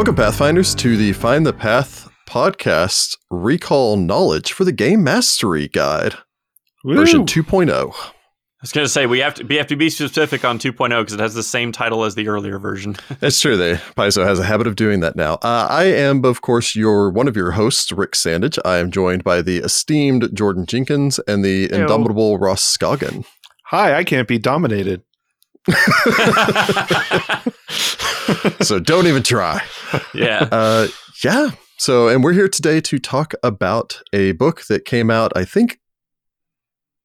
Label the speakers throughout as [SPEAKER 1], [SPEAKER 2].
[SPEAKER 1] Welcome, Pathfinders, to the Find the Path podcast Recall Knowledge for the Game Mastery Guide, version 2.0.
[SPEAKER 2] I was going to say we have to we have to be specific on 2.0 because it has the same title as the earlier version.
[SPEAKER 1] It's true. They Paizo has a habit of doing that now. Uh, I am, of course, your one of your hosts, Rick Sandage. I am joined by the esteemed Jordan Jenkins and the
[SPEAKER 2] Heyo.
[SPEAKER 1] indomitable Ross Scoggin.
[SPEAKER 3] Hi, I can't be dominated.
[SPEAKER 1] So don't even try.
[SPEAKER 2] yeah.
[SPEAKER 1] Uh, yeah. So, and we're here today to talk about a book that came out, I think,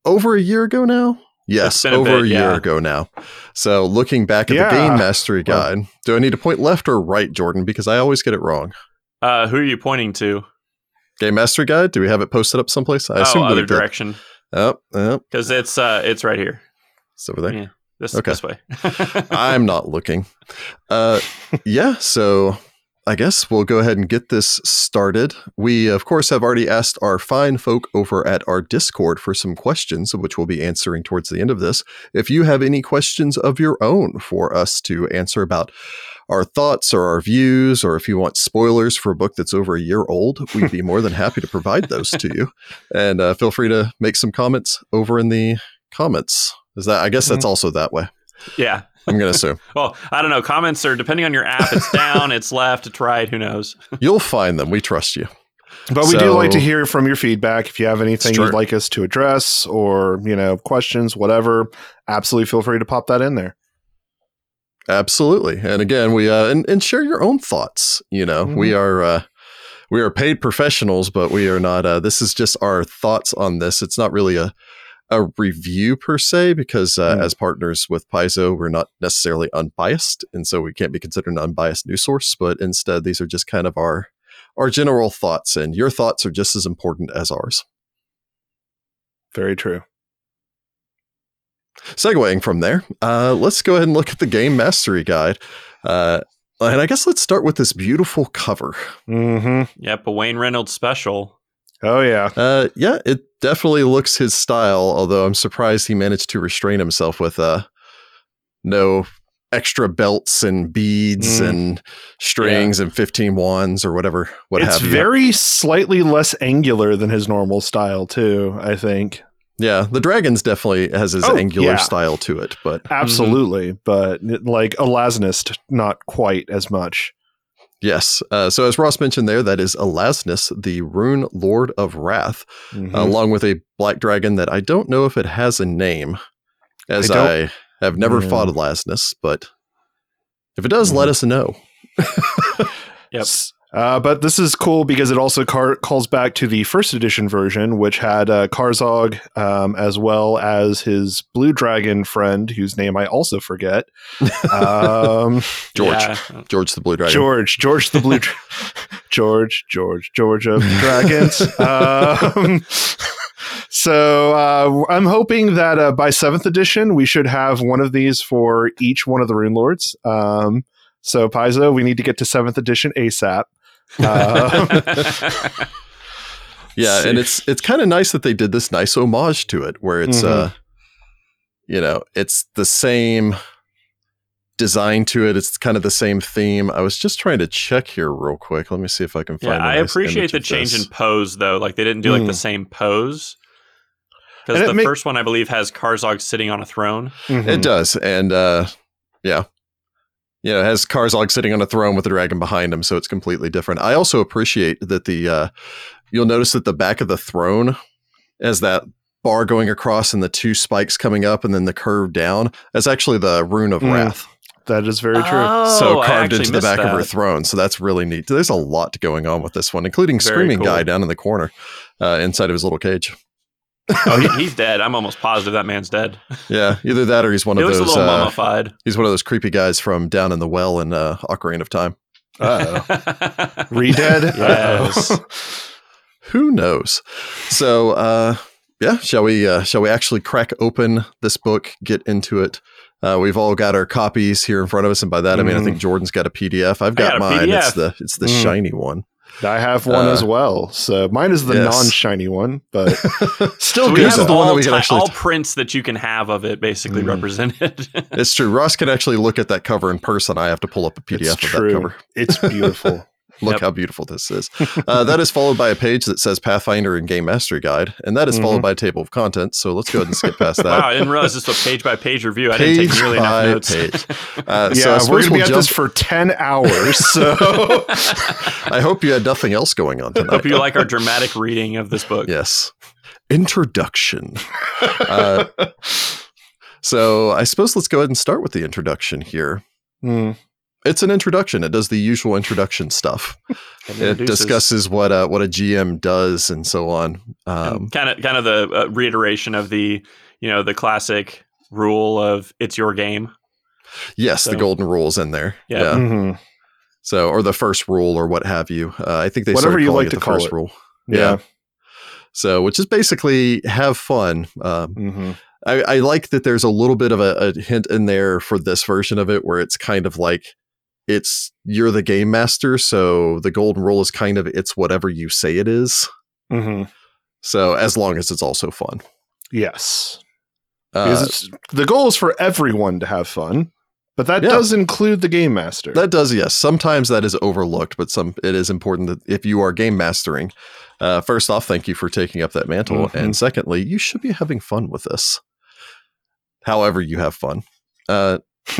[SPEAKER 1] over a year ago now. Yes,
[SPEAKER 2] It's a
[SPEAKER 1] over a, year
[SPEAKER 2] yeah.
[SPEAKER 1] ago now. So, looking back at
[SPEAKER 3] Yeah.
[SPEAKER 1] the Game Mastery
[SPEAKER 3] Well-
[SPEAKER 1] Guide, do I need to point left or right, Jordan? Because I always get it wrong.
[SPEAKER 2] Uh, who are you pointing to?
[SPEAKER 1] Game Mastery Guide. Do we have it posted up someplace? I
[SPEAKER 2] oh,
[SPEAKER 1] assume
[SPEAKER 2] other
[SPEAKER 1] we did.
[SPEAKER 2] direction
[SPEAKER 1] Oh, oh,
[SPEAKER 2] because it's uh it's right here.
[SPEAKER 1] it's over there.
[SPEAKER 2] Yeah. This
[SPEAKER 1] Okay.
[SPEAKER 2] this way.
[SPEAKER 1] I'm not looking. Uh, yeah, so I guess we'll go ahead and get this started. We, of course, have already asked our fine folk over at our Discord for some questions, which we'll be answering towards the end of this. If you have any questions of your own for us to answer about our thoughts or our views, or if you want spoilers for a book that's over a year old, we'd be more than happy to provide those to you. And uh, feel free to make some comments over in the comments. Is that? I guess that's also that way.
[SPEAKER 2] yeah.
[SPEAKER 1] I'm going to assume.
[SPEAKER 2] Well, I don't know. Comments are depending on your app. It's down, it's left, it's right. Who knows?
[SPEAKER 1] You'll find them. We trust you.
[SPEAKER 3] But we do like to hear from your feedback. If you have anything you'd like us to address or, you know, questions, whatever, absolutely feel free to pop that in there.
[SPEAKER 1] Absolutely. And again, we uh and, and share your own thoughts. You know, we are uh we are paid professionals, but we are not uh this is just our thoughts on this. It's not really a a review per se because uh,
[SPEAKER 3] Mm.
[SPEAKER 1] as partners with Paizo, we're not necessarily unbiased, and so we can't be considered an unbiased news source. But instead, these are just kind of our our general thoughts, and your thoughts are just as important as ours.
[SPEAKER 3] Very true.
[SPEAKER 1] segueing from there, uh, let's go ahead and look at the game mastery guide. Uh, and I guess let's start with this beautiful cover.
[SPEAKER 3] Mm-hmm.
[SPEAKER 2] Yep, a Wayne Reynolds special.
[SPEAKER 3] Oh, yeah.
[SPEAKER 1] Uh, yeah, it definitely looks his style, although I'm surprised he managed to restrain himself with uh, no extra belts and beads
[SPEAKER 3] Mm.
[SPEAKER 1] and strings and 15 wands or whatever. What
[SPEAKER 3] it's very slightly less angular than his normal style, too, I think.
[SPEAKER 1] yeah, the dragon's definitely has his
[SPEAKER 3] Oh,
[SPEAKER 1] angular
[SPEAKER 3] yeah.
[SPEAKER 1] style to it, but
[SPEAKER 3] Absolutely. But like Alaznist, not quite as much.
[SPEAKER 1] Yes. Uh, so as Ross mentioned there, that is Alaznist, the rune lord of wrath.
[SPEAKER 3] Mhm.
[SPEAKER 1] along with a black dragon that I don't know if it has a name, as
[SPEAKER 3] I
[SPEAKER 1] I, have never
[SPEAKER 3] Yeah.
[SPEAKER 1] fought Alaznist, but if it does, let
[SPEAKER 3] Mhm.
[SPEAKER 1] us know.
[SPEAKER 2] Yep.
[SPEAKER 3] S- Uh, but this is cool because it also car- calls back to the first edition version, which had uh, Karzoug um, as well as his blue dragon friend, whose name I also forget. Um,
[SPEAKER 1] George,
[SPEAKER 2] Yeah.
[SPEAKER 1] George the Blue Dragon.
[SPEAKER 3] George, George the blue, dra- George, George, George of dragons. um, so uh, I'm hoping that uh, by seventh edition we should have one of these for each one of the rune lords. Um, so Paizo, we need to get to seventh edition ASAP. Uh,
[SPEAKER 1] yeah, and it's it's kind of nice that they did this nice homage to it, where it's
[SPEAKER 3] Mhm.
[SPEAKER 1] uh, you know, it's the same design to it. It's kind of the same theme. I was just trying to check here real quick. Let me see if I can find.
[SPEAKER 2] yeah, I
[SPEAKER 1] nice
[SPEAKER 2] appreciate the change
[SPEAKER 1] this.
[SPEAKER 2] in pose though. Like they didn't do like the
[SPEAKER 3] Mm.
[SPEAKER 2] same pose. Because the
[SPEAKER 3] make-
[SPEAKER 2] first one I believe has Karzoug sitting on a throne.
[SPEAKER 3] mhm.
[SPEAKER 1] It does, and uh, yeah, you know, has Karzoug sitting on a throne with a dragon behind him, so it's completely different. I also appreciate that the uh, you'll notice that the back of the throne has that bar going across and the two spikes coming up, and then the curve down. That's actually the rune of
[SPEAKER 3] Mm,
[SPEAKER 1] wrath.
[SPEAKER 3] That is very true.
[SPEAKER 2] Oh,
[SPEAKER 1] so carved into the
[SPEAKER 2] missed
[SPEAKER 1] back of her throne. So that's really neat. There's a lot going on with this one, including
[SPEAKER 2] Very
[SPEAKER 1] screaming
[SPEAKER 2] cool.
[SPEAKER 1] guy down in the corner, uh, inside of his little cage.
[SPEAKER 2] Oh, he, he's dead. I'm almost positive that man's dead.
[SPEAKER 1] Yeah, either that or he's one
[SPEAKER 2] He
[SPEAKER 1] of
[SPEAKER 2] looks a
[SPEAKER 1] those.
[SPEAKER 2] little
[SPEAKER 1] Uh,
[SPEAKER 2] mummified.
[SPEAKER 1] he's one of those creepy guys from down in the well in uh, Ocarina of Time.
[SPEAKER 3] Uh-oh. Redead?
[SPEAKER 2] Yes.
[SPEAKER 3] Uh-oh.
[SPEAKER 1] Who knows? So, uh, yeah, shall we? Uh, shall we actually crack open this book, get into it? Uh, we've all got our copies here in front of us, and by that I mean I think Jordan's got a PDF. I've got,
[SPEAKER 2] got a
[SPEAKER 1] mine. It's the it's the
[SPEAKER 3] Mm.
[SPEAKER 1] shiny one.
[SPEAKER 3] I have one
[SPEAKER 1] Uh,
[SPEAKER 3] as well. So mine is the
[SPEAKER 1] yes.
[SPEAKER 3] non-shiny one, but still
[SPEAKER 2] So we
[SPEAKER 3] good.
[SPEAKER 1] Yours
[SPEAKER 2] have
[SPEAKER 1] is the
[SPEAKER 2] all,
[SPEAKER 1] one that we can
[SPEAKER 2] ti-
[SPEAKER 1] actually-
[SPEAKER 2] all prints that you can have of it basically
[SPEAKER 3] Mm.
[SPEAKER 2] represented.
[SPEAKER 1] It's true. Ross can actually look at that cover in person. I have to pull up a PDF
[SPEAKER 3] It's
[SPEAKER 1] of
[SPEAKER 3] true.
[SPEAKER 1] that cover.
[SPEAKER 3] It's beautiful.
[SPEAKER 1] Look
[SPEAKER 2] Yep.
[SPEAKER 1] how beautiful this is. Uh, that is followed by a page that says Pathfinder and Game Mastery Guide, and that is followed
[SPEAKER 3] Mhm.
[SPEAKER 1] by a table of contents. So let's go ahead and skip past that.
[SPEAKER 2] wow, I didn't realize this was a page by page review. I didn't take nearly enough notes.
[SPEAKER 1] page. Uh,
[SPEAKER 3] yeah,
[SPEAKER 1] so I
[SPEAKER 3] we're
[SPEAKER 1] suppose
[SPEAKER 3] going to be
[SPEAKER 1] we'll
[SPEAKER 3] at
[SPEAKER 1] jump.
[SPEAKER 3] this for 10 hours. So
[SPEAKER 1] I hope you had nothing else going on tonight.
[SPEAKER 2] Hope you like our dramatic reading of this book.
[SPEAKER 1] Yes. Introduction. Uh, So I suppose let's go ahead and start with the introduction here.
[SPEAKER 3] Hmm.
[SPEAKER 1] It's an introduction. It does the usual introduction stuff.
[SPEAKER 2] And
[SPEAKER 1] It
[SPEAKER 2] introduces-
[SPEAKER 1] discusses what uh, what a GM does and so on. Um,
[SPEAKER 2] kind of kind of the uh, reiteration of the you know the classic rule of it's your game.
[SPEAKER 1] yes, the
[SPEAKER 2] so-
[SPEAKER 1] golden rules in there.
[SPEAKER 2] Yeah.
[SPEAKER 1] Yeah.
[SPEAKER 3] Mhm.
[SPEAKER 1] So, or the first rule, or what have you. Uh, I think they
[SPEAKER 3] Whatever you like
[SPEAKER 1] it
[SPEAKER 3] to
[SPEAKER 1] the
[SPEAKER 3] call
[SPEAKER 1] first
[SPEAKER 3] it.
[SPEAKER 1] rule.
[SPEAKER 3] Yeah.
[SPEAKER 1] So, which is basically have fun. Um,
[SPEAKER 3] hmm
[SPEAKER 1] I, I like that there's a little bit of a, a hint in there for this version of it where it's kind of like it's you're the game master, so the golden rule is kind of it's whatever you say it is.
[SPEAKER 3] hmm
[SPEAKER 1] So as long as it's also fun.
[SPEAKER 3] Yes.
[SPEAKER 1] Uh,
[SPEAKER 3] the goal is for everyone to have fun, but that
[SPEAKER 1] Yeah.
[SPEAKER 3] does include the game master.
[SPEAKER 1] that does yes. Sometimes that is overlooked, but some it is important that if you are game mastering, uh, first off, thank you for taking up that mantle,
[SPEAKER 3] Mhm.
[SPEAKER 1] and secondly, you should be having fun with this. However, you have fun. Uh,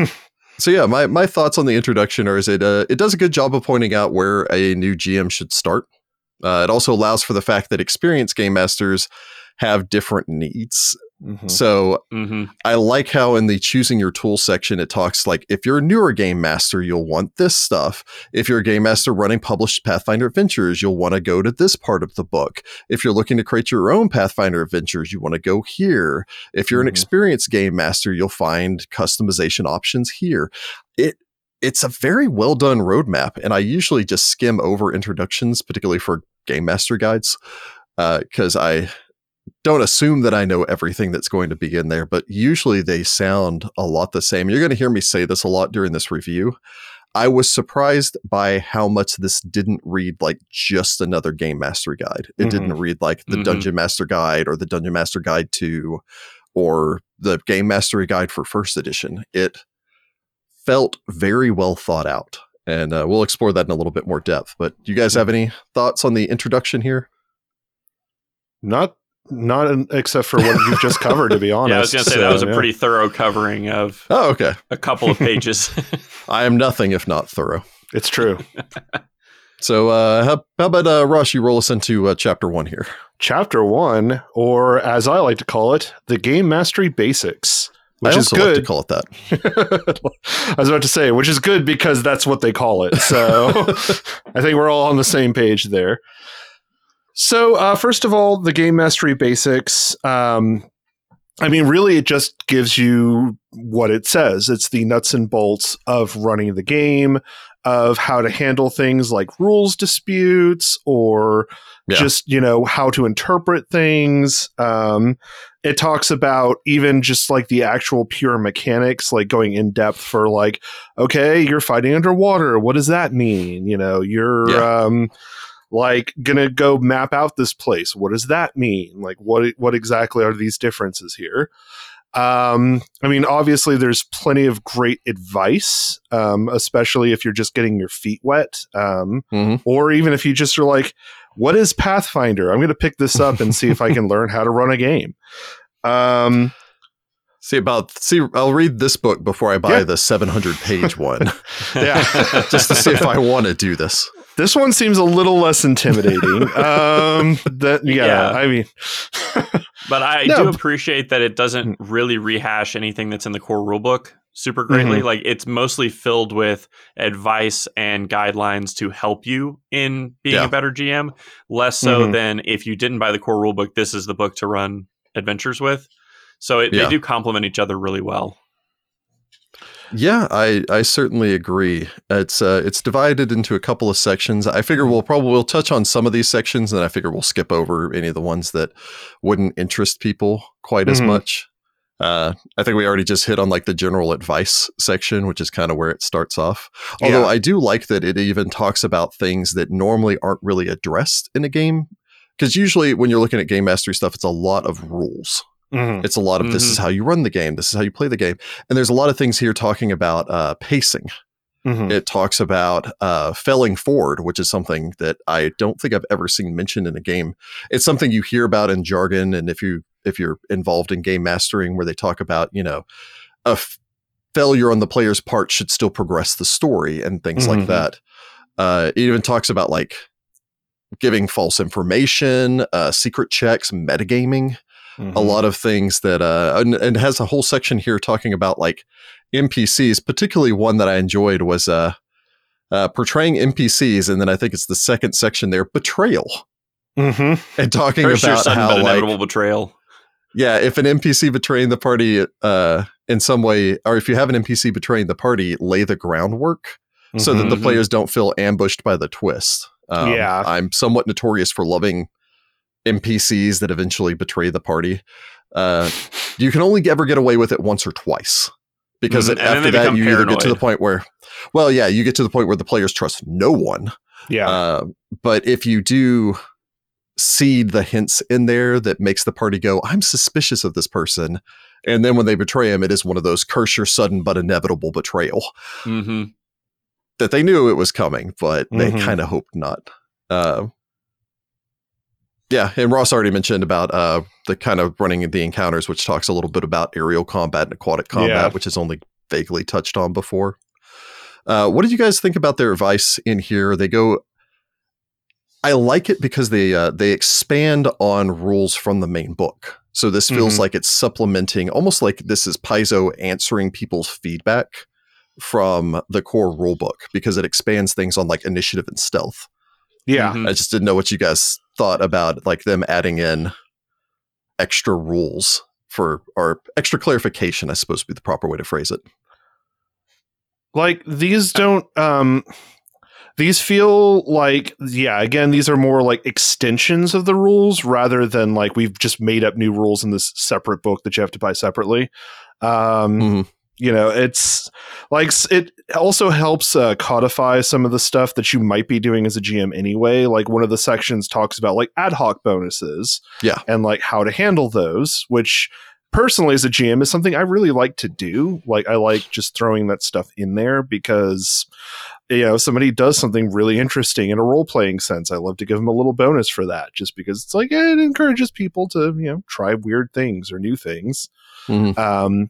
[SPEAKER 1] so yeah, my my thoughts on the introduction are is it uh, it does a good job of pointing out where a new GM should start. Uh, it also allows for the fact that experienced game masters have different needs.
[SPEAKER 3] Mhm.
[SPEAKER 1] So
[SPEAKER 2] hmm
[SPEAKER 1] I like how in the choosing your tool section it talks like if you're a newer game master, you'll want this stuff. If you're a game master running published Pathfinder adventures, you'll want to go to this part of the book. If you're looking to create your own Pathfinder adventures, you want to go here. If you're an
[SPEAKER 3] Mhm.
[SPEAKER 1] experienced game master, you'll find customization options here. It it's a very well done roadmap, and I usually just skim over introductions, particularly for game master guides, because I don't assume that I know everything that's going to be in there, but usually they sound a lot the same. You're going to hear me say this a lot during this review. I was surprised by how much this didn't read like just another game mastery guide. It
[SPEAKER 3] Mhm.
[SPEAKER 1] didn't read like the
[SPEAKER 2] Mhm.
[SPEAKER 1] Dungeon Master Guide or the Dungeon Master Guide 2 or the Game Mastery Guide for first edition. It felt very well thought out. And uh, we'll explore that in a little bit more depth. But do you guys have any thoughts on the introduction here?
[SPEAKER 3] Not not in- except for what you've just covered, to be honest.
[SPEAKER 2] Yeah, I was gonna say that was a
[SPEAKER 3] yeah.
[SPEAKER 2] pretty thorough covering of
[SPEAKER 1] Oh, okay.
[SPEAKER 2] a couple of pages.
[SPEAKER 1] I am nothing if not thorough.
[SPEAKER 3] It's true.
[SPEAKER 1] So, uh, how, how about uh, Ross? You roll us into uh, chapter one here.
[SPEAKER 3] Chapter one, or as I like to call it, the game mastery basics, which
[SPEAKER 1] I
[SPEAKER 3] is
[SPEAKER 1] also like to
[SPEAKER 3] good.
[SPEAKER 1] call it that.
[SPEAKER 3] I was about to say, which is good because that's what they call it. So I think we're all on the same page there. So, uh, first of all, the game mastery basics. Um, I mean, really, it just gives you what it says. It's the nuts and bolts of running the game, of how to handle things like rules disputes or
[SPEAKER 1] Yeah.
[SPEAKER 3] just, you know, how to interpret things. Um, it talks about even just like the actual pure mechanics, like going in depth for like, okay, you're fighting underwater. What does that mean? You know, you're
[SPEAKER 1] Yeah.
[SPEAKER 3] um, like gonna go map out this place. What does that mean? Like, what what exactly are these differences here? Um, I mean, obviously, there's plenty of great advice, um, especially if you're just getting your feet wet, um,
[SPEAKER 1] Mhm.
[SPEAKER 3] or even if you just are like, "What is Pathfinder?" I'm going to pick this up and see if I can learn how to run a game. Um,
[SPEAKER 1] See about see. I'll read this book before I buy
[SPEAKER 3] Yeah.
[SPEAKER 1] the 700 page one,
[SPEAKER 3] yeah,
[SPEAKER 1] just to see if I want to do this.
[SPEAKER 3] This one seems a little less intimidating. um, that yeah,
[SPEAKER 2] Yeah.
[SPEAKER 3] I mean,
[SPEAKER 2] But I
[SPEAKER 3] No,
[SPEAKER 2] do appreciate that it doesn't really rehash anything that's in the core rulebook super greatly. Like it's mostly filled with advice and guidelines to help you in being
[SPEAKER 1] Yeah.
[SPEAKER 2] a better GM, less so
[SPEAKER 3] Mhm.
[SPEAKER 2] than if you didn't buy the core rulebook, this is the book to run adventures with. So it,
[SPEAKER 1] Yeah.
[SPEAKER 2] they do complement each other really well.
[SPEAKER 1] Yeah, I I certainly agree. It's uh it's divided into a couple of sections. I figure we'll probably we'll touch on some of these sections, and I figure we'll skip over any of the ones that wouldn't interest people quite as
[SPEAKER 3] Mhm.
[SPEAKER 1] much. Uh, I think we already just hit on like the general advice section, which is kind of where it starts off. Although
[SPEAKER 3] Yeah.
[SPEAKER 1] I do like that it even talks about things that normally aren't really addressed in a game. Because usually when you're looking at game mastery stuff, it's a lot of rules.
[SPEAKER 3] Mhm.
[SPEAKER 1] It's a lot of this is how you run the game, this is how you play the game. And there's a lot of things here talking about uh, pacing.
[SPEAKER 3] Mhm.
[SPEAKER 1] It talks about uh, failing forward, which is something that I don't think I've ever seen mentioned in a game. It's something you hear about in jargon, and if you if you're involved in game mastering, where they talk about you know a f- failure on the player's part should still progress the story and things like
[SPEAKER 3] Mhm.
[SPEAKER 1] that. Uh, it even talks about like giving false information, uh, secret checks, metagaming a
[SPEAKER 3] Mhm.
[SPEAKER 1] lot of things that uh and, and has a whole section here talking about like npcs particularly one that i enjoyed was uh uh portraying npcs and then i think it's the second section there betrayal
[SPEAKER 3] Mhm.
[SPEAKER 1] and talking
[SPEAKER 2] Curse your
[SPEAKER 1] about
[SPEAKER 2] sudden
[SPEAKER 1] how
[SPEAKER 2] but
[SPEAKER 1] like
[SPEAKER 2] inevitable betrayal.
[SPEAKER 1] yeah if an npc betraying the party uh in some way or if you have an npc betraying the party lay the groundwork so that the
[SPEAKER 2] Mhm.
[SPEAKER 1] players don't feel ambushed by the twist um,
[SPEAKER 3] Yeah.
[SPEAKER 1] i'm somewhat notorious for loving npcs that eventually betray the party uh, you can only ever get away with it once or twice because
[SPEAKER 2] Mhm, then
[SPEAKER 1] after that you either get to the point where well yeah you get to the point where the players trust no one
[SPEAKER 3] yeah.
[SPEAKER 1] uh, but if you do seed the hints in there that makes the party go i'm suspicious of this person and then when they betray him it is one of those curse your sudden but inevitable betrayal
[SPEAKER 2] hmm
[SPEAKER 1] that they knew it was coming, but they
[SPEAKER 3] Mhm.
[SPEAKER 1] kind of hoped not. Uh, yeah, and Ross already mentioned about uh, the kind of running the encounters, which talks a little bit about aerial combat and aquatic combat,
[SPEAKER 3] Yeah.
[SPEAKER 1] which is only vaguely touched on before. Uh, what did you guys think about their advice in here? They go. I like it because they uh, they expand on rules from the main book. So this feels
[SPEAKER 3] Mhm.
[SPEAKER 1] like it's supplementing, almost like this is Paizo answering people's feedback from the core rulebook because it expands things on like initiative and stealth.
[SPEAKER 3] yeah.
[SPEAKER 2] Mhm.
[SPEAKER 1] I just didn't know what you guys thought about like them adding in extra rules for or extra clarification, I suppose would be the proper way to phrase it.
[SPEAKER 3] like these don't um these feel like yeah again these are more like extensions of the rules rather than like we've just made up new rules in this separate book that you have to buy separately um
[SPEAKER 1] Mhm.
[SPEAKER 3] You know it's like it also helps uh, codify some of the stuff that you might be doing as a gm anyway like one of the sections talks about like ad hoc bonuses
[SPEAKER 1] Yeah.
[SPEAKER 3] and like how to handle those which personally as a gm is something i really like to do like i like just throwing that stuff in there because you know somebody does something really interesting in a role-playing sense i love to give them a little bonus for that just because it's like it encourages people to you know try weird things or new things
[SPEAKER 1] Mhm.
[SPEAKER 3] um,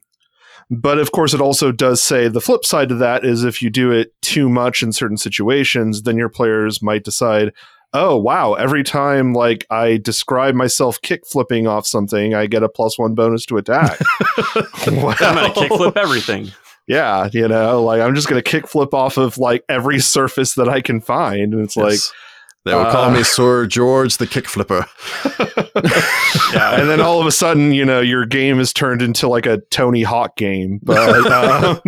[SPEAKER 3] but of course, it also does say the flip side to that is if you do it too much in certain situations, then your players might decide, oh, wow, every time like I describe myself kick flipping off something, I get a plus one bonus to attack.
[SPEAKER 2] I'm gonna kickflip everything.
[SPEAKER 3] Yeah, you know, like I'm just going to kick flip off of like every surface that I can find. And it's like,
[SPEAKER 1] They would call
[SPEAKER 3] uh,
[SPEAKER 1] me Sir George the Kick Flipper.
[SPEAKER 2] Yeah,
[SPEAKER 3] and then all of a sudden, you know, your game is turned into like a Tony Hawk game. But um,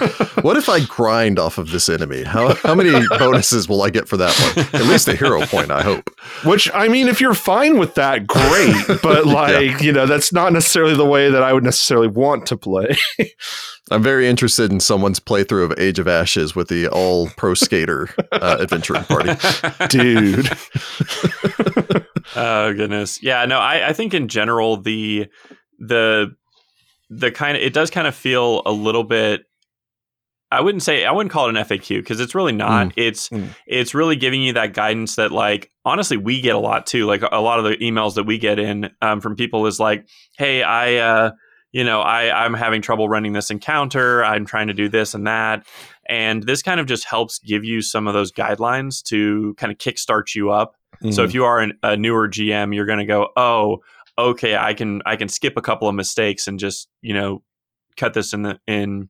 [SPEAKER 1] what if I grind off of this enemy? How how many bonuses will I get for that one? At least a hero point, I hope.
[SPEAKER 3] Which I mean, if you're fine with that, great. But like, you know, that's not necessarily the way that I would necessarily want to play.
[SPEAKER 1] I'm very interested in someone's playthrough of Age of Ashes with the all pro skater uh, adventuring party.
[SPEAKER 3] Dude.
[SPEAKER 2] oh goodness yeah no I, I think in general the the the kind of it does kind of feel a little bit i wouldn't say i wouldn't call it an faq because it's really not. It's
[SPEAKER 3] Mm.
[SPEAKER 2] it's really giving you that guidance that like honestly we get a lot too. Like a lot of the emails that we get in um, from people is like hey i uh you know i i'm having trouble running this encounter. I'm trying to do this and that. And this kind of just helps give you some of those guidelines to kind of kickstart you up. So if you are an, a newer GM, you're going to go, oh, okay, I can I can skip a couple of mistakes and just you know cut this in the in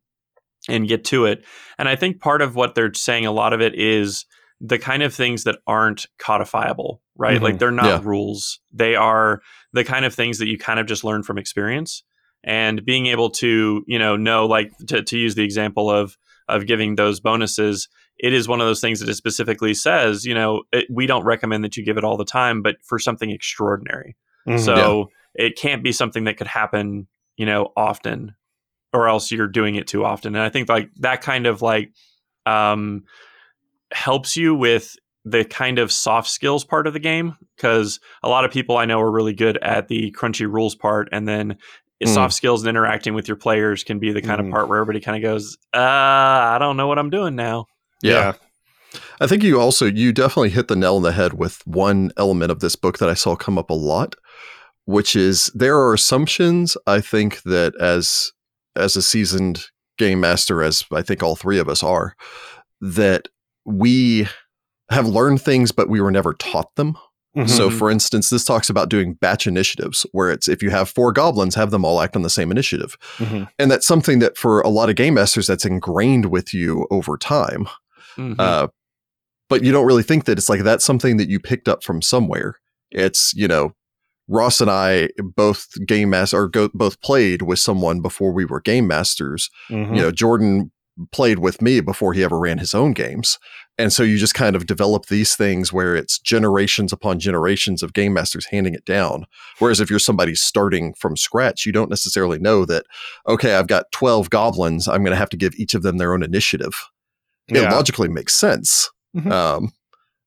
[SPEAKER 2] and get to it. And I think part of what they're saying, a lot of it is the kind of things that aren't codifiable, right?
[SPEAKER 3] Mhm.
[SPEAKER 2] Like they're not
[SPEAKER 1] Yeah.
[SPEAKER 2] rules; they are the kind of things that you kind of just learn from experience. And being able to you know know like to, to use the example of of giving those bonuses it is one of those things that it specifically says, you know, it, we don't recommend that you give it all the time, but for something extraordinary.
[SPEAKER 3] Mhm.
[SPEAKER 2] So it can't be something that could happen, you know, often, or else you're doing it too often. And I think like that kind of like um, helps you with the kind of soft skills part of the game because a lot of people I know are really good at the crunchy rules part, and then
[SPEAKER 1] Mm.
[SPEAKER 2] soft skills and interacting with your players can be the kind
[SPEAKER 3] Mm.
[SPEAKER 2] of part where everybody kind of goes, "Uh, I don't know what I'm doing now."
[SPEAKER 1] yeah. I think you also you definitely hit the nail on the head with one element of this book that I saw come up a lot, which is there are assumptions I think that as as a seasoned game master, as I think all three of us are, that we have learned things but we were never taught them.
[SPEAKER 3] Mhm.
[SPEAKER 1] So for instance, this talks about doing batch initiatives where it's if you have four goblins, have them all act on the same initiative.
[SPEAKER 3] Mhm.
[SPEAKER 1] And that's something that for a lot of game masters that's ingrained with you over time.
[SPEAKER 2] Mhm.
[SPEAKER 1] Uh, but you don't really think that it's like that's something that you picked up from somewhere. It's you know, Ross and I both game master or go, both played with someone before we were game masters.
[SPEAKER 3] Mhm.
[SPEAKER 1] You know, Jordan played with me before he ever ran his own games, and so you just kind of develop these things where it's generations upon generations of game masters handing it down. Whereas if you're somebody starting from scratch, you don't necessarily know that. Okay, I've got twelve goblins. I'm going to have to give each of them their own initiative it logically makes sense.
[SPEAKER 3] Mhm.
[SPEAKER 1] Um,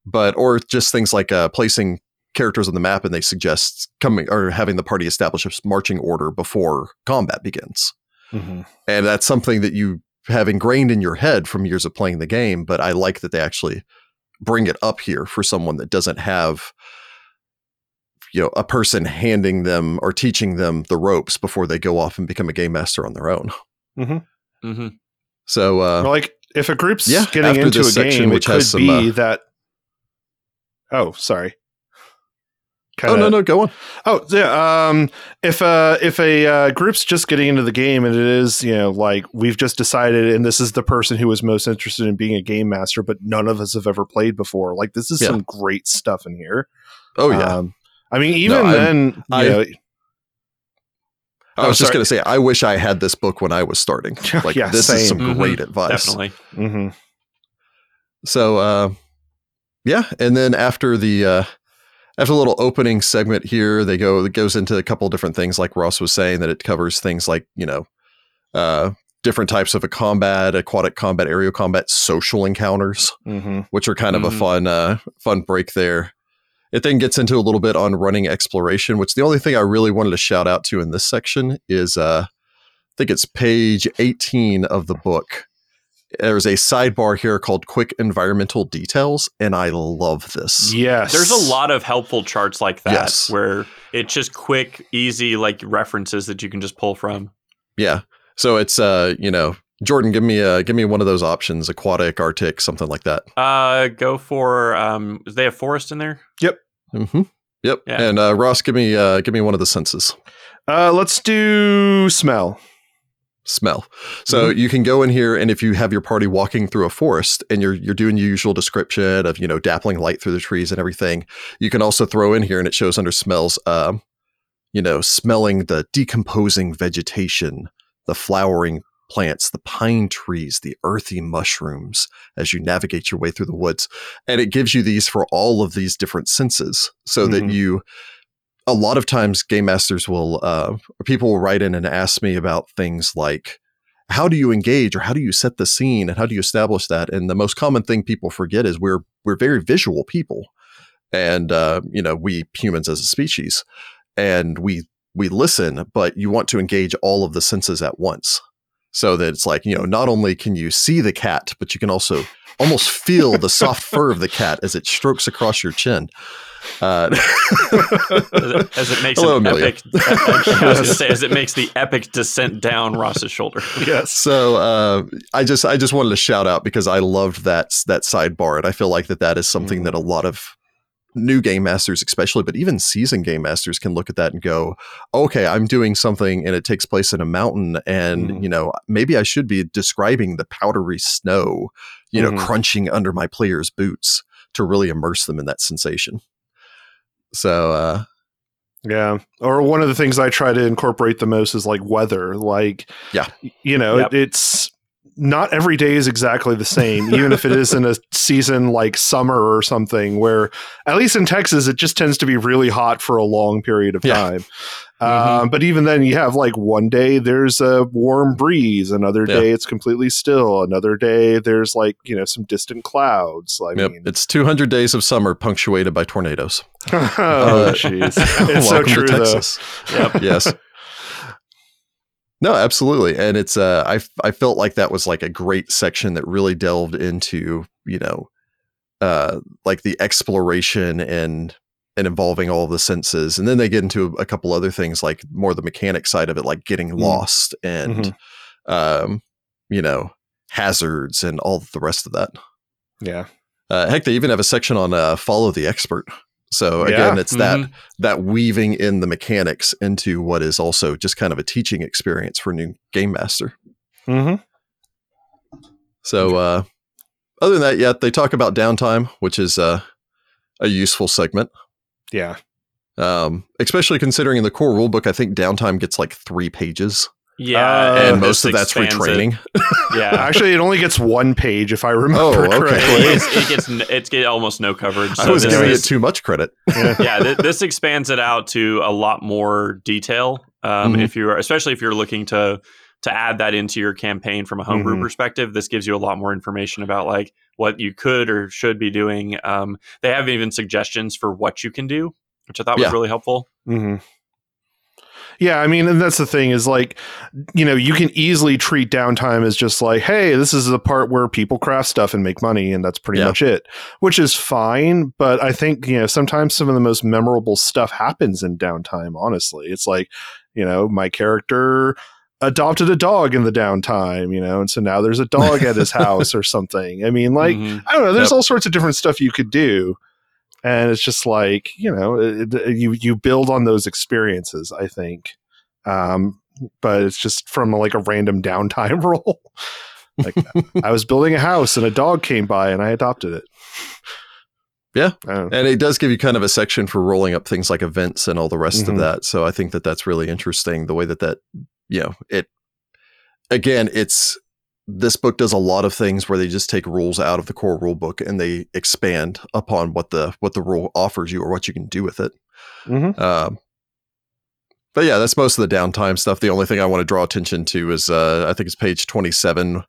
[SPEAKER 1] but or just things like uh, placing characters on the map and they suggest coming or having the party establish a marching order before combat begins.
[SPEAKER 3] Mhm.
[SPEAKER 1] And that's something that you have ingrained in your head from years of playing the game. But I like that they actually bring it up here for someone that doesn't have you know a person handing them or teaching them the ropes before they go off and become a game master on their own.
[SPEAKER 2] hmm
[SPEAKER 1] So uh,
[SPEAKER 3] Or, like if a group's
[SPEAKER 1] Yeah,
[SPEAKER 3] getting into a
[SPEAKER 1] section,
[SPEAKER 3] game, it
[SPEAKER 1] which
[SPEAKER 3] could
[SPEAKER 1] has some,
[SPEAKER 3] be
[SPEAKER 1] uh,
[SPEAKER 3] that. Oh, sorry.
[SPEAKER 1] Oh
[SPEAKER 3] Kinda-
[SPEAKER 1] no no go on.
[SPEAKER 3] Oh yeah. Um, if uh, if a uh, group's just getting into the game and it is you know like we've just decided and this is the person who is most interested in being a game master, but none of us have ever played before. Like this is
[SPEAKER 1] Yeah.
[SPEAKER 3] some great stuff in here.
[SPEAKER 1] Oh yeah.
[SPEAKER 3] Um, I mean, even
[SPEAKER 1] I'm-
[SPEAKER 3] then, you
[SPEAKER 1] I-
[SPEAKER 3] know,
[SPEAKER 1] I
[SPEAKER 3] Oh,
[SPEAKER 1] was just going to say, I wish I had this book when I was starting. Like,
[SPEAKER 3] Yeah,
[SPEAKER 1] this is
[SPEAKER 3] same.
[SPEAKER 1] some
[SPEAKER 2] Mhm.
[SPEAKER 1] great advice.
[SPEAKER 2] Definitely.
[SPEAKER 3] Mm-hmm.
[SPEAKER 1] So, uh, yeah, and then after the uh, after a little opening segment here, they go it goes into a couple different things, like Ross was saying, that it covers things like you know, uh, different types of a combat, aquatic combat, aerial combat, social encounters,
[SPEAKER 3] Mhm.
[SPEAKER 1] which are kind of a
[SPEAKER 2] Mhm.
[SPEAKER 1] fun uh, fun break there. It then gets into a little bit on running exploration, which the only thing I really wanted to shout out to in this section is uh, I think it's page 18 of the book. There's a sidebar here called Quick Environmental Details, and I love this.
[SPEAKER 3] yes,
[SPEAKER 2] There's a lot of helpful charts like that
[SPEAKER 1] Yes.
[SPEAKER 2] where it's just quick, easy, like references that you can just pull from.
[SPEAKER 1] Yeah. So it's uh, you know, Jordan, give me a give me one of those options, aquatic, arctic, something like that.
[SPEAKER 2] Uh, go for um. Do they have forest in there?
[SPEAKER 1] Mm-hmm. Yep.
[SPEAKER 2] Yeah.
[SPEAKER 1] And uh, Ross, give me uh, give me one of the senses.
[SPEAKER 3] Uh, let's do smell.
[SPEAKER 1] Smell. So
[SPEAKER 3] Mm-hmm.
[SPEAKER 1] you can go in here and if you have your party walking through a forest and you're you're doing your usual description of, you know, dappling light through the trees and everything, you can also throw in here and it shows under smells um you know, smelling the decomposing vegetation, the flowering plants, the pine trees, the earthy mushrooms as you navigate your way through the woods. And it gives you these for all of these different senses so that
[SPEAKER 3] Mhm.
[SPEAKER 1] you a lot of times game masters will uh, or people will write in and ask me about things like how do you engage or how do you set the scene and how do you establish that? And the most common thing people forget is we're we're very visual people. And uh, you know we humans as a species. And we we listen but you want to engage all of the senses at once. So that it's like you know not only can you see the cat but you can also almost feel the soft fur of the cat as it strokes across your chin uh,
[SPEAKER 2] As it, makes
[SPEAKER 1] Hello,
[SPEAKER 2] an
[SPEAKER 1] Amelia.
[SPEAKER 2] epic. I was going to say, as it makes the epic descent down Ross's shoulder.
[SPEAKER 3] Yes.
[SPEAKER 1] So uh, I just I just wanted to shout out because I loved that that sidebar, and I feel like that that is something
[SPEAKER 3] Mhm.
[SPEAKER 1] that a lot of new game masters, especially, but even seasoned game masters, can look at that and go, "Okay, I'm doing something, and it takes place in a mountain, and
[SPEAKER 3] Mhm.
[SPEAKER 1] you know maybe I should be describing the powdery snow, you know,
[SPEAKER 3] Mhm.
[SPEAKER 1] crunching under my players' boots to really immerse them in that sensation." So uh,
[SPEAKER 3] Yeah. Or one of the things I try to incorporate the most is like weather. Like,
[SPEAKER 1] Yeah.
[SPEAKER 3] you know,
[SPEAKER 2] Yep.
[SPEAKER 3] it, it's not every day is exactly the same, even if it is in a season like summer or something, where at least in Texas, it just tends to be really hot for a long period of
[SPEAKER 1] Yeah.
[SPEAKER 3] time. Um, but even then, you have like one day there's a warm breeze, another
[SPEAKER 1] Yeah.
[SPEAKER 3] day it's completely still, another day there's like, you know, some distant clouds. I
[SPEAKER 1] Yep.
[SPEAKER 3] mean,
[SPEAKER 1] It's 200 days of summer punctuated by tornadoes.
[SPEAKER 3] oh,
[SPEAKER 1] Uh,
[SPEAKER 3] jeez. It's so true,
[SPEAKER 1] to
[SPEAKER 3] though.
[SPEAKER 1] Texas.
[SPEAKER 2] Yep.
[SPEAKER 1] yes. No, absolutely. And it's uh I I felt like that was like a great section that really delved into, you know, uh like the exploration and and involving all the senses. And then they get into a couple other things like more the mechanic side of it, like getting
[SPEAKER 3] Mm.
[SPEAKER 1] lost and um, you know, hazards and all the rest of that.
[SPEAKER 3] Yeah.
[SPEAKER 1] Uh, heck, they even have a section on uh, follow the expert. So again,
[SPEAKER 3] Yeah.
[SPEAKER 1] it's that
[SPEAKER 2] Mhm.
[SPEAKER 1] that weaving in the mechanics into what is also just kind of a teaching experience for a new game master.
[SPEAKER 3] hmm
[SPEAKER 1] So uh, other than that, yeah, they talk about downtime, which is uh, a useful segment.
[SPEAKER 3] Yeah.
[SPEAKER 1] Um, especially considering in the core rulebook, I think downtime gets like three pages,
[SPEAKER 2] Yeah,
[SPEAKER 3] Uh,
[SPEAKER 1] and most of that's
[SPEAKER 2] expands it.
[SPEAKER 1] retraining.
[SPEAKER 2] Yeah,
[SPEAKER 3] Actually, it only gets one page if I remember
[SPEAKER 1] Oh, okay.
[SPEAKER 3] correctly.
[SPEAKER 2] it, gets, it gets it's get almost no coverage.
[SPEAKER 1] I
[SPEAKER 2] So
[SPEAKER 1] was giving
[SPEAKER 2] is-
[SPEAKER 1] it too much credit.
[SPEAKER 2] yeah, th- this expands it out to a lot more detail. Um,
[SPEAKER 1] Mhm.
[SPEAKER 2] If you're, especially if you're looking to to add that into your campaign from a homebrew
[SPEAKER 3] Mhm.
[SPEAKER 2] perspective, this gives you a lot more information about like what you could or should be doing. Um, they have even suggestions for what you can do, which I thought was really helpful.
[SPEAKER 3] hmm Yeah, I mean, and that's the thing is like, you know, you can easily treat downtime as just like, hey, this is the part where people craft stuff and make money, and that's pretty
[SPEAKER 1] Yeah.
[SPEAKER 3] much it, which is fine. But I think, you know, sometimes some of the most memorable stuff happens in downtime, honestly. It's like, you know, my character adopted a dog in the downtime, you know, and so now there's a dog at his house or something. I mean, like,
[SPEAKER 2] Mhm.
[SPEAKER 3] I don't know. There's
[SPEAKER 1] Yep.
[SPEAKER 3] all sorts of different stuff you could do, and it's just like you know, it, it- you you build on those experiences. I think, um, but it's just from like a random downtime roll. like I was building a house and a dog came by and I adopted it.
[SPEAKER 1] Yeah.
[SPEAKER 3] I don't know.
[SPEAKER 1] And it does give you kind of a section for rolling up things like events and all the rest
[SPEAKER 3] Mhm.
[SPEAKER 1] of that. So I think that that's really interesting the way that that, you know, it, again, it's, this book does a lot of things where they just take rules out of the core rule book and they expand upon what the, what the rule offers you or what you can do with it.
[SPEAKER 3] Mhm.
[SPEAKER 1] Um, but yeah, that's most of the downtime stuff. The only thing I want to draw attention to is, uh, I think it's page 27,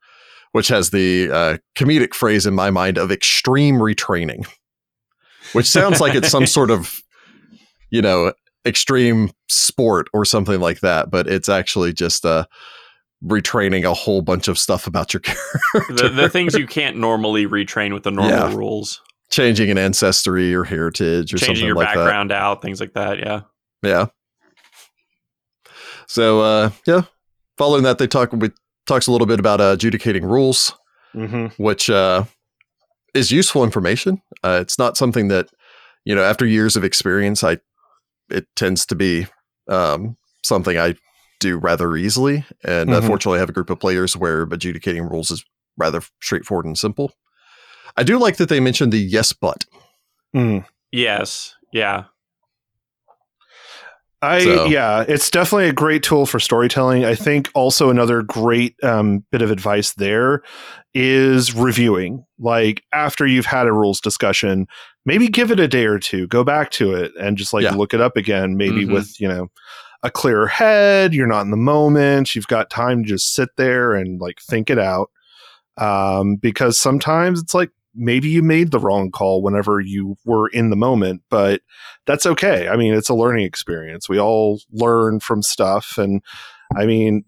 [SPEAKER 1] which has the uh, comedic phrase in my mind of extreme retraining which sounds like it's some sort of you know extreme sport or something like that but it's actually just uh retraining a whole bunch of stuff about your character
[SPEAKER 2] the, the things you can't normally retrain with the normal
[SPEAKER 1] Yeah.
[SPEAKER 2] rules,
[SPEAKER 1] changing an ancestry or heritage or
[SPEAKER 2] changing your
[SPEAKER 1] like
[SPEAKER 2] background out, things like that. Yeah.
[SPEAKER 1] yeah so uh yeah following that they talk we talks a little bit about uh, adjudicating rules
[SPEAKER 3] Mhm.
[SPEAKER 1] which uh, is useful information. Uh, it's not something that you know after years of experience, I it tends to be um, something I do rather easily. And
[SPEAKER 3] Mhm.
[SPEAKER 1] unfortunately, I have a group of players where adjudicating rules is rather straightforward and simple. I do like that they mentioned the yes but.
[SPEAKER 3] Mhm.
[SPEAKER 2] Yes. Yeah.
[SPEAKER 3] I
[SPEAKER 1] So-
[SPEAKER 3] yeah, it's definitely a great tool for storytelling. I think also another great um, bit of advice there is reviewing. Like after you've had a rules discussion, maybe give it a day or two, go back to it, and just like
[SPEAKER 1] Yeah.
[SPEAKER 3] look it up again. Maybe
[SPEAKER 2] Mhm.
[SPEAKER 3] with you know a clearer head. You're not in the moment. You've got time to just sit there and like think it out. Um, because sometimes it's like maybe you made the wrong call whenever you were in the moment, but that's okay. I mean, it's a learning experience. We all learn from stuff, and I mean,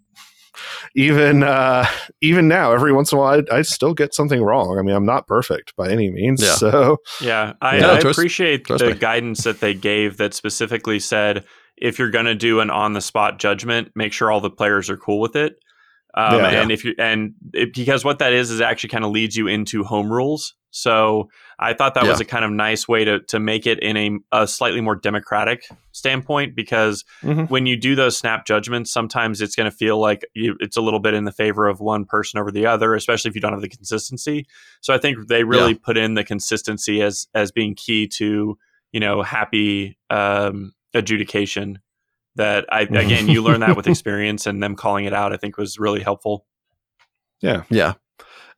[SPEAKER 3] even uh, even now, every once in a while, I, I still get something wrong. I mean, I'm not perfect by any means.
[SPEAKER 1] Yeah.
[SPEAKER 3] So
[SPEAKER 2] Yeah, I,
[SPEAKER 1] Yeah,
[SPEAKER 2] I
[SPEAKER 1] trust-
[SPEAKER 2] appreciate
[SPEAKER 1] trust
[SPEAKER 2] the
[SPEAKER 1] me.
[SPEAKER 2] guidance that they gave that specifically said if you're going to do an on the spot judgment, make sure all the players are cool with it. Um,
[SPEAKER 3] Yeah.
[SPEAKER 2] and if you and it, because what that is is actually kind of leads you into home rules. So I thought that was a kind of nice way to to make it in a, a slightly more democratic standpoint because
[SPEAKER 3] Mhm.
[SPEAKER 2] when you do those snap judgments, sometimes it's going to feel like you, it's a little bit in the favor of one person over the other, especially if you don't have the consistency. So I think they really put in the consistency as as being key to you know happy um, adjudication. That I
[SPEAKER 3] Mhm.
[SPEAKER 2] again you learn that with experience and them calling it out. I think was really helpful.
[SPEAKER 1] Yeah. Yeah.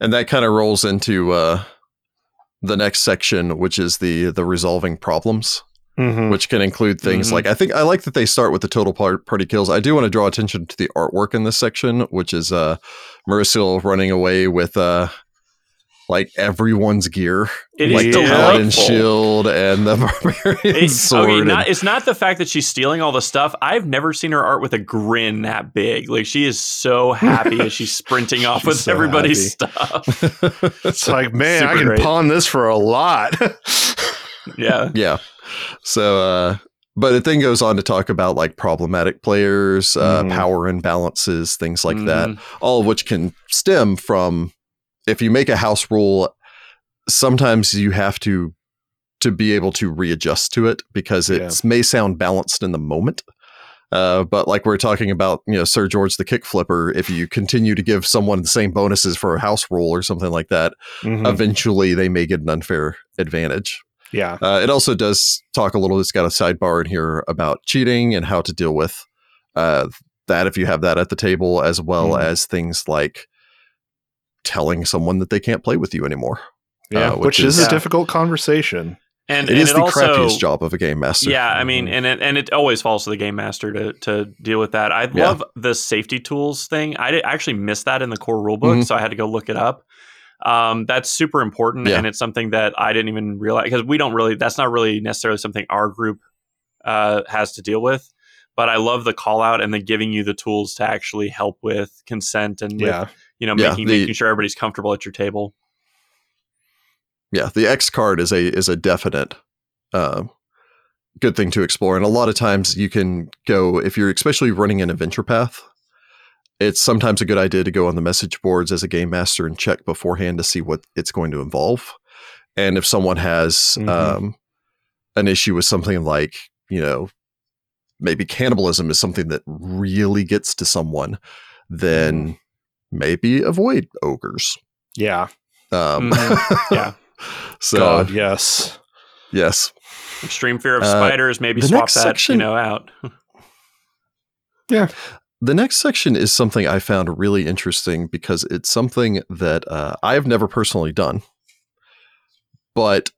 [SPEAKER 1] And that kind of rolls into uh, the next section, which is the the resolving problems,
[SPEAKER 3] Mhm.
[SPEAKER 1] which can include things
[SPEAKER 2] Mhm.
[SPEAKER 1] like I think I like that they start with the total party kills. I do want to draw attention to the artwork in this section, which is uh Merisiel running away with uh like everyone's gear,
[SPEAKER 2] It is
[SPEAKER 1] like the
[SPEAKER 3] Yeah.
[SPEAKER 1] paladin shield and the barbarian
[SPEAKER 2] It's,
[SPEAKER 1] sword.
[SPEAKER 2] okay,
[SPEAKER 1] and-
[SPEAKER 2] not, it's not the fact that she's stealing all the stuff. I've never seen her art with a grin that big. Like she is so happy as she's sprinting off
[SPEAKER 3] She's
[SPEAKER 2] with
[SPEAKER 3] so
[SPEAKER 2] everybody's stuff.
[SPEAKER 3] It's like, man, I can
[SPEAKER 2] great.
[SPEAKER 3] pawn this for a lot.
[SPEAKER 2] Yeah.
[SPEAKER 1] Yeah. So, uh, but it then goes on to talk about like problematic players, uh,
[SPEAKER 3] Mhm.
[SPEAKER 1] power imbalances, things like that,
[SPEAKER 2] Mhm.
[SPEAKER 1] all of which can stem from if you make a house rule, sometimes you have to to be able to readjust to it because it
[SPEAKER 3] Yeah.
[SPEAKER 1] may sound balanced in the moment. Uh, but like we're talking about, you know, Sir George the kick flipper, if you continue to give someone the same bonuses for a house rule or something like that,
[SPEAKER 3] Mhm.
[SPEAKER 1] eventually they may get an unfair advantage.
[SPEAKER 3] yeah.
[SPEAKER 1] Uh, it also does talk a little. It's got a sidebar in here about cheating and how to deal with uh, that if you have that at the table, as well
[SPEAKER 3] Mhm.
[SPEAKER 1] as things like telling someone that they can't play with you anymore.
[SPEAKER 3] Yeah.
[SPEAKER 1] uh,
[SPEAKER 3] which,
[SPEAKER 1] which
[SPEAKER 3] is,
[SPEAKER 2] is-
[SPEAKER 3] a difficult conversation.
[SPEAKER 2] And,
[SPEAKER 1] It
[SPEAKER 2] and
[SPEAKER 1] is
[SPEAKER 2] it
[SPEAKER 1] the
[SPEAKER 2] also,
[SPEAKER 1] crappiest job of a game master.
[SPEAKER 2] Yeah, I mean,
[SPEAKER 3] Mhm.
[SPEAKER 2] and it, and it always falls to the game master to to deal with that. I
[SPEAKER 1] Yeah.
[SPEAKER 2] love the safety tools thing. I did, actually missed that in the core rulebook,
[SPEAKER 1] Mhm.
[SPEAKER 2] so I had to go look it up. Um, that's super important,
[SPEAKER 1] Yeah.
[SPEAKER 2] and it's something that I didn't even realize because we don't really. That's not really necessarily something our group uh, has to deal with. But I love the call out and the giving you the tools to actually help with consent and with,
[SPEAKER 3] Yeah.
[SPEAKER 2] You know
[SPEAKER 1] Yeah,
[SPEAKER 2] making
[SPEAKER 1] the-
[SPEAKER 2] making sure everybody's comfortable at your table.
[SPEAKER 1] yeah. The X card is a is a definite uh, good thing to explore, and a lot of times you can go if you're especially running an adventure path. It's sometimes a good idea to go on the message boards as a game master and check beforehand to see what it's going to involve, and if someone has
[SPEAKER 3] Mhm.
[SPEAKER 1] um, an issue with something like you know maybe cannibalism is something that really gets to someone, then maybe avoid ogres.
[SPEAKER 3] Yeah.
[SPEAKER 1] Um,
[SPEAKER 2] Mhm. Yeah.
[SPEAKER 1] So
[SPEAKER 3] God, yes.
[SPEAKER 1] yes,
[SPEAKER 2] Extreme fear of
[SPEAKER 1] Uh,
[SPEAKER 2] spiders. Maybe
[SPEAKER 1] the
[SPEAKER 2] swap
[SPEAKER 1] next
[SPEAKER 2] that
[SPEAKER 1] section-
[SPEAKER 2] you know out. Yeah.
[SPEAKER 1] The next section is something I found really interesting because it's something that uh, I have never personally done, but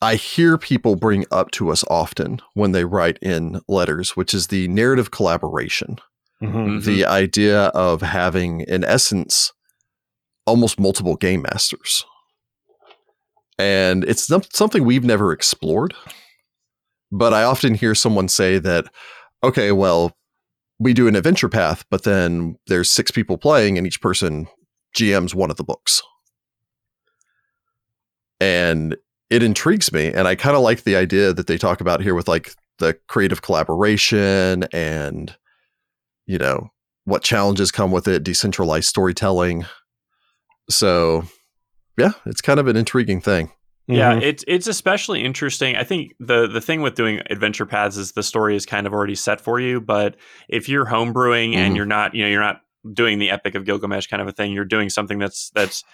[SPEAKER 1] I hear people bring up to us often when they write in letters, which is the narrative collaboration.
[SPEAKER 3] Mhm.
[SPEAKER 2] Mhm.
[SPEAKER 1] The idea of having, in essence, almost multiple game masters. And it's something we've never explored. But I often hear someone say that, okay, well, we do an adventure path, but then there's six people playing and each person GMs one of the books. And it intrigues me. And I kind of like the idea that they talk about here with like the creative collaboration and, you know, what challenges come with it, decentralized storytelling. So, yeah, it's kind of an intriguing thing.
[SPEAKER 2] Yeah,
[SPEAKER 3] Mhm.
[SPEAKER 2] it's it's especially interesting. I think the the thing with doing adventure paths is the story is kind of already set for you. But if you're homebrewing
[SPEAKER 1] Mhm.
[SPEAKER 2] and you're not, you know, you're not doing the Epic of Gilgamesh kind of a thing, you're doing something that's that's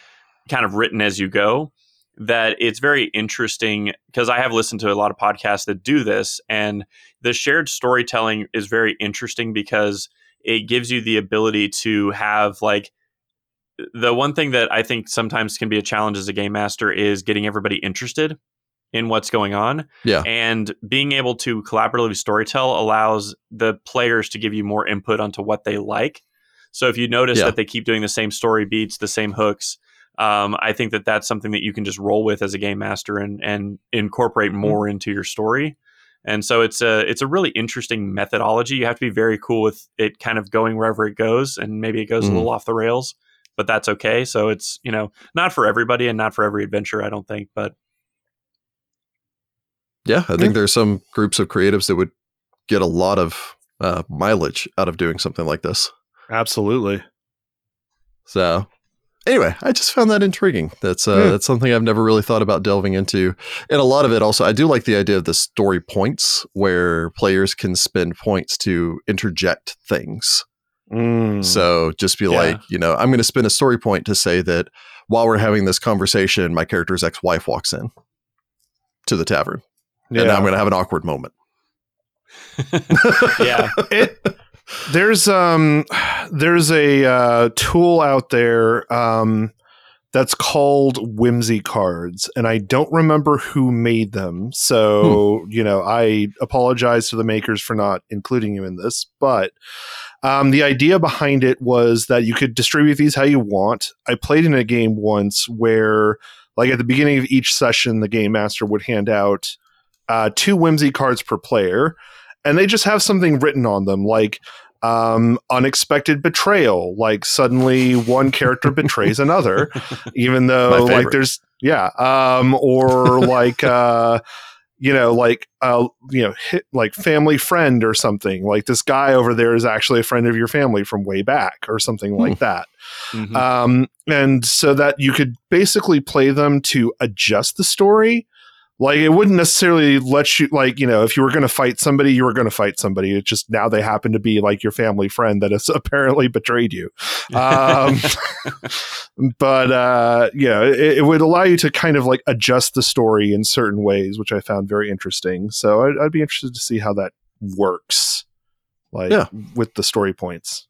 [SPEAKER 2] kind of written as you go. That it's very interesting because I have listened to a lot of podcasts that do this, and the shared storytelling is very interesting because it gives you the ability to have like the one thing that I think sometimes can be a challenge as a game master is getting everybody interested in what's going on.
[SPEAKER 1] Yeah.
[SPEAKER 2] And being able to collaboratively storytell allows the players to give you more input onto what they like. So if you notice
[SPEAKER 1] Yeah.
[SPEAKER 2] that they keep doing the same story beats, the same hooks, um, I think that that's something that you can just roll with as a game master and and incorporate more into your story. And so it's a it's a really interesting methodology. You have to be very cool with it kind of going wherever it goes, and maybe it goes
[SPEAKER 1] Mhm.
[SPEAKER 2] a little off the rails, but that's okay. So it's you know not for everybody and not for every adventure, I don't think. But
[SPEAKER 1] Yeah, I
[SPEAKER 3] Yeah.
[SPEAKER 1] think there's some groups of creatives that would get a lot of uh, mileage out of doing something like this.
[SPEAKER 3] Absolutely.
[SPEAKER 1] So, anyway, I just found that intriguing. That's uh,
[SPEAKER 3] Yeah.
[SPEAKER 1] that's something I've never really thought about delving into. And a lot of it also, I do like the idea of the story points where players can spend points to interject things.
[SPEAKER 3] Mm.
[SPEAKER 1] So just be
[SPEAKER 2] Yeah.
[SPEAKER 1] like, you know, I'm going to spend a story point to say that while we're having this conversation, my character's ex-wife walks in to the tavern, and
[SPEAKER 3] yeah.
[SPEAKER 1] I'm going to have an awkward moment.
[SPEAKER 2] yeah,
[SPEAKER 3] it there's um there's a uh, tool out there um that's called whimsy cards and i don't remember who made them so you know i apologize to the makers for not including you in this but um, the idea behind it was that you could distribute these how you want. I played in a game once where like at the beginning of each session the game master would hand out uh, two whimsy cards per player and they just have something written on them like um, unexpected betrayal like suddenly one character betrays another even though like there's yeah um, or like uh, you know like uh, you know hit, like family friend or something like this guy over there is actually a friend of your family from way back or something like that
[SPEAKER 2] Mhm.
[SPEAKER 3] um, and so that you could basically play them to adjust the story. Like it wouldn't necessarily let you, like you know, if you were going to fight somebody, you were going to fight somebody. It's just now they happen to be like your family friend that has apparently betrayed you. Um, but uh, you know, it, it would allow you to kind of like adjust the story in certain ways, which I found very interesting. So I'd, I'd be interested to see how that works, like
[SPEAKER 1] Yeah.
[SPEAKER 3] with the story points.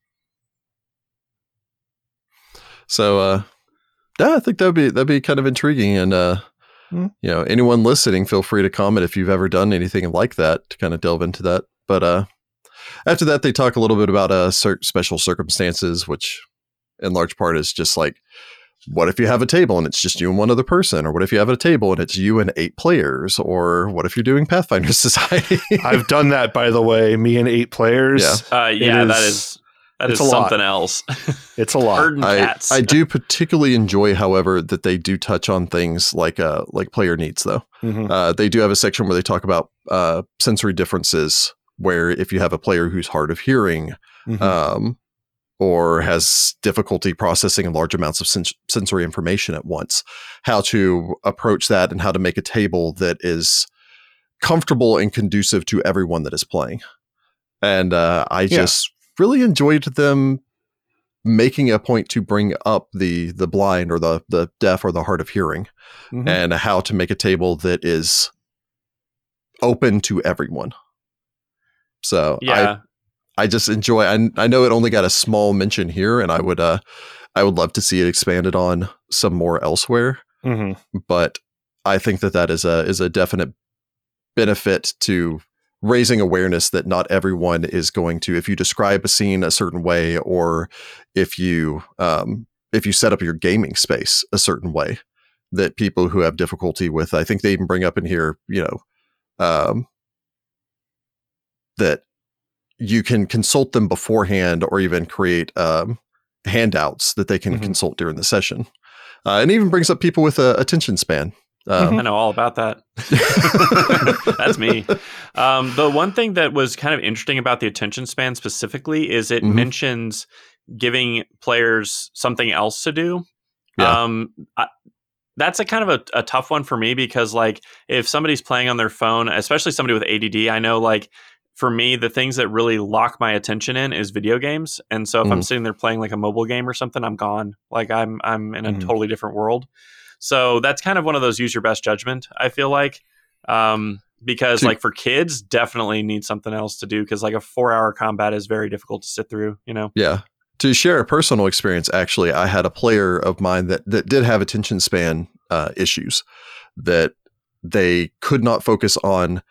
[SPEAKER 1] So uh yeah, I think that'd be that'd be kind of intriguing and uh
[SPEAKER 3] Hmm.
[SPEAKER 1] you know, anyone listening, feel free to comment if you've ever done anything like that to kind of delve into that. But uh after that they talk a little bit about uh cer- special circumstances, which in large part is just like what if you have a table and it's just you and one other person or what if you have a table and it's you and eight players or what if you're doing pathfinder society
[SPEAKER 3] I've done that, by the way. Me and eight players.
[SPEAKER 1] Yeah.
[SPEAKER 2] Uh, yeah, that
[SPEAKER 3] is-
[SPEAKER 2] is that
[SPEAKER 3] it's
[SPEAKER 2] is
[SPEAKER 3] a lot.
[SPEAKER 2] something else.
[SPEAKER 3] It's a lot.
[SPEAKER 2] Herding
[SPEAKER 1] I,
[SPEAKER 2] cats.
[SPEAKER 1] I do particularly enjoy, however, that they do touch on things like uh like player needs though.
[SPEAKER 3] Mhm.
[SPEAKER 1] Uh, they do have a section where they talk about uh, sensory differences, where if you have a player who's hard of hearing
[SPEAKER 3] Mhm.
[SPEAKER 1] um, or has difficulty processing large amounts of sens- sensory information at once, how to approach that and how to make a table that is comfortable and conducive to everyone that is playing. And uh, I
[SPEAKER 3] Yeah.
[SPEAKER 1] just really enjoyed them making a point to bring up the the blind or the the deaf or the hard of hearing
[SPEAKER 3] Mhm.
[SPEAKER 1] and how to make a table that is open to everyone. So
[SPEAKER 2] yeah,
[SPEAKER 1] I I just enjoy I I know it only got a small mention here and I would uh I would love to see it expanded on some more elsewhere,
[SPEAKER 3] Mhm.
[SPEAKER 1] but I think that that is a is a definite benefit to raising awareness that not everyone is going to if you describe a scene a certain way or if you um if you set up your gaming space a certain way that people who have difficulty with I think they even bring up in here, you know, um that you can consult them beforehand or even create um handouts that they can
[SPEAKER 3] Mhm.
[SPEAKER 1] consult during the session. Uh, and even brings up people with a attention span. Um,
[SPEAKER 2] I know all about that. That's me. Um, the one thing that was kind of interesting about the attention span specifically is it
[SPEAKER 1] Mhm.
[SPEAKER 2] mentions giving players something else to do.
[SPEAKER 1] Yeah.
[SPEAKER 2] Um, I, that's a kind of a, a tough one for me because, like, if somebody's playing on their phone, especially somebody with ADD, I know, like, for me, the things that really lock my attention in is video games. And so if I'm
[SPEAKER 1] Mhm.
[SPEAKER 2] sitting there playing like a mobile game or something, I'm gone. Like I'm I'm in a
[SPEAKER 3] Mhm.
[SPEAKER 2] totally different world. So that's kind of one of those use your best judgment. I feel like um, because
[SPEAKER 1] To-
[SPEAKER 2] like for kids, definitely need something else to do because like a four hour combat is very difficult to sit through. You know.
[SPEAKER 1] Yeah. To share a personal experience, actually, I had a player of mine that, that did have attention span uh, issues, that they could not focus on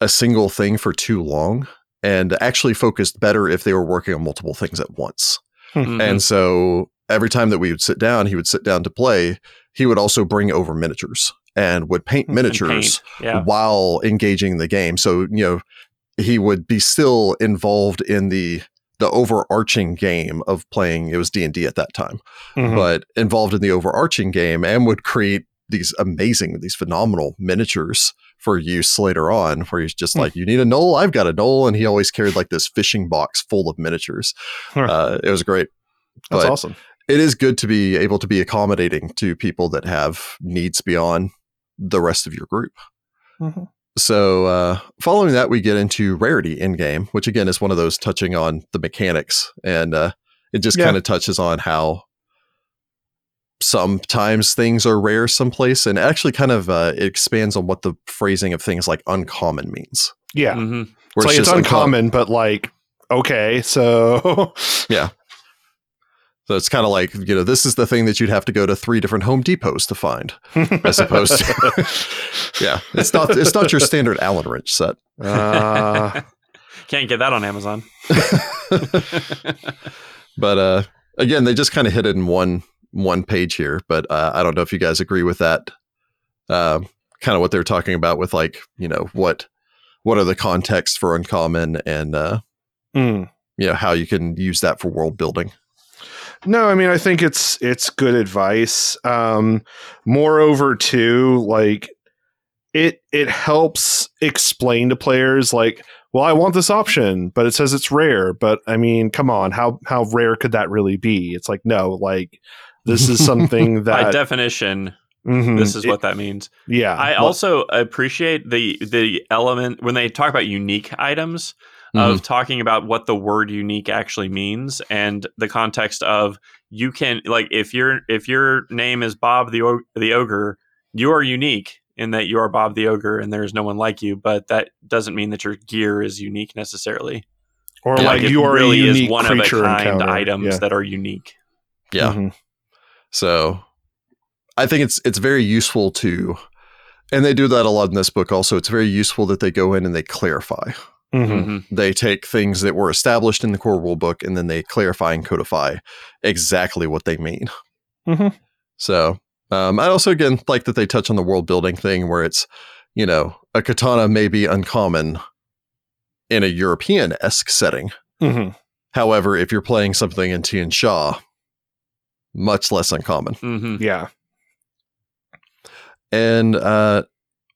[SPEAKER 1] a single thing for too long and actually focused better if they were working on multiple things at once.
[SPEAKER 2] Mhm.
[SPEAKER 1] And so every time that we would sit down, he would sit down to play. He would also bring over miniatures and would paint miniatures
[SPEAKER 2] paint. Yeah.
[SPEAKER 1] while engaging the game. So, you know, he would be still involved in the the overarching game of playing it was D&D at that time,
[SPEAKER 3] Mhm.
[SPEAKER 1] but involved in the overarching game and would create these amazing these phenomenal miniatures for use later on where he's just
[SPEAKER 3] Hmm.
[SPEAKER 1] like you need a gnoll I've got a gnoll and he always carried like this fishing box full of miniatures.
[SPEAKER 3] Huh.
[SPEAKER 1] Uh, it was great.
[SPEAKER 3] That's
[SPEAKER 1] but-
[SPEAKER 3] awesome.
[SPEAKER 1] It is good to be able to be accommodating to people that have needs beyond the rest of your group.
[SPEAKER 3] Mhm.
[SPEAKER 1] So, uh, following that, we get into rarity in game, which again is one of those touching on the mechanics, and uh, it just
[SPEAKER 3] Yeah.
[SPEAKER 1] kind of touches on how sometimes things are rare someplace, and actually kind of uh, it expands on what the phrasing of things like uncommon means.
[SPEAKER 3] Yeah.
[SPEAKER 2] Mhm.
[SPEAKER 3] It's like it's
[SPEAKER 1] just uncom-
[SPEAKER 3] uncommon, but like okay, so
[SPEAKER 1] So it's kind of like, you know, this is the thing that you'd have to go to three different Home Depots to find, as opposed to, yeah, it's not it's not your standard Allen wrench set.
[SPEAKER 3] uh,
[SPEAKER 2] Can't get that on Amazon.
[SPEAKER 1] but uh, again, they just kind of hit it in one one page here. But uh, I don't know if you guys agree with that. Uh, kind of what they're talking about with like, you know, what what are the contexts for uncommon and uh,
[SPEAKER 3] mm.
[SPEAKER 1] you know how you can use that for world building.
[SPEAKER 3] No, I mean I think it's it's good advice. Um moreover too, like it it helps explain to players like, well, I want this option, but it says it's rare, but I mean, come on, how how rare could that really be? It's like no, like this is something that By
[SPEAKER 2] definition,
[SPEAKER 3] Mhm.
[SPEAKER 2] this is
[SPEAKER 3] It-
[SPEAKER 2] what that means.
[SPEAKER 3] yeah.
[SPEAKER 2] I
[SPEAKER 3] well,
[SPEAKER 2] also appreciate the the element when they talk about unique items of talking about what the word unique actually means and the context of you can like if your if your name is Bob the o- the ogre, you are unique in that you are Bob the ogre and there is no one like you, but that doesn't mean that your gear is unique necessarily.
[SPEAKER 3] or
[SPEAKER 1] Yeah,
[SPEAKER 3] like
[SPEAKER 2] it
[SPEAKER 3] you are
[SPEAKER 2] really
[SPEAKER 3] a unique
[SPEAKER 2] is one of a
[SPEAKER 3] creature
[SPEAKER 2] kind
[SPEAKER 3] encounter.
[SPEAKER 2] items
[SPEAKER 3] Yeah.
[SPEAKER 2] that are unique.
[SPEAKER 1] yeah.
[SPEAKER 3] Mhm.
[SPEAKER 1] So I think it's it's very useful to and they do that a lot in this book also. It's very useful that they go in and they clarify.
[SPEAKER 3] Mhm.
[SPEAKER 2] Mhm.
[SPEAKER 1] They take things that were established in the core rule book and then they clarify and codify exactly what they mean.
[SPEAKER 3] Mhm.
[SPEAKER 1] So um, I also again like that they touch on the world building thing where it's, you know, a katana may be uncommon in a European esque setting.
[SPEAKER 3] Mhm.
[SPEAKER 1] However, if you're playing something in Tian Xia, much less uncommon.
[SPEAKER 2] Mhm.
[SPEAKER 3] Yeah.
[SPEAKER 1] And uh,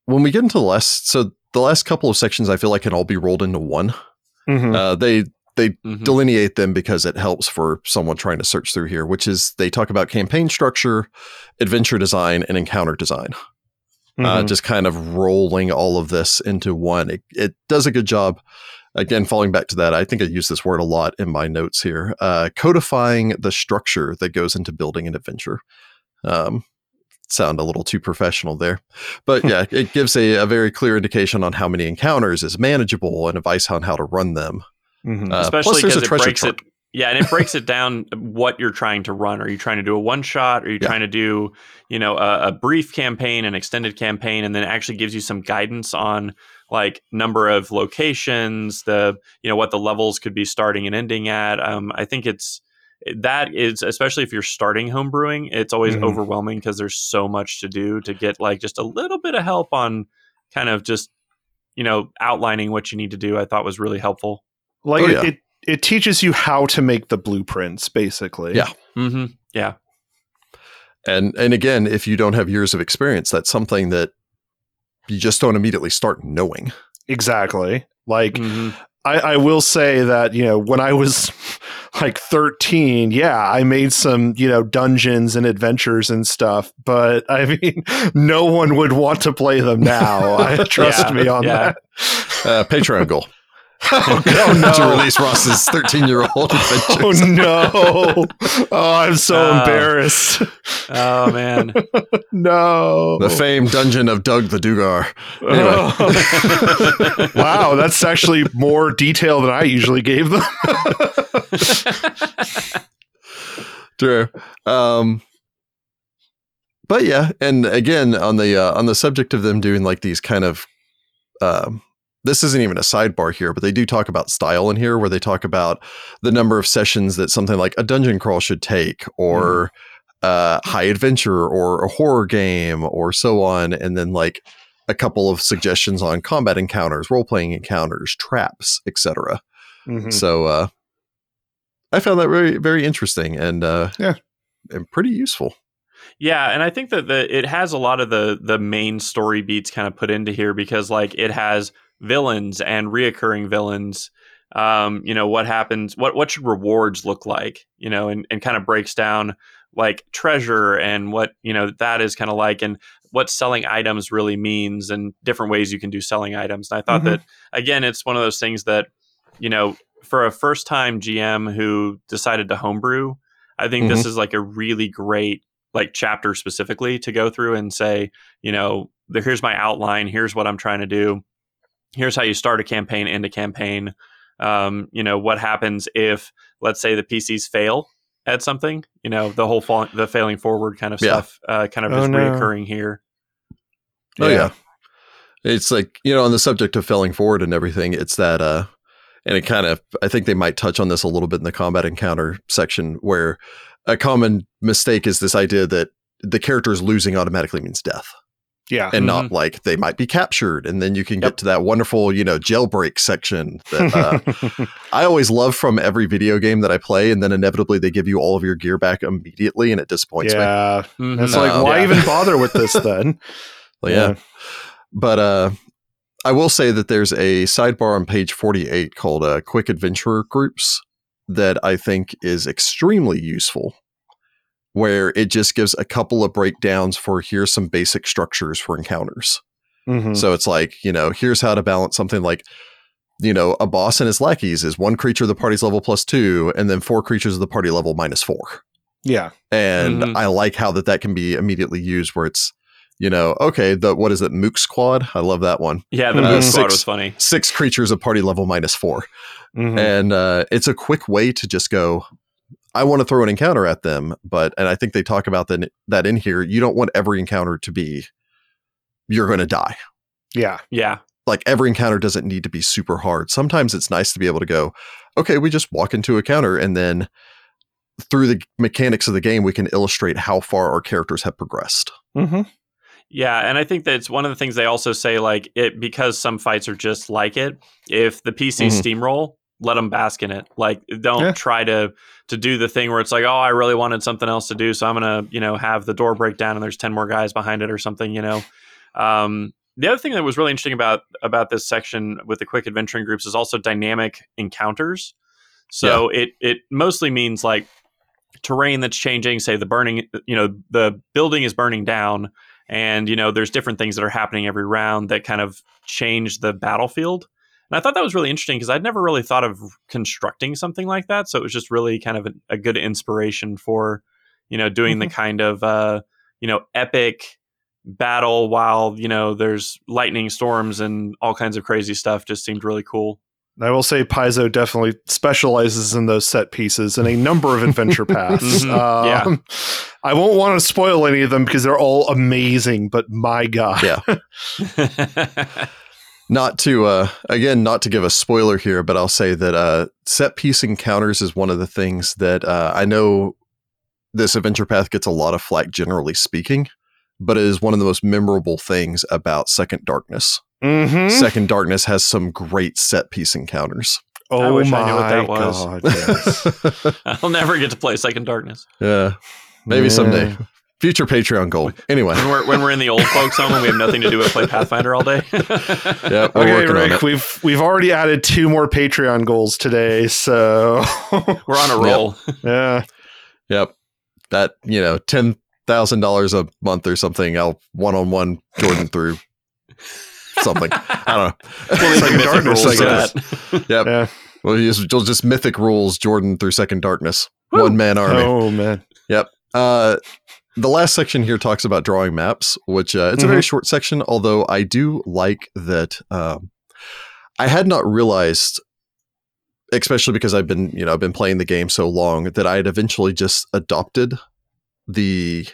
[SPEAKER 1] when we get into the last, so the last couple of sections, I feel like can all be rolled into one.
[SPEAKER 3] Mhm.
[SPEAKER 1] Uh, they
[SPEAKER 2] Mhm.
[SPEAKER 1] delineate them because it helps for someone trying to search through here, which is they talk about campaign structure, adventure design, and encounter design. Uh,
[SPEAKER 3] Mhm.
[SPEAKER 1] just kind of rolling all of this into one. It, it does a good job. Again, falling back to that, I think I use this word a lot in my notes here. Uh, codifying the structure that goes into building an adventure. Um, sound a little too professional there, but yeah, it gives a, a very clear indication on how many encounters is manageable and advice on how to run them.
[SPEAKER 3] Mhm.
[SPEAKER 1] Uh,
[SPEAKER 2] especially
[SPEAKER 1] plus, there's a
[SPEAKER 2] because it breaks
[SPEAKER 1] chart.
[SPEAKER 2] it. Yeah, and it breaks it down what you're trying to run. Are you trying to do a one shot? Are you
[SPEAKER 1] Yeah.
[SPEAKER 2] trying to do you know a, a brief campaign, an extended campaign, and then it actually gives you some guidance on like number of locations, the you know what the levels could be starting and ending at. Um, I think it's that is especially if you're starting homebrewing, it's always
[SPEAKER 3] Mhm.
[SPEAKER 2] overwhelming because there's so much to do to get like just a little bit of help on kind of just you know outlining what you need to do. I thought was really helpful.
[SPEAKER 3] like
[SPEAKER 1] Oh,
[SPEAKER 3] it,
[SPEAKER 1] yeah.
[SPEAKER 3] it it teaches you how to make the blueprints basically
[SPEAKER 1] Yeah.
[SPEAKER 2] mm-hmm. Yeah.
[SPEAKER 1] And and again, if you don't have years of experience, that's something that you just don't immediately start knowing.
[SPEAKER 3] exactly like
[SPEAKER 2] Mhm.
[SPEAKER 3] I, I will say that you know when I was like 13, yeah, I made some you know dungeons and adventures and stuff, but I mean, no one would want to play them now. I trust
[SPEAKER 2] Yeah,
[SPEAKER 3] me on
[SPEAKER 2] yeah.
[SPEAKER 3] that.
[SPEAKER 1] Uh, Patreon goal
[SPEAKER 3] oh,
[SPEAKER 1] to
[SPEAKER 3] no.
[SPEAKER 1] release Ross's 13 year old
[SPEAKER 3] Oh
[SPEAKER 1] adventures.
[SPEAKER 3] no! Oh, I'm so
[SPEAKER 2] Oh.
[SPEAKER 3] embarrassed.
[SPEAKER 2] Oh man.
[SPEAKER 3] No.
[SPEAKER 1] The famed dungeon of Doug the Dugar.
[SPEAKER 3] Oh. wow, that's actually more detail than I usually gave them.
[SPEAKER 1] True. Um, but yeah, and again on the uh, on the subject of them doing like these kind of um, this isn't even a sidebar here, but they do talk about style in here, where they talk about the number of sessions that something like a dungeon crawl should take, or uh, high adventure, or a horror game, or so on, and then like a couple of suggestions on combat encounters, role playing encounters, traps, etc.
[SPEAKER 3] Mhm.
[SPEAKER 1] So uh, I found that very very interesting and uh,
[SPEAKER 3] Yeah.
[SPEAKER 1] and pretty useful.
[SPEAKER 2] Yeah, and I think that the it has a lot of the the main story beats kind of put into here because like it has villains and reoccurring villains. Um, you know what happens? What what should rewards look like? You know, and and kind of breaks down like treasure and what you know that is kind of like and what selling items really means and different ways you can do selling items. And I thought
[SPEAKER 3] Mhm.
[SPEAKER 2] that again, it's one of those things that you know for a first time GM who decided to homebrew, I think this is like a really great like chapter specifically to go through and say, you know, here's my outline, here's what I'm trying to do, here's how you start a campaign, end a campaign. um, you know, what happens if, let's say, the PCs fail at something. You know, the whole fall, the failing forward kind of
[SPEAKER 1] Yeah.
[SPEAKER 2] stuff, uh, kind of
[SPEAKER 3] Oh,
[SPEAKER 2] is
[SPEAKER 3] no.
[SPEAKER 2] reoccurring here.
[SPEAKER 1] Oh yeah. It's like, you know, on the subject of failing forward and everything, it's that uh and it kind of I think they might touch on this a little bit in the combat encounter section where a common mistake is this idea that the character is losing automatically means death
[SPEAKER 3] Yeah.
[SPEAKER 1] and not like they might be captured and then you can get to that wonderful, you know, jailbreak section that uh I always love from every video game that I play and then inevitably they give you all of your gear back immediately and it disappoints me.
[SPEAKER 3] yeah.
[SPEAKER 2] Mhm.
[SPEAKER 3] It's like,
[SPEAKER 1] Oh.
[SPEAKER 3] why
[SPEAKER 2] Yeah.
[SPEAKER 3] even bother with this then?
[SPEAKER 1] Well, yeah. But uh, I will say that there's a sidebar on page 48 called uh, Quick Adventurer Groups that I think is extremely useful, where it just gives a couple of breakdowns for here's some basic structures for encounters.
[SPEAKER 3] Mhm.
[SPEAKER 1] So it's like, you know, here's how to balance something like, you know, a boss and his lackeys is one creature of the party's level plus two, and then four creatures of the party level minus four
[SPEAKER 3] Yeah.
[SPEAKER 1] and
[SPEAKER 2] Mhm.
[SPEAKER 1] I like how that that can be immediately used where it's you know okay the what is it mook squad I love that one
[SPEAKER 2] Yeah, the
[SPEAKER 3] Uh,
[SPEAKER 2] squad
[SPEAKER 1] six-
[SPEAKER 2] was funny.
[SPEAKER 1] six creatures of party level minus 4
[SPEAKER 3] Mhm.
[SPEAKER 1] and uh, it's a quick way to just go I want to throw an encounter at them but and I think they talk about that that in here you don't want every encounter to be you're going to die
[SPEAKER 3] yeah.
[SPEAKER 2] Yeah,
[SPEAKER 1] like every encounter doesn't need to be super hard. Sometimes it's nice to be able to go, okay, we just walk into a counter and then through the mechanics of the game, we can illustrate how far our characters have progressed.
[SPEAKER 3] hmm
[SPEAKER 2] Yeah, and I think that's one of the things they also say, like it because some fights are just like it. If the PC
[SPEAKER 1] Mhm.
[SPEAKER 2] steamroll, let them bask in it. Like, don't
[SPEAKER 3] Yeah.
[SPEAKER 2] try to to do the thing where it's like, oh, I really wanted something else to do, so I'm gonna, you know, have the door break down and there's ten more guys behind it or something. You know, um, the other thing that was really interesting about about this section with the quick adventuring groups is also dynamic encounters. So it it mostly means like terrain that's changing. Say the burning, you know, the building is burning down and you know there's different things that are happening every round that kind of change the battlefield and i thought that was really interesting because i'd never really thought of constructing something like that so it was just really kind of a, a good inspiration for you know doing the kind of uh you know epic battle while you know there's lightning storms and all kinds of crazy stuff just seemed really cool
[SPEAKER 3] I will say Paizo definitely specializes in those set pieces in a number of adventure paths.
[SPEAKER 2] Mhm, yeah.
[SPEAKER 3] Um, I won't want to spoil any of them because they're all amazing, but my God.
[SPEAKER 1] Yeah. Not to, uh, again, not to give a spoiler here, but I'll say that uh, set piece encounters is one of the things that uh, I know this adventure path gets a lot of flack, generally speaking, but it is one of the most memorable things about Second Darkness.
[SPEAKER 3] Mhm.
[SPEAKER 1] Second Darkness has some great set piece encounters.
[SPEAKER 3] Oh i
[SPEAKER 2] wish
[SPEAKER 3] my
[SPEAKER 2] I knew what that was.
[SPEAKER 3] God. Yes.
[SPEAKER 2] i'll never get to play second darkness
[SPEAKER 1] yeah, maybe
[SPEAKER 3] Yeah.
[SPEAKER 1] someday. Future Patreon goal. Anyway,
[SPEAKER 2] when we're when we're in the old folks home and we have nothing to do but play pathfinder all day
[SPEAKER 1] yeah, we're
[SPEAKER 3] Okay,
[SPEAKER 1] working on
[SPEAKER 3] Rick,
[SPEAKER 1] it.
[SPEAKER 3] we've we've already added two more Patreon goals today, so
[SPEAKER 2] we're on a
[SPEAKER 1] Yep.
[SPEAKER 2] roll
[SPEAKER 3] yeah.
[SPEAKER 1] Yep. That, you know, ten thousand dollars a month or something, I'll one on one Jordan through something. I don't know.
[SPEAKER 2] We'll leave
[SPEAKER 3] Second
[SPEAKER 2] mythic
[SPEAKER 3] Darkness,
[SPEAKER 2] rules
[SPEAKER 3] I
[SPEAKER 2] to
[SPEAKER 3] guess.
[SPEAKER 2] that.
[SPEAKER 1] Yep.
[SPEAKER 3] Yeah.
[SPEAKER 1] Well you just, you'll just mythic rules Jordan through second darkness.
[SPEAKER 2] Woo.
[SPEAKER 1] One man army.
[SPEAKER 3] Oh man. Yep.
[SPEAKER 1] Uh the last section here talks about drawing maps, which uh, it's a very short section, although I do like that um, I had not realized especially because I've been, you know, I've been playing the game so long that I had eventually just adopted the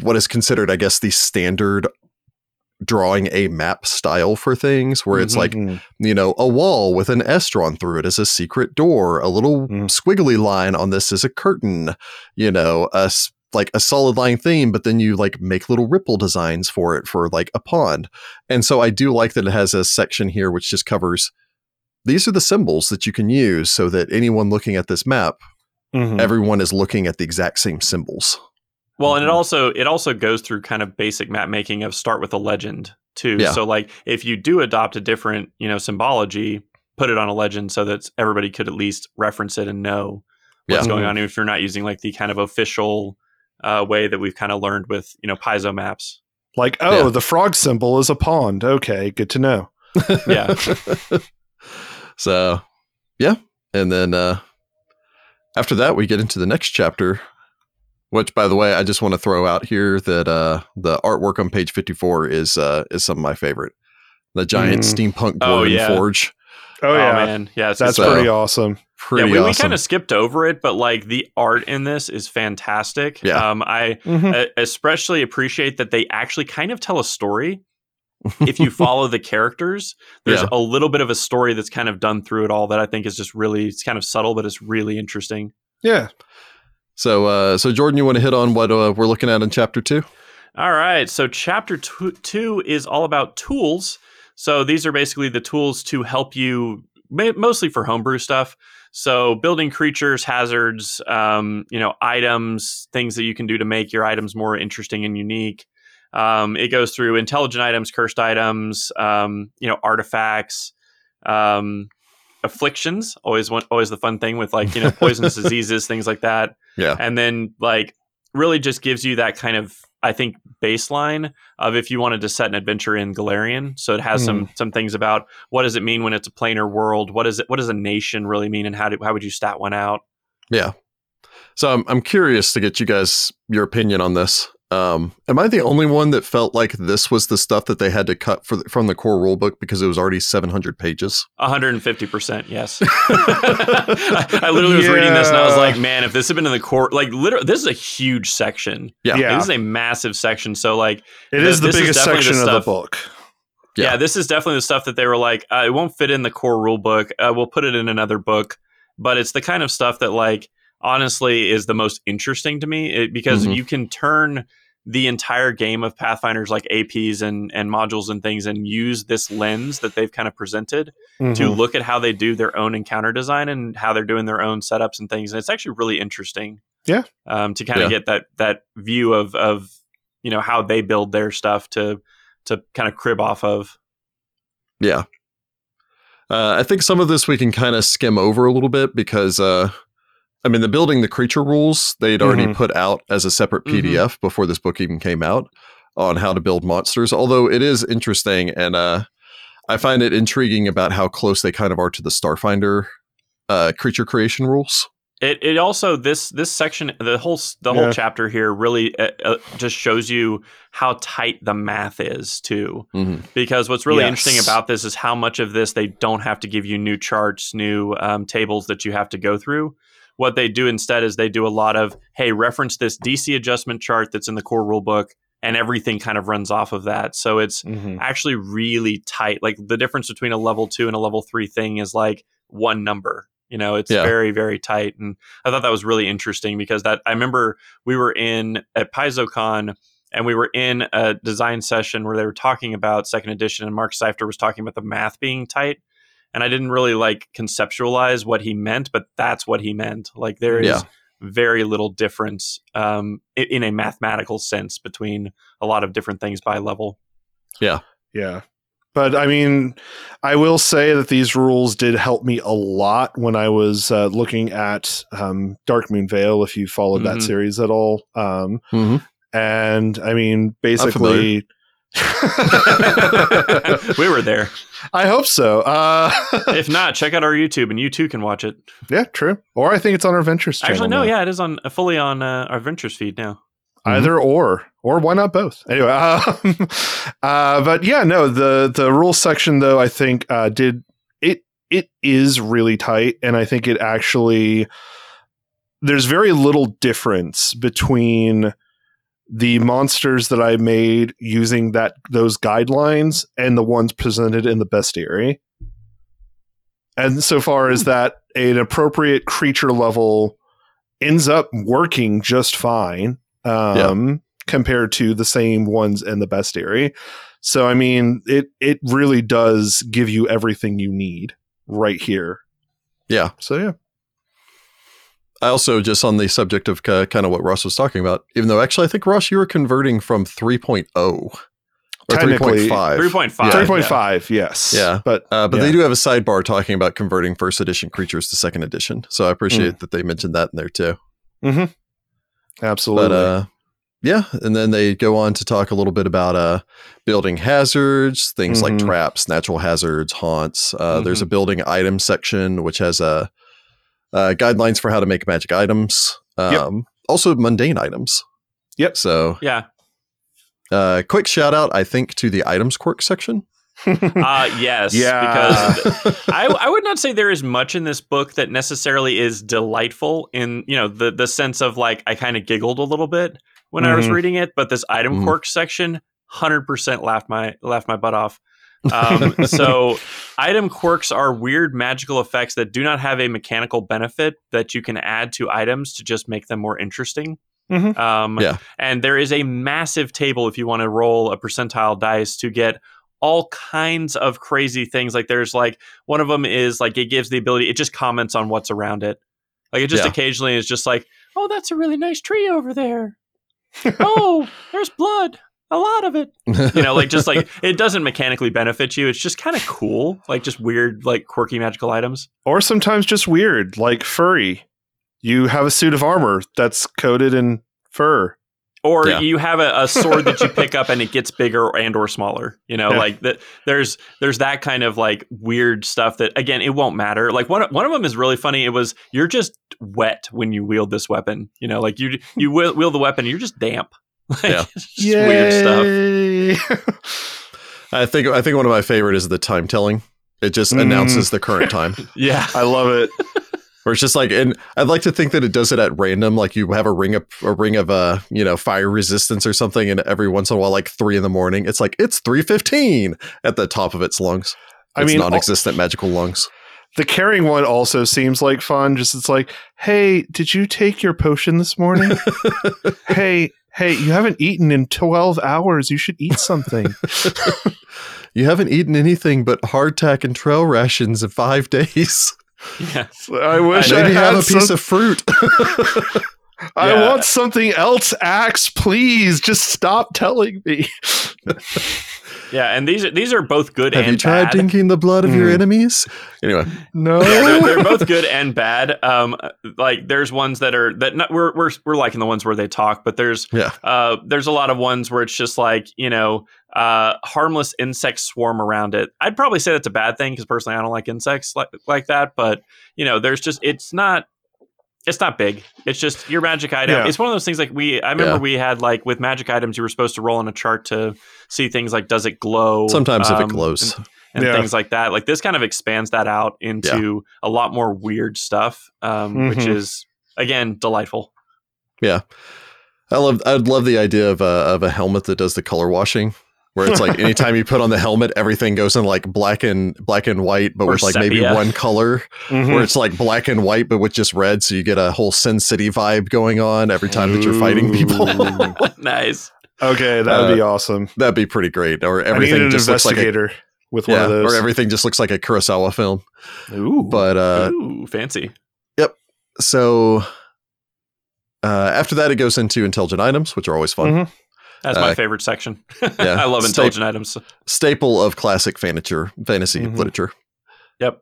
[SPEAKER 1] what is considered, I guess, the standard drawing a map style for things where it's
[SPEAKER 2] Mhm.
[SPEAKER 1] like, you know, a wall with an S drawn through it as a secret door, a little
[SPEAKER 3] Mm.
[SPEAKER 1] squiggly line on this is a curtain, you know, a s- like a solid line theme, but then you like make little ripple designs for it for like a pond. And so I do like that it has a section here which just covers these are the symbols that you can use so that anyone looking at this map,
[SPEAKER 3] Mhm.
[SPEAKER 1] everyone is looking at the exact same symbols.
[SPEAKER 2] Well, and it
[SPEAKER 3] Mhm.
[SPEAKER 2] also it also goes through kind of basic map making of start with a legend too.
[SPEAKER 1] Yeah.
[SPEAKER 2] So like if you do adopt a different, you know, symbology, put it on a legend so that everybody could at least reference it and know what's
[SPEAKER 1] Yeah.
[SPEAKER 2] going on if you're not using like the kind of official uh, way that we've kind of learned with, you know, Paizo maps.
[SPEAKER 3] Like, oh,
[SPEAKER 1] Yeah.
[SPEAKER 3] the frog symbol is a pond. Okay, good to know.
[SPEAKER 2] Yeah.
[SPEAKER 1] so, yeah. And then uh, after that, we get into the next chapter, which, by the way, I just want to throw out here that uh, the artwork on page 54 is uh, is some of my favorite. The giant
[SPEAKER 3] Mm.
[SPEAKER 1] steampunk
[SPEAKER 2] Oh, yeah.
[SPEAKER 1] forge.
[SPEAKER 3] Oh yeah,
[SPEAKER 2] man, yeah, it's
[SPEAKER 3] that's
[SPEAKER 1] So-
[SPEAKER 3] pretty awesome.
[SPEAKER 1] Pretty
[SPEAKER 2] yeah, we, we kind of skipped over it, but like the art in this is fantastic.
[SPEAKER 1] Yeah.
[SPEAKER 2] Um, I
[SPEAKER 3] Mhm.
[SPEAKER 2] uh, especially appreciate that they actually kind of tell a story. if you follow the characters, there's
[SPEAKER 1] Yeah.
[SPEAKER 2] a little bit of a story that's kind of done through it all that I think is just really it's kind of subtle, but it's really interesting.
[SPEAKER 3] Yeah,
[SPEAKER 1] so, uh, so Jordan, you want to hit on what uh, we're looking at in chapter two?
[SPEAKER 2] All right. So, chapter two, two is all about tools. So, these are basically the tools to help you, mostly for homebrew stuff. So, building creatures, hazards, um, you know, items, things that you can do to make your items more interesting and unique. Um, it goes through intelligent items, cursed items, um, you know, artifacts, um, afflictions. Always, one, always the fun thing with like you know poisonous diseases, things like that
[SPEAKER 1] Yeah.
[SPEAKER 2] and then like really just gives you that kind of I think baseline of if you wanted to set an adventure in Golarion. So it has some hmm. some things about what does it mean when it's a planar world? What is it? What does a nation really mean? And how do how would you stat one out?
[SPEAKER 1] Yeah. So I'm I'm curious to get you guys your opinion on this. Um, am I the only one that felt like this was the stuff that they had to cut for the, from the core rulebook because it was already 700 pages?
[SPEAKER 2] 150 percent, yes. I, I literally was reading this and I was like, man, if this had been in the core, like literally, this is a huge section.
[SPEAKER 1] Yeah.
[SPEAKER 3] Yeah.
[SPEAKER 2] This is a massive section. So like,
[SPEAKER 3] it
[SPEAKER 2] Th-
[SPEAKER 3] is the
[SPEAKER 2] this is
[SPEAKER 3] biggest
[SPEAKER 2] the
[SPEAKER 3] section of the book.
[SPEAKER 2] Yeah.
[SPEAKER 1] Yeah.
[SPEAKER 2] this is definitely the stuff that they were like, uh, it won't fit in the core rulebook. Uh, we'll put it in another book. But it's the kind of stuff that, like, honestly, is the most interesting to me it, because
[SPEAKER 1] Mhm.
[SPEAKER 2] you can turn the entire game of Pathfinders, like APs and, and modules and things, and use this lens that they've kind of presented to
[SPEAKER 3] Mhm.
[SPEAKER 2] look at how they do their own encounter design and how they're doing their own setups and things. And it's actually really interesting.
[SPEAKER 3] Yeah.
[SPEAKER 2] Um, to kind of
[SPEAKER 1] Yeah.
[SPEAKER 2] get that that view of of you know how they build their stuff to to kind of crib off of.
[SPEAKER 1] Yeah. Uh, I think some of this we can kind of skim over a little bit because, uh, I mean, the building the creature rules they'd already
[SPEAKER 3] Mhm.
[SPEAKER 1] put out as a separate. PDF before this book even came out on how to build monsters. Although it is interesting, and uh, I find it intriguing about how close they kind of are to the Starfinder uh, creature creation rules.
[SPEAKER 2] It it also this this section the whole s- the
[SPEAKER 3] Yeah.
[SPEAKER 2] whole chapter here really uh, uh, just shows you how tight the math is too.
[SPEAKER 1] Mhm.
[SPEAKER 2] Because what's really
[SPEAKER 3] Yes.
[SPEAKER 2] interesting about this is how much of this they don't have to give you new charts, new um, tables that you have to go through. What they do instead is they do a lot of hey reference this DC adjustment chart that's in the core rulebook, and everything kind of runs off of that. So it's
[SPEAKER 3] Mhm.
[SPEAKER 2] actually really tight. Like the difference between a level two and a level three thing is like one number. You know, it's
[SPEAKER 1] Yeah.
[SPEAKER 2] very, very tight. And I thought that was really interesting because that I remember we were in at PaizoCon and we were in a design session where they were talking about second edition and Mark Seifter was talking about the math being tight. And I didn't really like conceptualize what he meant, but that's what he meant. Like there is
[SPEAKER 1] Yeah.
[SPEAKER 2] very little difference um, i- in a mathematical sense between a lot of different things by level.
[SPEAKER 3] Yeah. Yeah. But I mean, I will say that these rules did help me a lot when I was uh, looking at um, Darkmoon Vale, if you followed that
[SPEAKER 2] Mhm.
[SPEAKER 3] series at all. Um,
[SPEAKER 1] Mhm.
[SPEAKER 3] and I mean, basically.
[SPEAKER 2] we were there.
[SPEAKER 3] I hope so. Uh,
[SPEAKER 2] If not, check out our YouTube and you too can watch it.
[SPEAKER 3] yeah, true. Or I think it's on our Ventures channel.
[SPEAKER 2] Actually, no,
[SPEAKER 3] now.
[SPEAKER 2] yeah, it is on fully on uh, our Ventures feed now.
[SPEAKER 3] either or or why not both anyway um, uh, but yeah no the the rules section though i think uh, did it it is really tight and i think it actually there's very little difference between the monsters that i made using that those guidelines and the ones presented in the bestiary and so far as that an appropriate creature level ends up working just fine um, compared to the same ones in the bestiary. So I mean, it it really does give you everything you need right here.
[SPEAKER 1] Yeah.
[SPEAKER 3] So yeah,
[SPEAKER 1] I also just on the subject of uh, kind of what Ross was talking about, even though actually I think Ross, you were converting from 3.0 or
[SPEAKER 3] Technically,
[SPEAKER 1] 3.5.
[SPEAKER 2] Three point five.
[SPEAKER 1] Yeah.
[SPEAKER 3] three point five. Yes.
[SPEAKER 1] Yeah.
[SPEAKER 3] But
[SPEAKER 1] Uh, but
[SPEAKER 3] yeah.
[SPEAKER 1] they do have a sidebar talking about converting first edition creatures to second edition. So I appreciate that they mentioned that in there too.
[SPEAKER 3] absolutely.
[SPEAKER 1] But uh, yeah, and then they go on to talk a little bit about uh, building hazards, things like
[SPEAKER 3] Mhm.
[SPEAKER 1] traps, natural hazards, haunts. Uh, There's a building item section which has uh, uh, guidelines for how to make magic items. Um, Also mundane items.
[SPEAKER 3] Yep.
[SPEAKER 1] So
[SPEAKER 2] Yeah.
[SPEAKER 1] uh, quick shout out, I think, to the items quirk section.
[SPEAKER 2] Uh, yes.
[SPEAKER 3] Yeah.
[SPEAKER 2] Because I, I would not say there is much in this book that necessarily is delightful in, you know, the, the sense of like, I kind of giggled a little bit when I was
[SPEAKER 3] Mhm.
[SPEAKER 2] reading it, but this item
[SPEAKER 1] Mhm.
[SPEAKER 2] quirk section, 100% laughed my, laughed my butt off. Um, so item quirks are weird magical effects that do not have a mechanical benefit that you can add to items to just make them more interesting.
[SPEAKER 3] Mhm.
[SPEAKER 2] Um,
[SPEAKER 1] Yeah.
[SPEAKER 2] And there is a massive table if you want to roll a percentile dice to get all kinds of crazy things. Like there's like one of them is like it gives the ability, it just comments on what's around it. Like it just
[SPEAKER 1] Yeah.
[SPEAKER 2] occasionally is just like, oh, that's a really nice tree over there. oh, there's blood. A lot of it. You know, like just like it doesn't mechanically benefit you. It's just kind of cool. Like just weird, like quirky magical items.
[SPEAKER 3] or sometimes just weird, like furry. You have a suit of armor that's coated in fur.
[SPEAKER 2] or
[SPEAKER 1] Yeah.
[SPEAKER 2] you have a, a sword that you pick up and it gets bigger and or smaller you know
[SPEAKER 3] Yeah.
[SPEAKER 2] like that there's there's that kind of like weird stuff that again it won't matter like one, one of them is really funny it was you're just wet when you wield this weapon you know like you you wield, wield the weapon you're just damp like,
[SPEAKER 1] Yeah.
[SPEAKER 2] weird stuff.
[SPEAKER 1] I think I think one of my favorite is the time telling. It just
[SPEAKER 3] Mm.
[SPEAKER 1] announces the current time.
[SPEAKER 2] yeah
[SPEAKER 3] I love it.
[SPEAKER 1] Where it's just like, and I'd like to think that it does it at random. Like you have a ring of a ring of uh, you know, fire resistance or something, and every once in a while, like three in the morning, it's like it's three fifteen at the top of its lungs.
[SPEAKER 3] I
[SPEAKER 1] Its
[SPEAKER 3] mean,
[SPEAKER 1] non-existent magical lungs.
[SPEAKER 3] the carrying one also seems like fun. Just it's like, hey, did you take your potion this morning? hey, hey, you haven't eaten in twelve hours. You should eat something.
[SPEAKER 1] You haven't eaten anything but hardtack and trail rations in five days.
[SPEAKER 2] yeah
[SPEAKER 3] I wish I,
[SPEAKER 1] Maybe
[SPEAKER 3] had
[SPEAKER 1] have a piece
[SPEAKER 3] some-
[SPEAKER 1] of fruit.
[SPEAKER 3] I
[SPEAKER 2] Yeah.
[SPEAKER 3] want something else, Axe. Please, just stop telling me.
[SPEAKER 2] yeah and these are these are both good
[SPEAKER 1] have
[SPEAKER 2] and
[SPEAKER 1] you tried
[SPEAKER 2] bad
[SPEAKER 1] drinking the blood of your
[SPEAKER 3] Mm.
[SPEAKER 1] enemies? Anyway,
[SPEAKER 3] No.
[SPEAKER 2] yeah, they're, they're both good and bad. Um, like there's ones that are that not, we're we're we're liking the ones where they talk, but there's
[SPEAKER 1] Yeah.
[SPEAKER 2] uh there's a lot of ones where it's just like you know uh harmless insects swarm around it. I'd probably say that's a bad thing because personally I don't like insects like like that. But you know there's just it's not. It's not big. It's just your magic item.
[SPEAKER 3] Yeah.
[SPEAKER 2] It's one of those things like we. I remember
[SPEAKER 1] Yeah.
[SPEAKER 2] we had like with magic items, you were supposed to roll on a chart to see things like does it glow.
[SPEAKER 1] sometimes if
[SPEAKER 2] um,
[SPEAKER 1] it glows.
[SPEAKER 2] and- and
[SPEAKER 3] Yeah.
[SPEAKER 2] things like that. Like this kind of expands that out into a lot more weird stuff, um, which
[SPEAKER 3] Mhm.
[SPEAKER 2] is again delightful.
[SPEAKER 1] Yeah, I love I'd love the idea of a of a helmet that does the color washing. Where it's like anytime you put on the helmet, everything goes in like black and black and white, but
[SPEAKER 2] Or
[SPEAKER 1] with like maybe one color.
[SPEAKER 3] Mhm.
[SPEAKER 1] Where it's like black and white, but with just red, so you get a whole Sin City vibe going on every time that you're fighting people.
[SPEAKER 2] Nice.
[SPEAKER 3] okay, that would be awesome.
[SPEAKER 1] That'd be pretty great. Or everything just looks like a
[SPEAKER 3] with one
[SPEAKER 1] yeah,
[SPEAKER 3] of those.
[SPEAKER 1] or everything just looks like a Kurosawa film.
[SPEAKER 3] Ooh.
[SPEAKER 1] But uh,
[SPEAKER 2] Ooh, fancy. Yep.
[SPEAKER 1] So uh, after that, it goes into intelligent items, which are always fun.
[SPEAKER 3] Mhm.
[SPEAKER 2] That's my
[SPEAKER 1] uh,
[SPEAKER 2] favorite section.
[SPEAKER 1] yeah,
[SPEAKER 2] I love
[SPEAKER 1] stay-
[SPEAKER 2] intelligent items.
[SPEAKER 1] Staple of classic fanature, fantasy
[SPEAKER 3] Mhm.
[SPEAKER 1] literature.
[SPEAKER 2] Yep.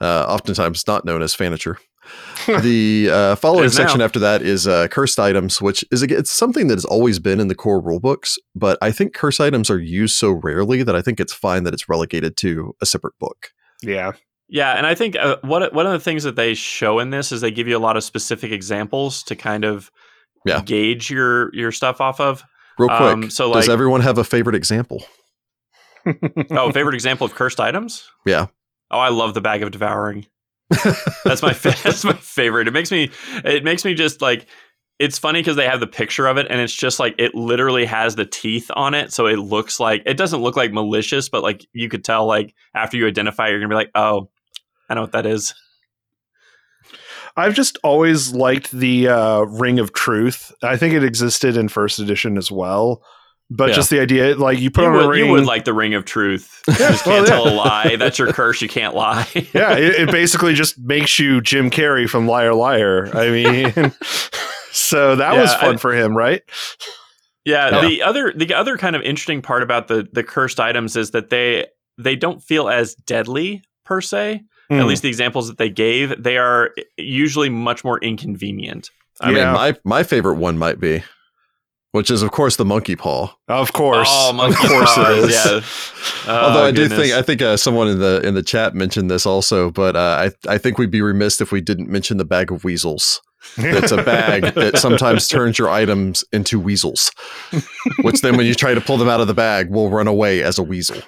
[SPEAKER 1] Uh, oftentimes not known as fanature. the uh, following section
[SPEAKER 2] now.
[SPEAKER 1] after that is uh, cursed items, which is it's something that has always been in the core rulebooks, but I think curse items are used so rarely that I think it's fine that it's relegated to a separate book.
[SPEAKER 3] yeah.
[SPEAKER 2] Yeah, and I think uh, what one of the things that they show in this is they give you a lot of specific examples to kind of
[SPEAKER 1] Yeah.
[SPEAKER 2] gauge your your stuff off of.
[SPEAKER 1] Real quick,
[SPEAKER 2] Um, so,
[SPEAKER 1] does everyone have a favorite example?
[SPEAKER 2] Oh, favorite example of cursed items?
[SPEAKER 1] Yeah.
[SPEAKER 2] Oh, I love the bag of devouring. that's my fa- that's my favorite. It makes me it makes me just like it's funny because they have the picture of it and it's just like it literally has the teeth on it, so it looks like it doesn't look like malicious, but like you could tell like after you identify, it, you're gonna be like, oh, I know what that is.
[SPEAKER 3] I've just always liked the uh, Ring of Truth. I think it existed in first edition as well. But
[SPEAKER 1] Yeah.
[SPEAKER 3] just the idea, like you put
[SPEAKER 2] You
[SPEAKER 3] on a ring.
[SPEAKER 2] you would like the ring of truth. You just can't
[SPEAKER 3] yeah.
[SPEAKER 2] tell a lie. That's your curse. You can't lie.
[SPEAKER 3] yeah, it, it basically just makes you Jim Carrey from Liar Liar. I mean, so that
[SPEAKER 2] Yeah,
[SPEAKER 3] was fun
[SPEAKER 2] I-
[SPEAKER 3] for him, right?
[SPEAKER 2] Yeah,
[SPEAKER 1] Yeah.
[SPEAKER 2] the other the other kind of interesting part about the the cursed items is that they they don't feel as deadly per se. At
[SPEAKER 3] Hmm.
[SPEAKER 2] least the examples that they gave, they are usually much more inconvenient.
[SPEAKER 1] I
[SPEAKER 3] Yeah.
[SPEAKER 1] mean, my my favorite one might be, which is of course the monkey paw.
[SPEAKER 3] of course,
[SPEAKER 2] Oh,
[SPEAKER 3] of course
[SPEAKER 2] paws,
[SPEAKER 3] it is.
[SPEAKER 2] yeah.
[SPEAKER 1] Although
[SPEAKER 2] Oh,
[SPEAKER 1] I do think I think uh, someone in the in the chat mentioned this also, but uh, I I think we'd be remiss if we didn't mention the bag of weasels. It's a bag that sometimes turns your items into weasels, which then when you try to pull them out of the bag will run away as a weasel.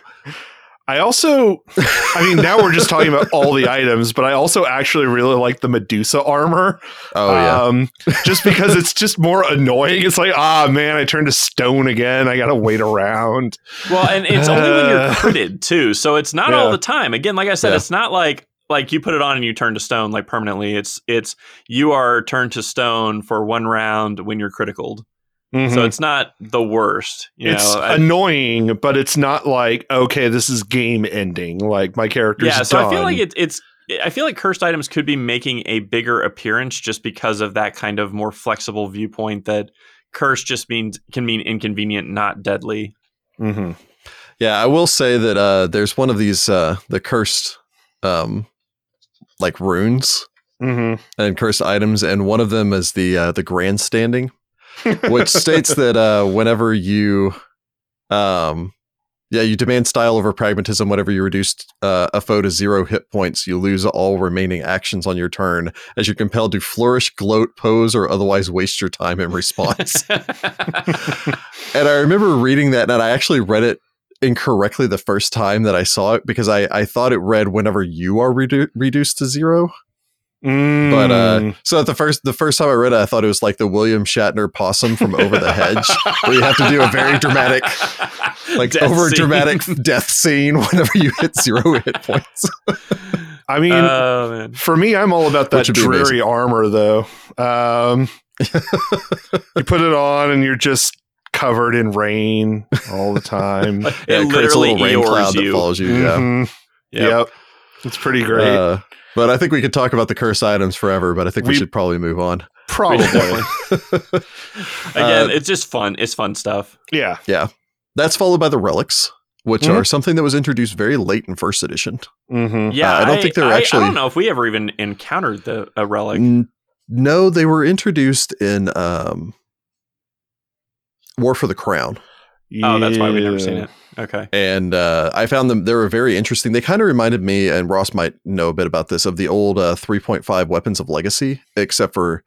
[SPEAKER 3] I also, I mean, now we're just talking about all the items, but I also actually really like the Medusa armor.
[SPEAKER 1] Oh yeah.
[SPEAKER 3] Um, just because it's just more annoying. It's like, ah, man, I turned to stone again. I got to wait around.
[SPEAKER 2] Well, and it's only when you're
[SPEAKER 3] Uh,
[SPEAKER 2] critted too, so it's not all the time. Again, like I said,
[SPEAKER 1] Yeah.
[SPEAKER 2] it's not like like you put it on and you turn to stone like permanently. It's it's you are turned to stone for one round when you're critical. So
[SPEAKER 3] Mhm.
[SPEAKER 2] it's not the worst. You
[SPEAKER 3] it's
[SPEAKER 2] know,
[SPEAKER 3] annoying, but it's not like okay, this is game ending. Like my character's
[SPEAKER 2] yeah. So I feel like it, it's. I feel like cursed items could be making a bigger appearance just because of that kind of more flexible viewpoint that curse just means can mean inconvenient, not deadly.
[SPEAKER 3] Mhm.
[SPEAKER 1] Yeah, I will say that uh, there's one of these uh, the cursed um, like runes
[SPEAKER 3] Mhm.
[SPEAKER 1] and cursed items, and one of them is the uh, the grandstanding, which states that uh, whenever you um, yeah you demand style over pragmatism whenever you reduce uh, a foe to zero hit points you lose all remaining actions on your turn as you're compelled to flourish gloat pose or otherwise waste your time in response and I remember reading that, and I actually read it incorrectly the first time that I saw it because I, I thought it read whenever you are redu- reduced to zero. But uh,
[SPEAKER 3] Mm.
[SPEAKER 1] so the first the first time I read it, I thought it was like the William Shatner possum from Over the Hedge, where you have to do a very dramatic, like
[SPEAKER 2] Death
[SPEAKER 1] over dramatic death scene whenever you hit zero hit points.
[SPEAKER 3] I mean,
[SPEAKER 2] Oh.
[SPEAKER 3] For me, I'm all about that
[SPEAKER 1] Which would be
[SPEAKER 3] dreary armor, though. Um, you put it on, and you're just covered in rain all the time.
[SPEAKER 2] It
[SPEAKER 1] Yeah, it creates a
[SPEAKER 2] literally
[SPEAKER 1] little rain
[SPEAKER 2] Eeyores
[SPEAKER 1] cloud that follows you. Yeah.
[SPEAKER 3] Mhm.
[SPEAKER 2] Yep.
[SPEAKER 3] Yep. It's pretty great.
[SPEAKER 1] Uh, but I think we could talk about the curse items forever, but I think we,
[SPEAKER 3] We-
[SPEAKER 1] should probably move on.
[SPEAKER 3] Probably.
[SPEAKER 2] Again,
[SPEAKER 1] Uh,
[SPEAKER 2] it's just fun. It's fun stuff.
[SPEAKER 3] yeah. Yeah.
[SPEAKER 1] That's followed by the relics, which
[SPEAKER 3] Mhm.
[SPEAKER 1] are something that was introduced very late in first edition.
[SPEAKER 3] hmm
[SPEAKER 2] Yeah,
[SPEAKER 1] I don't think they're
[SPEAKER 2] I,
[SPEAKER 1] actually-
[SPEAKER 2] I don't know if we ever even encountered the a relic.
[SPEAKER 1] N- no, they were introduced in um, War for the Crown,
[SPEAKER 2] Oh, that's why we never seen it. Okay.
[SPEAKER 1] and uh, I found them. They were very interesting. They kind of reminded me, and Ross might know a bit about this, of the old uh, 3.5 Weapons of Legacy, except for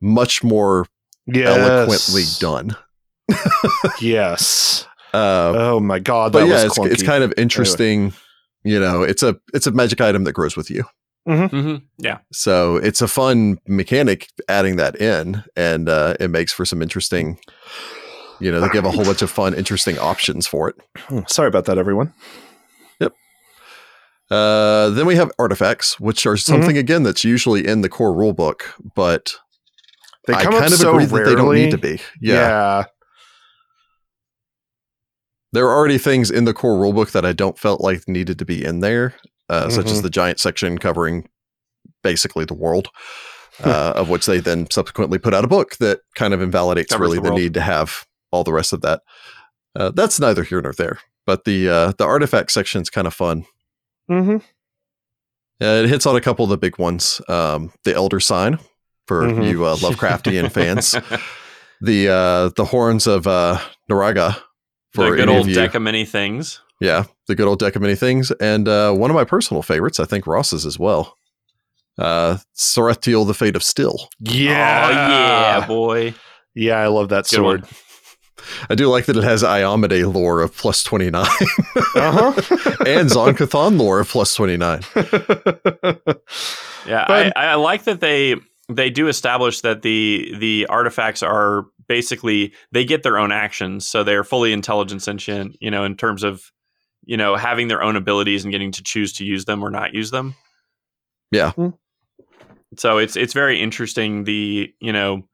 [SPEAKER 1] much more
[SPEAKER 3] Yes.
[SPEAKER 1] eloquently done.
[SPEAKER 3] Yes.
[SPEAKER 1] Uh,
[SPEAKER 3] Oh my god, that
[SPEAKER 1] but yeah,
[SPEAKER 3] was
[SPEAKER 1] it's,
[SPEAKER 3] clunky.
[SPEAKER 1] it's kind of interesting. You know, it's a it's a magic item that grows with you.
[SPEAKER 2] hmm Yeah.
[SPEAKER 1] So it's a fun mechanic adding that in, and uh, it makes for some interesting. You know, they give a whole bunch of fun, interesting options for it.
[SPEAKER 3] Hmm, Sorry about that, everyone.
[SPEAKER 1] Uh, then we have artifacts, which are something again that's usually in the core rulebook, but
[SPEAKER 3] They
[SPEAKER 1] I
[SPEAKER 3] come
[SPEAKER 1] kind
[SPEAKER 3] up
[SPEAKER 1] of
[SPEAKER 3] so
[SPEAKER 1] agree
[SPEAKER 3] rarely.
[SPEAKER 1] that they don't need to be. Yeah.
[SPEAKER 3] yeah.
[SPEAKER 1] there are already things in the core rulebook that I don't felt like needed to be in there, uh, such as
[SPEAKER 3] Mhm.
[SPEAKER 1] the giant section covering basically the world, uh, of which they then subsequently put out a book that kind of invalidates
[SPEAKER 2] Covers
[SPEAKER 1] really
[SPEAKER 2] the
[SPEAKER 1] the, need to have all the rest of that. Uh, that's neither here nor there. But the uh, the artifact section is kind of fun.
[SPEAKER 3] Mm-hmm.
[SPEAKER 1] Uh, it hits on a couple of the big ones. Um, the Elder Sign for
[SPEAKER 3] Mhm.
[SPEAKER 1] you uh, Lovecraftian fans. The uh, the horns of uh, Naraga
[SPEAKER 2] the
[SPEAKER 1] for
[SPEAKER 2] good
[SPEAKER 1] any
[SPEAKER 2] old
[SPEAKER 1] of you.
[SPEAKER 2] deck of many things.
[SPEAKER 1] Yeah, the good old deck of many things, and uh, one of my personal favorites, I think Ross's as well. Uh, Serithtial, the Fate of Still.
[SPEAKER 3] Yeah.
[SPEAKER 2] Oh yeah, boy.
[SPEAKER 3] Yeah, I love that
[SPEAKER 2] Good
[SPEAKER 3] sword.
[SPEAKER 2] one.
[SPEAKER 1] I do like that it has Iomedae lore of plus twenty nine
[SPEAKER 3] Uh-huh.
[SPEAKER 1] and Zon-Kuthon lore of plus twenty nine.
[SPEAKER 2] Yeah,
[SPEAKER 3] But-
[SPEAKER 2] I, I like that they they do establish that the the artifacts are basically they get their own actions, so they're fully intelligent sentient. You know, in terms of you know having their own abilities and getting to choose to use them or not use them.
[SPEAKER 1] Yeah.
[SPEAKER 3] Hmm.
[SPEAKER 2] So it's it's very interesting. The you know,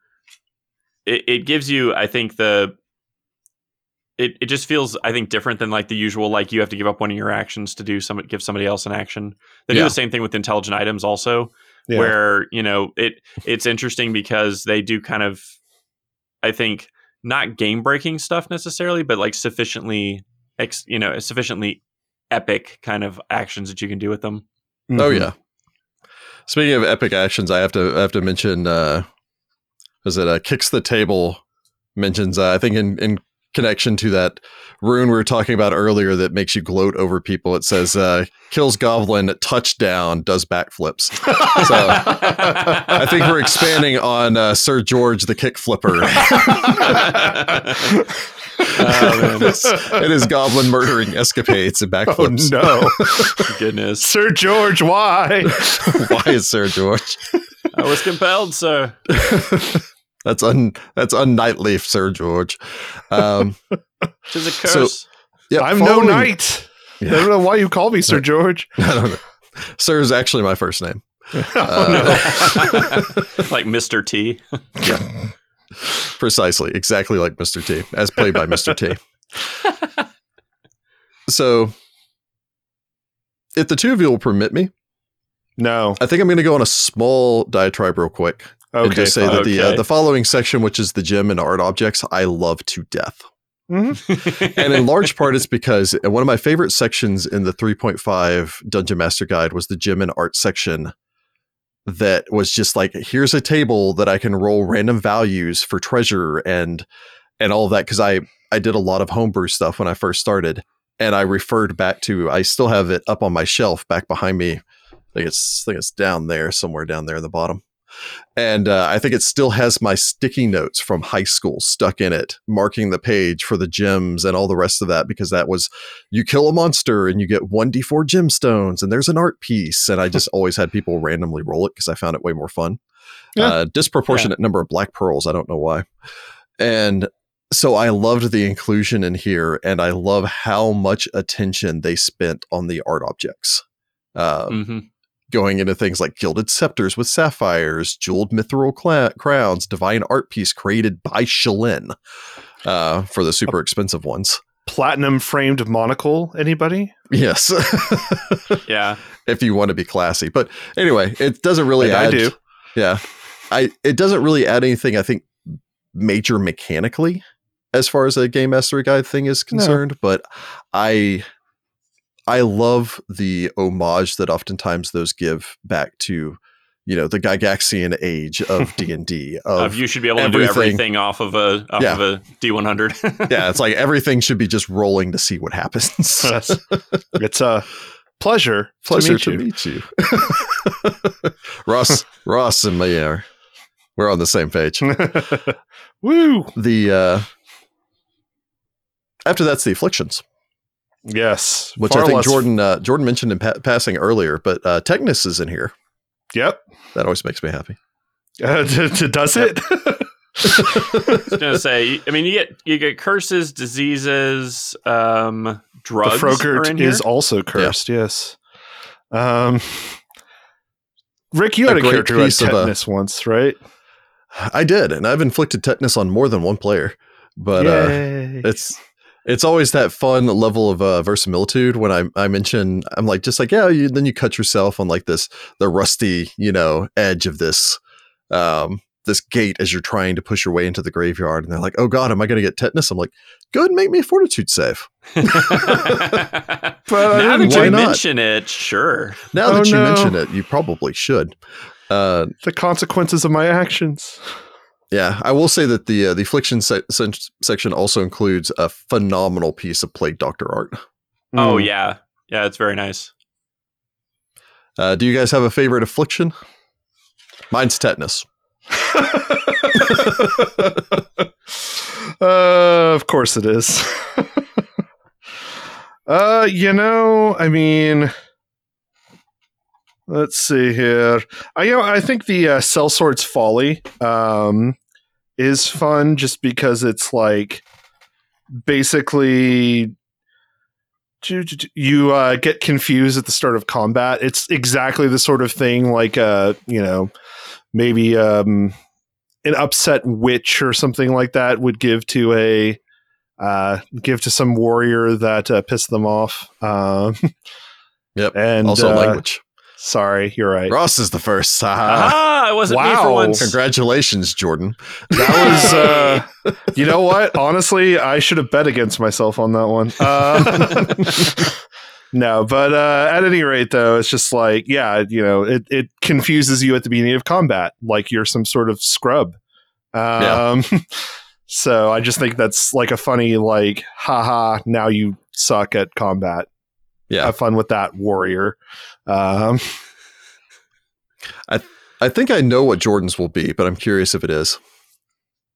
[SPEAKER 2] it, it gives you I think the it, it just feels I think different than like the usual like you have to give up one of your actions to do some give somebody else an action. They do the same thing with intelligent items also
[SPEAKER 3] Yeah.
[SPEAKER 2] where you know it it's interesting because they do kind of i think not game breaking stuff necessarily but like sufficiently ex, you know sufficiently epic kind of actions that you can do with them
[SPEAKER 1] Oh
[SPEAKER 3] Mhm.
[SPEAKER 1] yeah. Speaking of epic actions, I have to I have to mention. Uh, is it uh, kicks the table? Mentions uh, I think in in connection to that rune we were talking about earlier that makes you gloat over people. It says uh, kills goblin touchdown does backflips. So, I think we're expanding on uh, Sir George the kick flipper.
[SPEAKER 2] Oh, man.
[SPEAKER 1] and goblin murdering escapades and backflips.
[SPEAKER 3] Oh
[SPEAKER 1] backflips.
[SPEAKER 3] no,
[SPEAKER 2] Goodness.
[SPEAKER 3] Sir George, why?
[SPEAKER 1] Why is Sir George?
[SPEAKER 2] I was compelled, sir.
[SPEAKER 1] That's un that's unknightly, Sir George. Um,
[SPEAKER 2] Tis a
[SPEAKER 1] So-
[SPEAKER 2] curse.
[SPEAKER 1] yeah,
[SPEAKER 3] I'm no
[SPEAKER 1] following-
[SPEAKER 3] knight. I don't know why you call me Sir George.
[SPEAKER 1] I don't know. Sir is actually my first name.
[SPEAKER 3] Oh,
[SPEAKER 1] Uh,
[SPEAKER 2] like Mr. T.
[SPEAKER 1] Precisely, exactly like Mr. T, as played by Mr. T. So, if the two of you will permit me,
[SPEAKER 3] no.
[SPEAKER 1] I think I'm going to go on a small diatribe real quick and
[SPEAKER 3] Okay.
[SPEAKER 1] just say
[SPEAKER 3] fine.
[SPEAKER 1] that the uh, the following section, which is the gem and art objects, I love to death.
[SPEAKER 3] Mhm.
[SPEAKER 1] and in large part it's because one of my favorite sections in the 3.5 dungeon master guide was the gym and art section that was just like here's a table that i can roll random values for treasure and and all of that because i i did a lot of homebrew stuff when i first started and i referred back to i still have it up on my shelf back behind me i think it's I think it's down there somewhere down there in the bottom and uh, I think it still has my sticky notes from high school stuck in it, marking the page for the gems and all the rest of that because that was you kill a monster and you get 1d4 gemstones and there's an art piece. And I just always had people randomly roll it because I found it way more fun.
[SPEAKER 3] Yeah.
[SPEAKER 1] Uh, disproportionate number of black pearls. I don't know why. And so I loved the inclusion in here and I love how much attention they spent on the art objects. Uh,
[SPEAKER 2] hmm
[SPEAKER 1] going into things like gilded scepters with sapphires, jeweled mithril cla- crowns, divine art piece created by Shelyn uh, for the super expensive ones.
[SPEAKER 3] Platinum framed monocle. Anybody?
[SPEAKER 1] Yes,
[SPEAKER 2] Yeah.
[SPEAKER 1] if you want to be classy. But anyway, it doesn't really
[SPEAKER 3] And I
[SPEAKER 1] add.
[SPEAKER 3] do.
[SPEAKER 1] Yeah, I it doesn't really add anything. I think major mechanically as far as a game mastery guide thing is concerned. But I I love the homage that oftentimes those give back to you know the Gygaxian age of D and D.
[SPEAKER 2] Of
[SPEAKER 1] Of
[SPEAKER 2] you should be able to do
[SPEAKER 1] everything.
[SPEAKER 2] everything off of a off
[SPEAKER 1] Yeah.
[SPEAKER 2] of a D one hundred.
[SPEAKER 1] yeah, it's like everything should be just rolling to see what happens.
[SPEAKER 3] Yes. it's a pleasure.
[SPEAKER 1] Pleasure
[SPEAKER 3] to meet you.
[SPEAKER 1] Ross, Ross, and me are we're on the same page.
[SPEAKER 3] Woo!
[SPEAKER 1] The uh after that's the afflictions.
[SPEAKER 3] Yes.
[SPEAKER 1] which I think
[SPEAKER 3] less-
[SPEAKER 1] Jordan uh, Jordan mentioned in pa- passing earlier. But uh, tetanus is in here.
[SPEAKER 3] Yep.
[SPEAKER 1] That always makes me happy.
[SPEAKER 3] Uh, d- d- does it?
[SPEAKER 2] I was gonna say. I mean, you get you get curses, diseases, um,
[SPEAKER 3] the
[SPEAKER 2] drugs. are
[SPEAKER 3] Frogurt
[SPEAKER 2] in here.
[SPEAKER 3] is also cursed. Yes. Um, Rick, you had
[SPEAKER 1] A
[SPEAKER 3] a, character who had
[SPEAKER 1] piece of, uh,
[SPEAKER 3] tetanus once, right?
[SPEAKER 1] I did, and I've inflicted tetanus on more than one player. But uh, it's it's always that fun level of uh, verisimilitude when I I mention I'm like just like yeah you, then you cut yourself on like this the rusty you know edge of this um this gate as you're trying to push your way into the graveyard and they're like oh god am I going to get tetanus I'm like go ahead and make me a fortitude save
[SPEAKER 2] but
[SPEAKER 3] I
[SPEAKER 2] now
[SPEAKER 3] didn't-
[SPEAKER 2] that you
[SPEAKER 1] not?
[SPEAKER 2] mention it, sure.
[SPEAKER 1] now
[SPEAKER 3] Oh,
[SPEAKER 1] that you
[SPEAKER 3] no.
[SPEAKER 1] mention it you probably should uh
[SPEAKER 3] the consequences of my actions.
[SPEAKER 1] Yeah, I will say that the uh, the affliction se- se- section also includes a phenomenal piece of plague doctor art.
[SPEAKER 2] Oh
[SPEAKER 3] Mm.
[SPEAKER 2] yeah, yeah, it's very nice.
[SPEAKER 1] Uh, do you guys have a favorite affliction? Mine's tetanus.
[SPEAKER 3] uh, of course it is. uh, you know, I mean, let's see here. I you know, I think the uh, Sellsword's Folly um, is fun just because it's like basically you uh, get confused at the start of combat. It's exactly the sort of thing like uh, you know, maybe um an upset witch or something like that would give to a uh, give to some warrior that uh, pissed them off. Um,
[SPEAKER 1] Yep.
[SPEAKER 3] and
[SPEAKER 1] also
[SPEAKER 3] uh,
[SPEAKER 1] language.
[SPEAKER 3] Sorry, you're right.
[SPEAKER 1] Ross is the first. Haha.
[SPEAKER 2] Ah, it wasn't me for
[SPEAKER 3] Wow.
[SPEAKER 2] once.
[SPEAKER 1] Congratulations, Jordan.
[SPEAKER 3] That was, uh, you know what? Honestly, I should have bet against myself on that one. Uh, no, but uh, at any rate, though, it's just like, yeah, you know, it, it confuses you at the beginning of combat, like you're some sort of scrub. Um, so I just think that's like a funny, like, haha, now you suck at combat.
[SPEAKER 1] Yeah.
[SPEAKER 3] Have fun with that, warrior. Um,
[SPEAKER 1] I I think I know what Jordan's will be, but I'm curious if it is.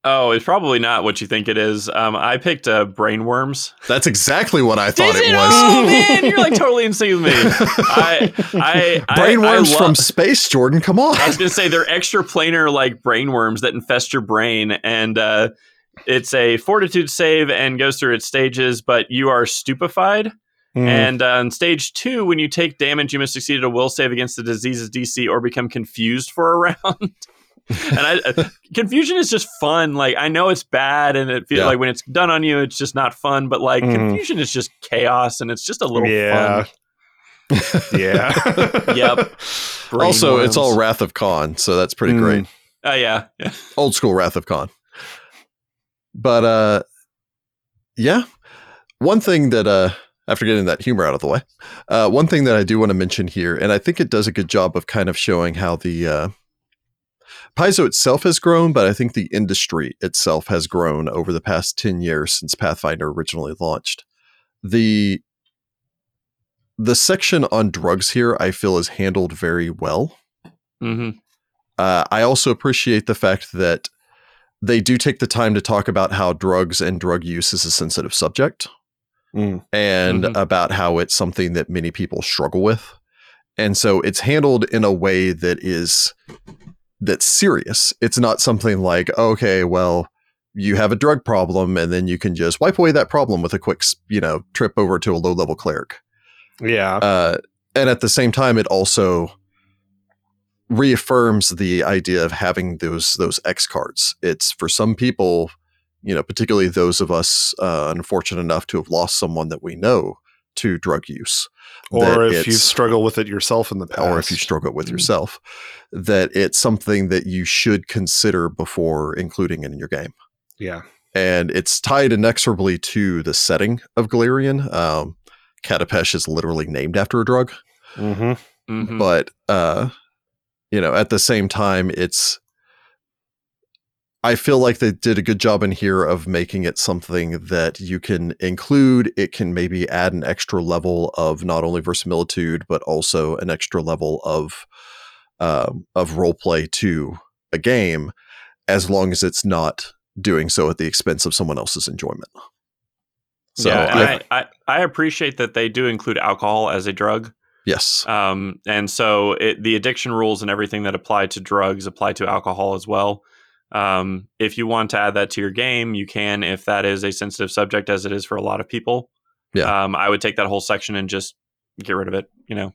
[SPEAKER 2] Oh, it's probably not what you think it is. Um, I picked uh, brainworms.
[SPEAKER 1] That's exactly what I thought it
[SPEAKER 2] it?
[SPEAKER 1] was.
[SPEAKER 2] Oh man, you're like totally in sync with me. I, I, I-
[SPEAKER 1] Brainworms
[SPEAKER 2] I lo-
[SPEAKER 1] from space, Jordan. Come on.
[SPEAKER 2] I was gonna say they're extra planar like brainworms that infest your brain, and uh, it's a fortitude save and goes through its stages. But you are stupefied,
[SPEAKER 3] Mm.
[SPEAKER 2] and uh, on stage two, when you take damage, you must succeed at a will save against the disease's DC or become confused for a round. and I, uh, confusion is just fun. Like I know it's bad, and it feels
[SPEAKER 1] Yeah.
[SPEAKER 2] like when it's done on you, it's just not fun. But like
[SPEAKER 3] Mhm.
[SPEAKER 2] confusion is just chaos, and it's just a little
[SPEAKER 3] yeah.
[SPEAKER 2] fun.
[SPEAKER 3] yeah.
[SPEAKER 2] Yep.
[SPEAKER 1] also, it's all Wrath of Khan, so that's pretty
[SPEAKER 3] Mm.
[SPEAKER 1] great.
[SPEAKER 2] Oh yeah, yeah.
[SPEAKER 1] Old school Wrath of Khan. But uh yeah. One thing that uh after getting that humor out of the way, uh one thing that I do want to mention here, and I think it does a good job of kind of showing how the uh Paizo itself has grown, but I think the industry itself has grown over the past 10 years since Pathfinder originally launched. The the section on drugs here I feel is handled very well.
[SPEAKER 2] hmm
[SPEAKER 1] Uh, I also appreciate the fact that they do take the time to talk about how drugs and drug use is a sensitive subject
[SPEAKER 3] Mm.
[SPEAKER 1] and
[SPEAKER 2] Mhm.
[SPEAKER 1] about how it's something that many people struggle with. And so it's handled in a way that is that's serious. It's not something like, okay, well, you have a drug problem and then you can just wipe away that problem with a quick, you know, trip over to a low-level cleric.
[SPEAKER 3] Yeah.
[SPEAKER 1] Uh, and at the same time, it also reaffirms the idea of having those those X cards. It's for some people, you know, particularly those of us uh, unfortunate enough to have lost someone that we know to drug use,
[SPEAKER 3] Or if
[SPEAKER 1] you
[SPEAKER 3] struggle with it yourself in the past.
[SPEAKER 1] or if you struggle with
[SPEAKER 2] Mm.
[SPEAKER 1] yourself, that it's something that you should consider before including it in your game
[SPEAKER 3] Yeah.
[SPEAKER 1] and it's tied inexorably to the setting of Golarion. Um, Katapesh is literally named after a drug,
[SPEAKER 3] Mm-hmm.
[SPEAKER 2] hmm
[SPEAKER 1] but uh, you know, at the same time, it's. I feel like they did a good job in here of making it something that you can include. It can maybe add an extra level of not only verisimilitude but also an extra level of um, of role play to a game, as long as it's not doing so at the expense of someone else's enjoyment. So
[SPEAKER 2] yeah,
[SPEAKER 1] I,
[SPEAKER 2] I, I, I appreciate that they do include alcohol as a drug.
[SPEAKER 1] yes,
[SPEAKER 2] Um, and so it, the addiction rules and everything that apply to drugs apply to alcohol as well. Um, if you want to add that to your game, you can, if that is a sensitive subject, as it is for a lot of people.
[SPEAKER 1] Yeah.
[SPEAKER 2] Um, I would take that whole section and just get rid of it, you know?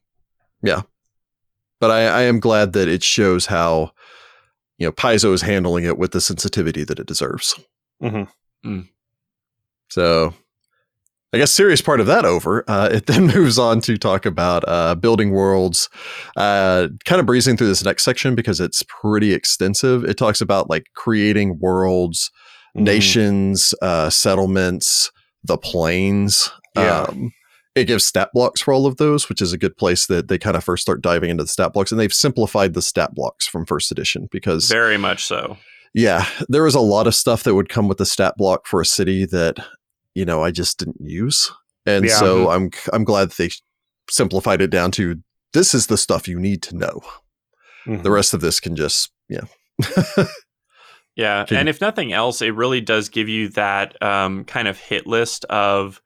[SPEAKER 2] Yeah.
[SPEAKER 1] But I, I am glad that it shows how you know Paizo is handling it with the sensitivity that it deserves.
[SPEAKER 3] Mhm.
[SPEAKER 2] Mm.
[SPEAKER 1] So, I guess serious part of that over. Uh, it then moves on to talk about uh, building worlds. Uh, kind of breezing through this next section because it's pretty extensive. It talks about like creating worlds,
[SPEAKER 3] Mm-hmm.
[SPEAKER 1] nations, uh, settlements, the planes.
[SPEAKER 3] Yeah.
[SPEAKER 1] Um, it gives stat blocks for all of those, which is a good place that they kind of first start diving into the stat blocks. And they've simplified the stat blocks from first edition because,
[SPEAKER 2] Very much so.
[SPEAKER 1] yeah, there was a lot of stuff that would come with the stat block for a city that, you know, I just didn't use. And
[SPEAKER 3] Yeah.
[SPEAKER 1] so I'm I'm glad that they simplified it down to this is the stuff you need to know.
[SPEAKER 3] Mhm.
[SPEAKER 1] The rest of this can just, yeah.
[SPEAKER 2] Yeah, and if nothing else, it really does give you that um, kind of hit list of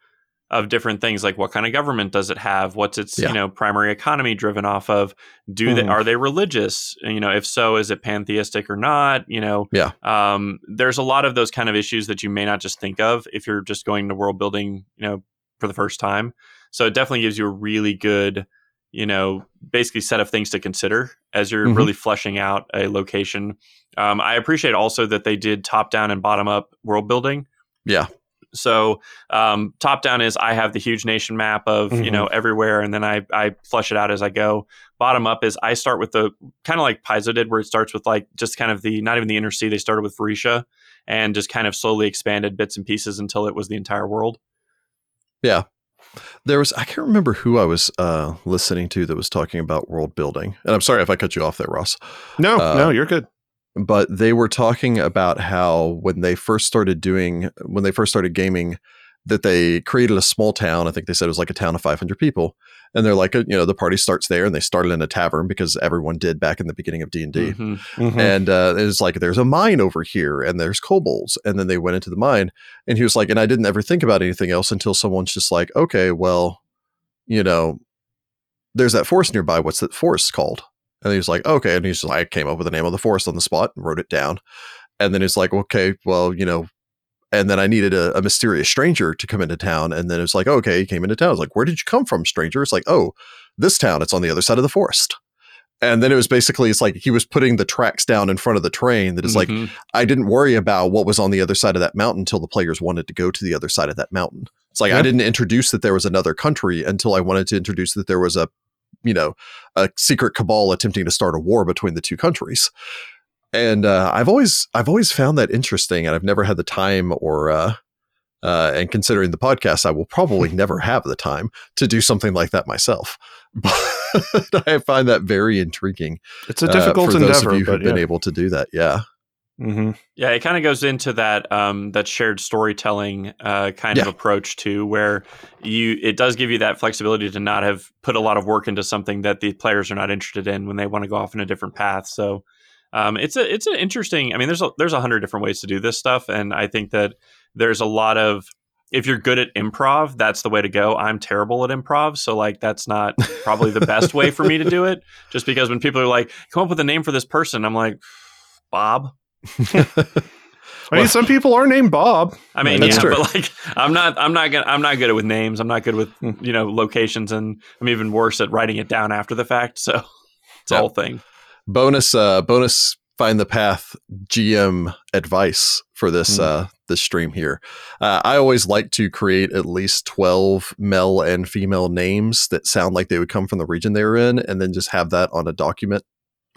[SPEAKER 2] of different things, like what kind of government does it have? What's its
[SPEAKER 1] Yeah.
[SPEAKER 2] you know primary economy driven off of? Do they
[SPEAKER 3] Mhm.
[SPEAKER 2] are they religious? You know, if so, is it pantheistic or not? You know,
[SPEAKER 1] Yeah.
[SPEAKER 2] Um, there's a lot of those kind of issues that you may not just think of if you're just going to world building, you know, for the first time. So it definitely gives you a really good, you know, basically set of things to consider as you're
[SPEAKER 1] Mhm.
[SPEAKER 2] really fleshing out a location. Um, I appreciate also that they did top down and bottom up world building.
[SPEAKER 1] Yeah.
[SPEAKER 2] So um, top down is I have the huge nation map of you
[SPEAKER 3] Mhm.
[SPEAKER 2] know everywhere, and then I I flush it out as I go. Bottom up is I start with the kind of like Paizo did, where it starts with like just kind of the not even the inner sea. They started with Varisia and just kind of slowly expanded bits and pieces until it was the entire world.
[SPEAKER 1] Yeah, there was I can't remember who I was uh, listening to that was talking about world building. And I'm sorry if I cut you off there, Ross.
[SPEAKER 3] No,
[SPEAKER 1] Uh,
[SPEAKER 3] no, you're good.
[SPEAKER 1] But they were talking about how when they first started doing when they first started gaming that they created a small town i think they said it was like a town of 500 people and they're like, uh, you know, the party starts there, and they started in a tavern because everyone did back in the beginning of D and D.
[SPEAKER 2] Mhm.
[SPEAKER 3] Mhm.
[SPEAKER 1] And uh, it's like there's a mine over here, and there's kobolds, and then they went into the mine, and he was like, and I didn't ever think about anything else until someone's just like, okay, well, you know, there's that forest nearby. What's that forest called? And he was like, okay, and he's like, I came up with the name of the forest on the spot and wrote it down, and then it's like, okay, well, you know. And then I needed a, a mysterious stranger to come into town. And then it's like, okay, he came into town. I was like, where did you come from, stranger? It's like, oh, this town. It's on the other side of the forest. And then it was basically, it's like he was putting the tracks down in front of the train that is like,
[SPEAKER 2] Mhm.
[SPEAKER 1] I didn't worry about what was on the other side of that mountain until the players wanted to go to the other side of that mountain. It's like I didn't introduce that there was another country until I wanted to introduce that there was a, you know, a secret cabal attempting to start a war between the two countries. And uh, I've always I've always found that interesting, and I've never had the time or. Uh, uh, and considering the podcast, I will probably never have the time to do something like that myself. But I find that very intriguing.
[SPEAKER 3] it's a
[SPEAKER 1] uh,
[SPEAKER 3] difficult
[SPEAKER 1] for those
[SPEAKER 3] endeavor,
[SPEAKER 1] of you who've been
[SPEAKER 3] yeah.
[SPEAKER 1] able to do that. Yeah,
[SPEAKER 3] Mhm.
[SPEAKER 2] Yeah, it kind of goes into that um, that shared storytelling uh, kind of approach too, where you it does give you that flexibility to not have put a lot of work into something that the players are not interested in when they want to go off in a different path. So um, it's a it's an interesting. I mean, there's a, there's a hundred different ways to do this stuff, and I think that there's a lot of if you're good at improv, that's the way to go. I'm terrible at improv, so like that's not probably the best way for me to do it. Just because when people are like, "Come up with a name for this person," I'm like, Bob.
[SPEAKER 3] I mean, some people are named Bob.
[SPEAKER 2] I mean,
[SPEAKER 1] That's
[SPEAKER 2] yeah,
[SPEAKER 1] true.
[SPEAKER 2] but like, I'm not, I'm not gonna, I'm not good at with names. I'm not good with you know locations, and I'm even worse at writing it down after the fact. So it's a whole thing.
[SPEAKER 1] bonus uh bonus find the path gm advice for this
[SPEAKER 3] Hmm.
[SPEAKER 1] uh this stream here uh, i always like to create at least 12 male and female names that sound like they would come from the region they were in and then just have that on a document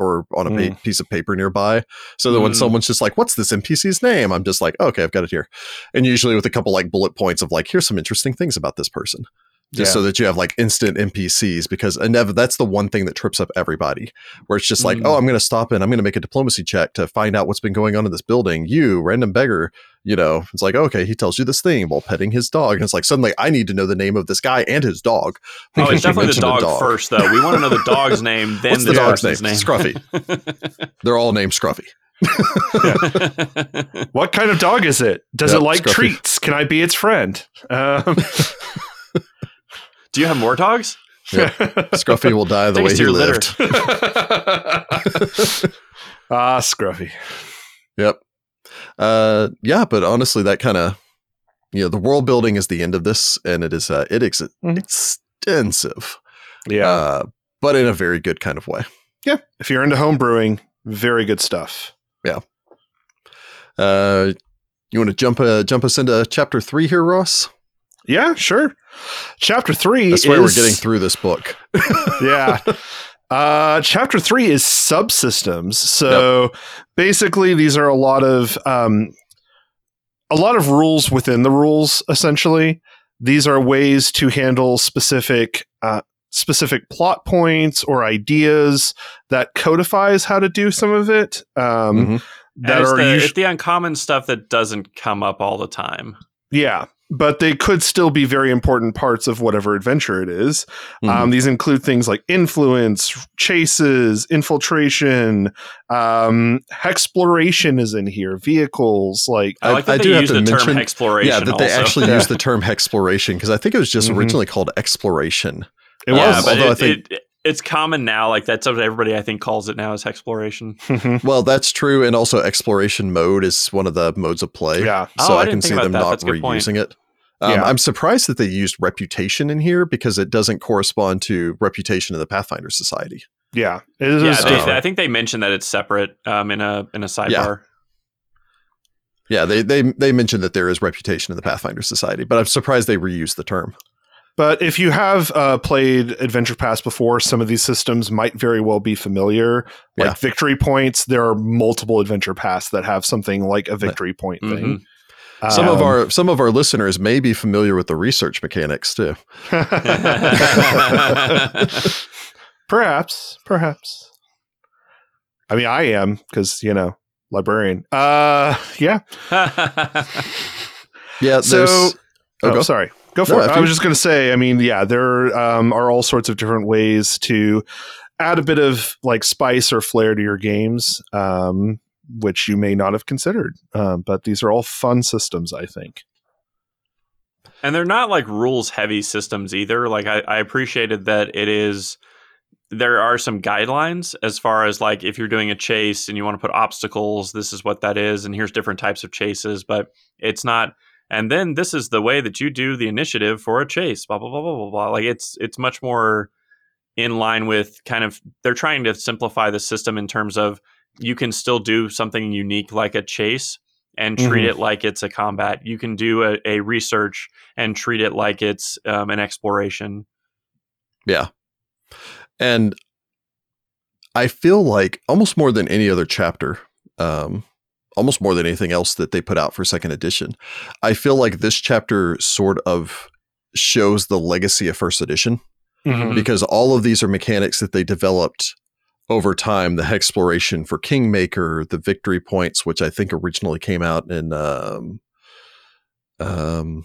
[SPEAKER 1] or on a pa- piece of paper nearby so that when
[SPEAKER 2] Mm.
[SPEAKER 1] someone's just like what's this npc's name i'm just like okay i've got it here and usually with a couple like bullet points of like here's some interesting things about this person just
[SPEAKER 3] Yeah.
[SPEAKER 1] so that you have like instant NPCs because inev- that's the one thing that trips up everybody where it's just like,
[SPEAKER 2] Mm.
[SPEAKER 1] oh, I'm going to stop and I'm going to make a diplomacy check to find out what's been going on in this building. You, random beggar, you know, it's like, okay, he tells you this thing while petting his dog. And it's like, suddenly I need to know the name of this guy and his dog.
[SPEAKER 2] Oh, it's definitely the
[SPEAKER 1] mentioned a
[SPEAKER 2] dog, first, though. We want to know the dog's name, then
[SPEAKER 1] What's
[SPEAKER 2] the,
[SPEAKER 1] the dog's name?
[SPEAKER 2] person's
[SPEAKER 1] Scruffy. They're all named Scruffy.
[SPEAKER 2] name.
[SPEAKER 3] What kind of dog is it? Does
[SPEAKER 1] Yep,
[SPEAKER 3] it like
[SPEAKER 1] Scruffy.
[SPEAKER 3] treats? Can I be its friend? Um,
[SPEAKER 2] Do you have more dogs?
[SPEAKER 1] Scruffy will die the
[SPEAKER 2] Take
[SPEAKER 1] way he
[SPEAKER 2] to your litter.
[SPEAKER 1] lived.
[SPEAKER 3] ah, Scruffy.
[SPEAKER 1] Yep. Uh, yeah, but honestly, that kind of, you know, the world building is the end of this, and it is uh, it is
[SPEAKER 3] Mhm.
[SPEAKER 1] extensive,
[SPEAKER 3] Yeah.
[SPEAKER 1] uh, but in a very good kind of way.
[SPEAKER 3] yeah. If you're into home brewing, very good stuff. Yeah.
[SPEAKER 1] Uh, you want to jump uh, jump us into chapter three here, Ross?
[SPEAKER 3] Yeah, sure. Chapter three
[SPEAKER 1] swear
[SPEAKER 3] is
[SPEAKER 1] we're getting through this book.
[SPEAKER 3] yeah. Uh, chapter three is subsystems. So basically, these are a lot of um, a lot of rules within the rules. Essentially, these are ways to handle specific uh, specific plot points or ideas that codifies how to do some of it. Um,
[SPEAKER 1] Mhm.
[SPEAKER 3] That are
[SPEAKER 2] the, it's the uncommon stuff that doesn't come up all the time.
[SPEAKER 3] Yeah, but they could still be very important parts of whatever adventure it is.
[SPEAKER 1] Mhm.
[SPEAKER 3] Um, these include things like influence, chases, infiltration, um, exploration is in here, vehicles, like
[SPEAKER 2] I like
[SPEAKER 1] I-
[SPEAKER 2] that
[SPEAKER 1] I do
[SPEAKER 2] they
[SPEAKER 1] have to
[SPEAKER 2] the
[SPEAKER 1] mention-
[SPEAKER 2] term exploration.
[SPEAKER 1] yeah, that they actually
[SPEAKER 3] Yeah.
[SPEAKER 1] use the term exploration because I think it was just
[SPEAKER 3] Mhm.
[SPEAKER 1] originally called exploration.
[SPEAKER 3] it
[SPEAKER 2] yeah,
[SPEAKER 3] was.
[SPEAKER 2] but
[SPEAKER 1] although I think-
[SPEAKER 2] it- it's common now. Like that's what everybody I think calls it now is exploration.
[SPEAKER 1] Well, that's true, and also exploration mode is one of the modes of play.
[SPEAKER 3] yeah,
[SPEAKER 1] so
[SPEAKER 2] Oh, I
[SPEAKER 1] I, can see them
[SPEAKER 2] that.
[SPEAKER 1] not
[SPEAKER 2] That's a good point.
[SPEAKER 1] reusing it. Um,
[SPEAKER 3] Yeah.
[SPEAKER 1] I'm surprised that they used reputation in here because it doesn't correspond to reputation of the Pathfinder Society.
[SPEAKER 3] yeah, it is
[SPEAKER 2] yeah, they, I think they mentioned that it's separate um, in a in a sidebar.
[SPEAKER 1] Yeah, they they they mentioned that there is reputation in the Pathfinder Society, but I'm surprised they reused the term.
[SPEAKER 3] But if you have uh, played Adventure Paths before, some of these systems might very well be familiar. Like
[SPEAKER 1] Yeah.
[SPEAKER 3] victory points, there are multiple Adventure Paths that have something like a victory point
[SPEAKER 2] Mhm.
[SPEAKER 3] thing.
[SPEAKER 1] Some of
[SPEAKER 3] Um,
[SPEAKER 1] our some of our listeners may be familiar with the research mechanics too.
[SPEAKER 3] perhaps, perhaps. I mean, I am because you know, librarian. Uh, yeah.
[SPEAKER 1] Yeah,
[SPEAKER 3] So- Oh,
[SPEAKER 1] Oh, go.
[SPEAKER 3] sorry. Go for
[SPEAKER 1] No,
[SPEAKER 3] it. I was just going to say, I mean, yeah, there um, are all sorts of different ways to add a bit of like spice or flair to your games, um, which you may not have considered. Um, but these are all fun systems, I think.
[SPEAKER 2] And they're not like rules heavy systems either. Like I, I appreciated that it is there are some guidelines as far as like if you're doing a chase and you want to put obstacles, this is what that is, and here's different types of chases, but it's not and then this is the way that you do the initiative for a chase, blah blah blah blah blah blah. Like it's it's much more in line with kind of they're trying to simplify the system in terms of you can still do something unique like a chase and treat
[SPEAKER 3] Mhm.
[SPEAKER 2] it like it's a combat. You can do a, a research and treat it like it's um, an exploration. Yeah.
[SPEAKER 1] And I feel like almost more than any other chapter, um, almost more than anything else that they put out for second edition, I feel like this chapter sort of shows the legacy of first edition
[SPEAKER 2] Mhm.
[SPEAKER 1] because all of these are mechanics that they developed over time the exploration for kingmaker the victory points which i think originally came out in um, um,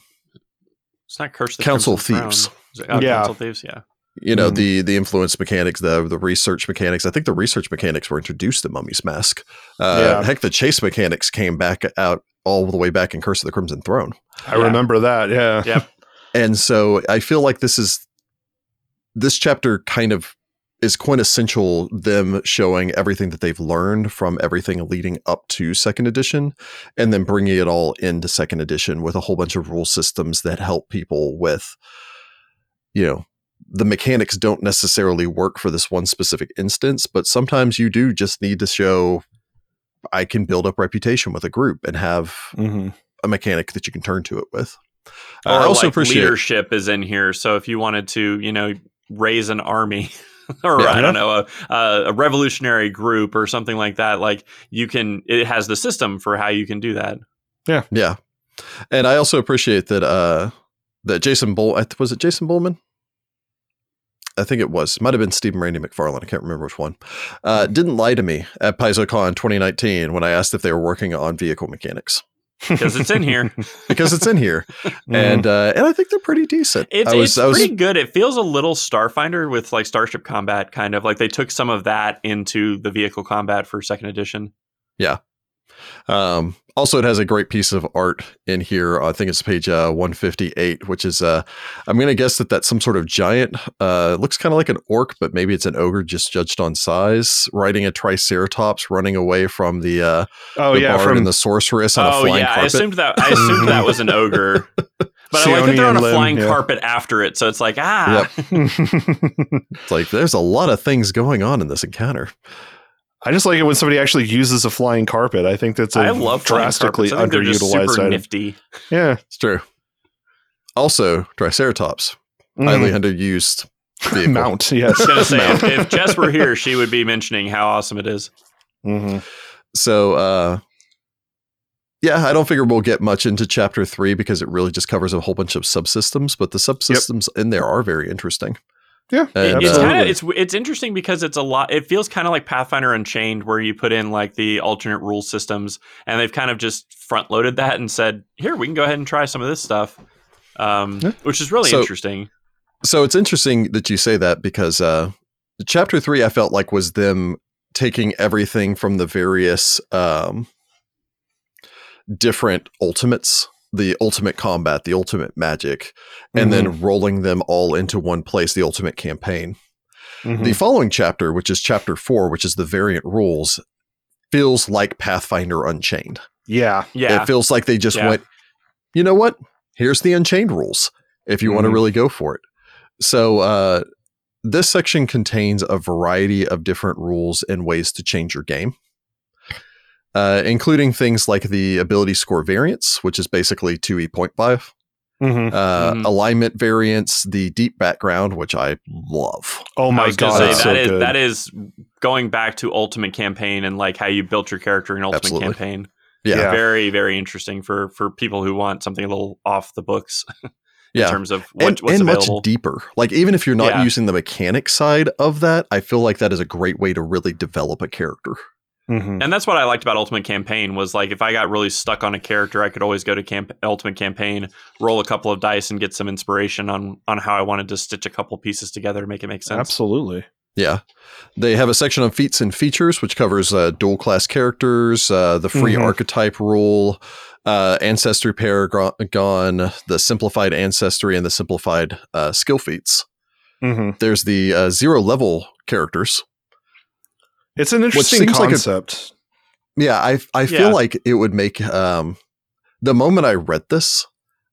[SPEAKER 2] It's not Curse of the
[SPEAKER 1] Council of
[SPEAKER 2] Crimson
[SPEAKER 1] Thieves.
[SPEAKER 2] It- oh,
[SPEAKER 3] Yeah.
[SPEAKER 2] Council of Thieves, yeah.
[SPEAKER 1] you know
[SPEAKER 3] Mhm.
[SPEAKER 1] the the influence mechanics the the research mechanics i think the research mechanics were introduced in mummy's mask uh
[SPEAKER 3] Yeah.
[SPEAKER 1] heck the chase mechanics came back out all the way back in curse of the crimson throne
[SPEAKER 3] I
[SPEAKER 2] Yeah.
[SPEAKER 3] remember that. Yeah.
[SPEAKER 2] Yep.
[SPEAKER 1] and so i feel like this is this chapter kind of is quintessential them showing everything that they've learned from everything leading up to second edition and then bringing it all into second edition with a whole bunch of rule systems that help people with you know the mechanics don't necessarily work for this one specific instance but sometimes you do just need to show i can build up reputation with a group and have
[SPEAKER 3] hmm
[SPEAKER 1] a mechanic that you can turn to it with
[SPEAKER 2] Or
[SPEAKER 1] i also
[SPEAKER 2] like
[SPEAKER 1] appreciate
[SPEAKER 2] leadership is in here. So if you wanted to, you know, raise an army or
[SPEAKER 1] Yeah.
[SPEAKER 2] I don't know, a, a, a revolutionary group or something like that, like you can, it has the system for how you can do that.
[SPEAKER 1] Yeah, yeah, and I also appreciate that uh that Jason Bull was it Jason Bulmahn? I think it was. It might have been Stephen Radney-MacFarland. I can't remember which one. Uh, didn't lie to me at PaizoCon 2019 when I asked if they were working on vehicle mechanics
[SPEAKER 2] Because it's in here.
[SPEAKER 1] because it's in here, and uh, and I think they're pretty decent.
[SPEAKER 2] It's,
[SPEAKER 1] was,
[SPEAKER 2] it's
[SPEAKER 1] was,
[SPEAKER 2] pretty good. It feels a little Starfinder with like Starship Combat, kind of like they took some of that into the vehicle combat for second edition.
[SPEAKER 1] Um, also, it has a great piece of art in here. I think it's page uh, 158, which is, uh, I'm going to guess that that's some sort of giant. Uh, looks kind of like an orc, but maybe it's an ogre just judged on size, riding a triceratops, running away from the, uh,
[SPEAKER 3] Oh
[SPEAKER 1] the
[SPEAKER 3] yeah, from
[SPEAKER 1] and the sorceress on a
[SPEAKER 2] Oh
[SPEAKER 1] flying
[SPEAKER 2] yeah, I assumed that. I assumed that was an ogre, but I like that they're on a flying
[SPEAKER 3] yeah.
[SPEAKER 2] carpet after it. So it's like ah,
[SPEAKER 1] It's like there's a lot of things going on in this encounter.
[SPEAKER 3] I just like it when somebody actually uses a flying carpet. I think that's a
[SPEAKER 2] I love
[SPEAKER 3] drastically.
[SPEAKER 2] I think they're just
[SPEAKER 3] underutilized
[SPEAKER 2] super
[SPEAKER 3] item.
[SPEAKER 2] nifty.
[SPEAKER 3] Yeah,
[SPEAKER 1] It's true. Also, triceratops,
[SPEAKER 3] Mhm.
[SPEAKER 1] highly underused vehicle.
[SPEAKER 3] mount. Yes,
[SPEAKER 2] I was gonna say
[SPEAKER 3] Mount.
[SPEAKER 2] if, if Jess were here, she would be mentioning how awesome it is.
[SPEAKER 3] Mhm.
[SPEAKER 1] So, uh, yeah, I don't figure we'll get much into chapter three because it really just covers a whole bunch of subsystems, but the subsystems in there are very interesting.
[SPEAKER 3] Yeah,
[SPEAKER 1] And,
[SPEAKER 2] it's
[SPEAKER 1] uh,
[SPEAKER 2] kind of it's it's interesting because it's a lot. It feels kind of like Pathfinder Unchained, where you put in like the alternate rule systems, and they've kind of just front loaded that and said, "Here, we can go ahead and try some of this stuff," um,
[SPEAKER 3] Yeah.
[SPEAKER 2] which is really
[SPEAKER 1] So-
[SPEAKER 2] interesting.
[SPEAKER 1] So it's interesting that you say that because uh, chapter three, I felt like was them taking everything from the various um, different ultimates, the ultimate combat, the ultimate magic, and then rolling them all into one place, the ultimate campaign.
[SPEAKER 3] Mhm.
[SPEAKER 1] The following chapter, which is chapter four, which is the variant rules, feels like Pathfinder Unchained.
[SPEAKER 3] yeah,
[SPEAKER 2] Yeah,
[SPEAKER 1] It feels like they just
[SPEAKER 2] Yeah.
[SPEAKER 1] went, you know what? Here's the Unchained rules if you want to really go for it. So, uh, this section contains a variety of different rules and ways to change your game, uh, including things like the ability score variance, which is basically 2e.5,
[SPEAKER 3] Mhm.
[SPEAKER 1] uh,
[SPEAKER 2] Mhm.
[SPEAKER 1] alignment variance, the deep background, which I love.
[SPEAKER 3] Oh my god,
[SPEAKER 2] say that
[SPEAKER 3] so
[SPEAKER 2] is that is going back to Ultimate Campaign and like how you built your character in Ultimate
[SPEAKER 1] Absolutely.
[SPEAKER 2] Campaign.
[SPEAKER 1] Yeah.
[SPEAKER 3] Yeah.
[SPEAKER 2] Very very interesting for for people who want something a little off the books in
[SPEAKER 1] Yeah.
[SPEAKER 2] terms of what,
[SPEAKER 1] and,
[SPEAKER 2] what's
[SPEAKER 1] and
[SPEAKER 2] available.
[SPEAKER 1] much deeper. Like even if you're not
[SPEAKER 2] Yeah.
[SPEAKER 1] using the mechanic side of that, I feel like that is a great way to really develop a character.
[SPEAKER 3] Mhm.
[SPEAKER 2] and that's what I liked about Ultimate Campaign was like if I got really stuck on a character, I could always go to camp- Ultimate Campaign, roll a couple of dice, and get some inspiration on on how I wanted to stitch a couple pieces together to make it make sense.
[SPEAKER 3] Absolutely.
[SPEAKER 1] Yeah. They have a section on feats and features, which covers uh, dual class characters, uh, the free
[SPEAKER 3] Mhm.
[SPEAKER 1] archetype rule, uh, ancestry paragon, the simplified ancestry, and the simplified uh, skill feats.
[SPEAKER 3] hmm
[SPEAKER 1] There's the uh, zero level characters.
[SPEAKER 3] It's an interesting
[SPEAKER 1] seems like a-
[SPEAKER 3] concept.
[SPEAKER 1] Yeah, I I
[SPEAKER 2] Yeah.
[SPEAKER 1] feel like it would make um the moment I read this,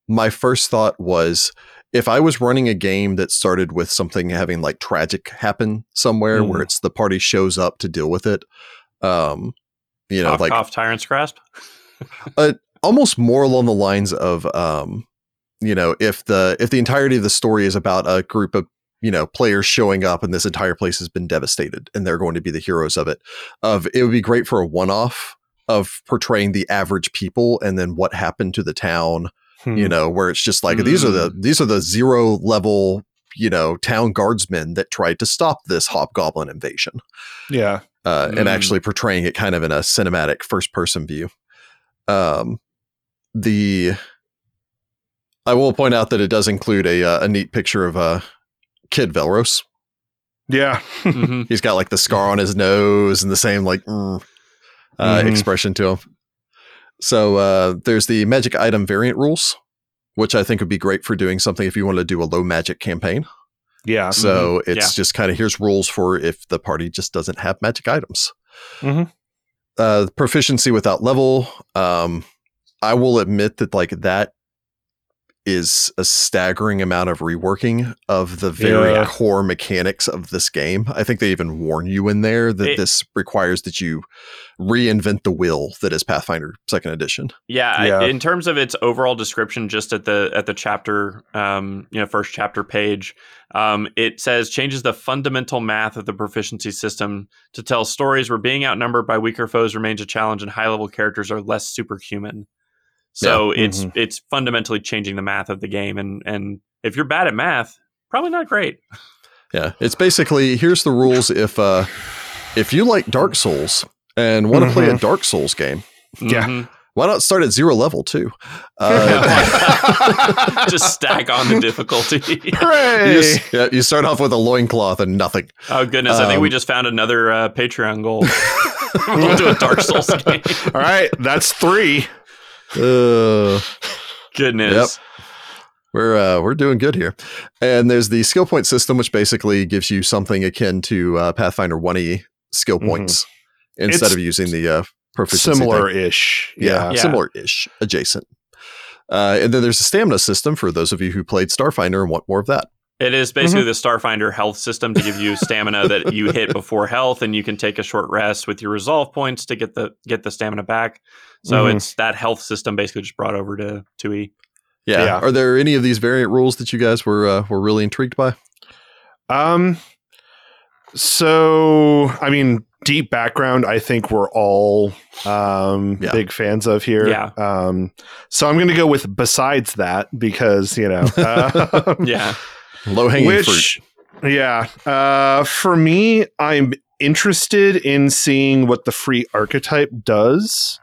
[SPEAKER 1] my first thought was if I was running a game that started with something having like tragic happen somewhere
[SPEAKER 3] Mm.
[SPEAKER 1] where it's the party shows up to deal with it, um, you know,
[SPEAKER 2] cough,
[SPEAKER 1] like
[SPEAKER 2] cough, tyrant's grasp.
[SPEAKER 1] almost more along the lines of um, you know, if the if the entirety of the story is about a group of you know players showing up and this entire place has been devastated and they're going to be the heroes of it of it would be great for a one-off of portraying the average people and then what happened to the town
[SPEAKER 3] Hmm.
[SPEAKER 1] you know where it's just like these are the these are the zero level you know town guardsmen that tried to stop this hobgoblin invasion
[SPEAKER 3] Yeah.
[SPEAKER 1] uh, and
[SPEAKER 2] Mm.
[SPEAKER 1] actually portraying it kind of in a cinematic first person view. Um, the I will point out that it does include a uh, a neat picture of uh, Kid Valeros.
[SPEAKER 3] Yeah.
[SPEAKER 2] Mhm.
[SPEAKER 1] He's got like the scar on his nose and the same like mm, uh,
[SPEAKER 3] Mhm.
[SPEAKER 1] expression to him. So uh, there's the magic item variant rules, which I think would be great for doing something if you want to do a low magic campaign.
[SPEAKER 3] Yeah.
[SPEAKER 1] So it's
[SPEAKER 2] Yeah.
[SPEAKER 1] just kind of here's rules for if the party just doesn't have magic items.
[SPEAKER 3] Mhm.
[SPEAKER 1] Uh, proficiency without level. Um, I will admit that like that is a staggering amount of reworking of the very
[SPEAKER 3] Yeah.
[SPEAKER 1] core mechanics of this game. I think they even warn you in there that
[SPEAKER 2] It-
[SPEAKER 1] this requires that you reinvent the wheel that is Pathfinder Second Edition.
[SPEAKER 2] Yeah, I- in terms of its overall description, just at the at the chapter, um, you know, first chapter page, um, it says changes the fundamental math of the proficiency system to tell stories where being outnumbered by weaker foes remains a challenge, and high level characters are less superhuman. So it's
[SPEAKER 3] Mhm.
[SPEAKER 2] it's fundamentally changing the math of the game, and and if you're bad at math, probably not great.
[SPEAKER 1] Yeah, it's basically here's the rules if uh if you like Dark Souls and want to play a
[SPEAKER 3] Mhm.
[SPEAKER 1] Dark Souls game,
[SPEAKER 3] Yeah.
[SPEAKER 2] Mhm.
[SPEAKER 1] why not start at zero level too? Uh,
[SPEAKER 2] just stack on the difficulty.
[SPEAKER 1] you, just- yeah, you start off with a loincloth and nothing.
[SPEAKER 2] oh goodness, I think we
[SPEAKER 1] Um,
[SPEAKER 2] just found another uh, Patreon goal. we'll do a Dark Souls game.
[SPEAKER 3] All right. That's three.
[SPEAKER 1] Uh,
[SPEAKER 2] Goodness.
[SPEAKER 1] we're uh, we're doing good here. And there's the skill point system, which basically gives you something akin to uh, Pathfinder One E skill
[SPEAKER 3] Mhm.
[SPEAKER 1] points instead
[SPEAKER 3] It's
[SPEAKER 1] of using the uh, proficiency.
[SPEAKER 3] Similar ish.
[SPEAKER 1] yeah,
[SPEAKER 3] Yeah.
[SPEAKER 2] Yeah.
[SPEAKER 1] similar-ish, adjacent. Uh, and then there's a stamina system for those of you who played Starfinder and want more of that.
[SPEAKER 2] It is
[SPEAKER 3] Mm-hmm.
[SPEAKER 2] basically the Starfinder health system to give you stamina that you hit before health, and you can take a short rest with your resolve points to get the get the stamina back. So
[SPEAKER 3] Mhm.
[SPEAKER 2] it's that health system basically just brought over to two E.
[SPEAKER 1] Yeah.
[SPEAKER 3] Yeah.
[SPEAKER 1] Are there any of these variant rules that you guys were uh, were really intrigued by?
[SPEAKER 3] Um. So, I mean, deep background. I think we're all um,
[SPEAKER 1] Yeah.
[SPEAKER 3] big fans of here.
[SPEAKER 2] Yeah.
[SPEAKER 3] Um. So I'm going to go with besides that because you know. Uh,
[SPEAKER 2] Yeah,
[SPEAKER 1] Low hanging fruit.
[SPEAKER 3] Which, yeah. Uh, for me, I'm interested in seeing what the free archetype does.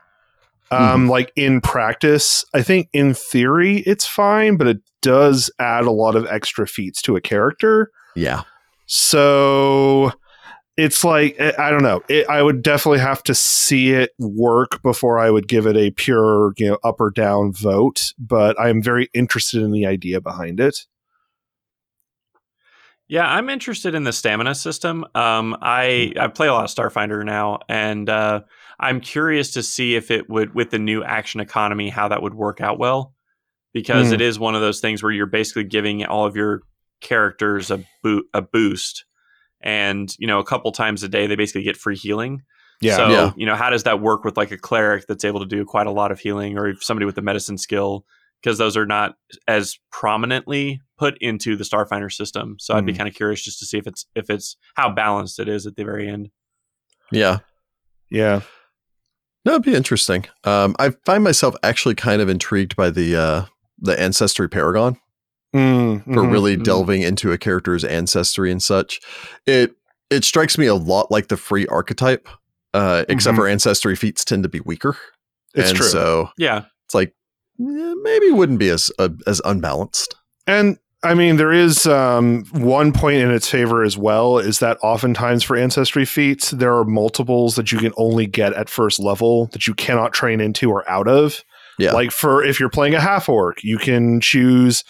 [SPEAKER 3] Um, like in practice, I think in theory it's fine, but it does add a lot of extra feats to a character.
[SPEAKER 1] Yeah.
[SPEAKER 3] So it's like I I don't know. It, I would definitely have to see it work before I would give it a pure, you know, up or down vote. But I'm very interested in the idea behind it.
[SPEAKER 2] Yeah. I'm interested in the stamina system. Um, I I play a lot of Starfinder now, and uh, I'm curious to see if it would with the new action economy how that would work out well, because
[SPEAKER 3] Hmm.
[SPEAKER 2] it is one of those things where you're basically giving all of your characters a boot a boost, and you know a couple times a day they basically get free healing.
[SPEAKER 3] Yeah.
[SPEAKER 2] So,
[SPEAKER 1] Yeah.
[SPEAKER 2] you know, how does that work with like a cleric that's able to do quite a lot of healing or if somebody with a medicine skill? Because those are not as prominently put into the Starfinder system. So I'd be
[SPEAKER 3] Mhm.
[SPEAKER 2] kind of curious just to see if it's if it's how balanced it is at the very end.
[SPEAKER 1] Yeah.
[SPEAKER 3] yeah.
[SPEAKER 1] No, it'd be interesting. Um, I find myself actually kind of intrigued by the uh, the ancestry paragon
[SPEAKER 3] Mm,
[SPEAKER 1] for
[SPEAKER 3] mhm.
[SPEAKER 1] really
[SPEAKER 2] Mhm.
[SPEAKER 1] delving into a character's ancestry and such. It it strikes me a lot like the free archetype uh, except
[SPEAKER 3] Mhm.
[SPEAKER 1] for ancestry feats tend to be weaker.
[SPEAKER 3] It's
[SPEAKER 1] and
[SPEAKER 3] true.
[SPEAKER 1] So
[SPEAKER 2] Yeah.
[SPEAKER 1] it's like eh, maybe wouldn't be as uh, as unbalanced.
[SPEAKER 3] And I mean, there is um, one point in its favor as well is that oftentimes for ancestry feats, there are multiples that you can only get at first level that you cannot train into or out of.
[SPEAKER 1] Yeah.
[SPEAKER 3] Like for if you're playing a half orc, you can choose,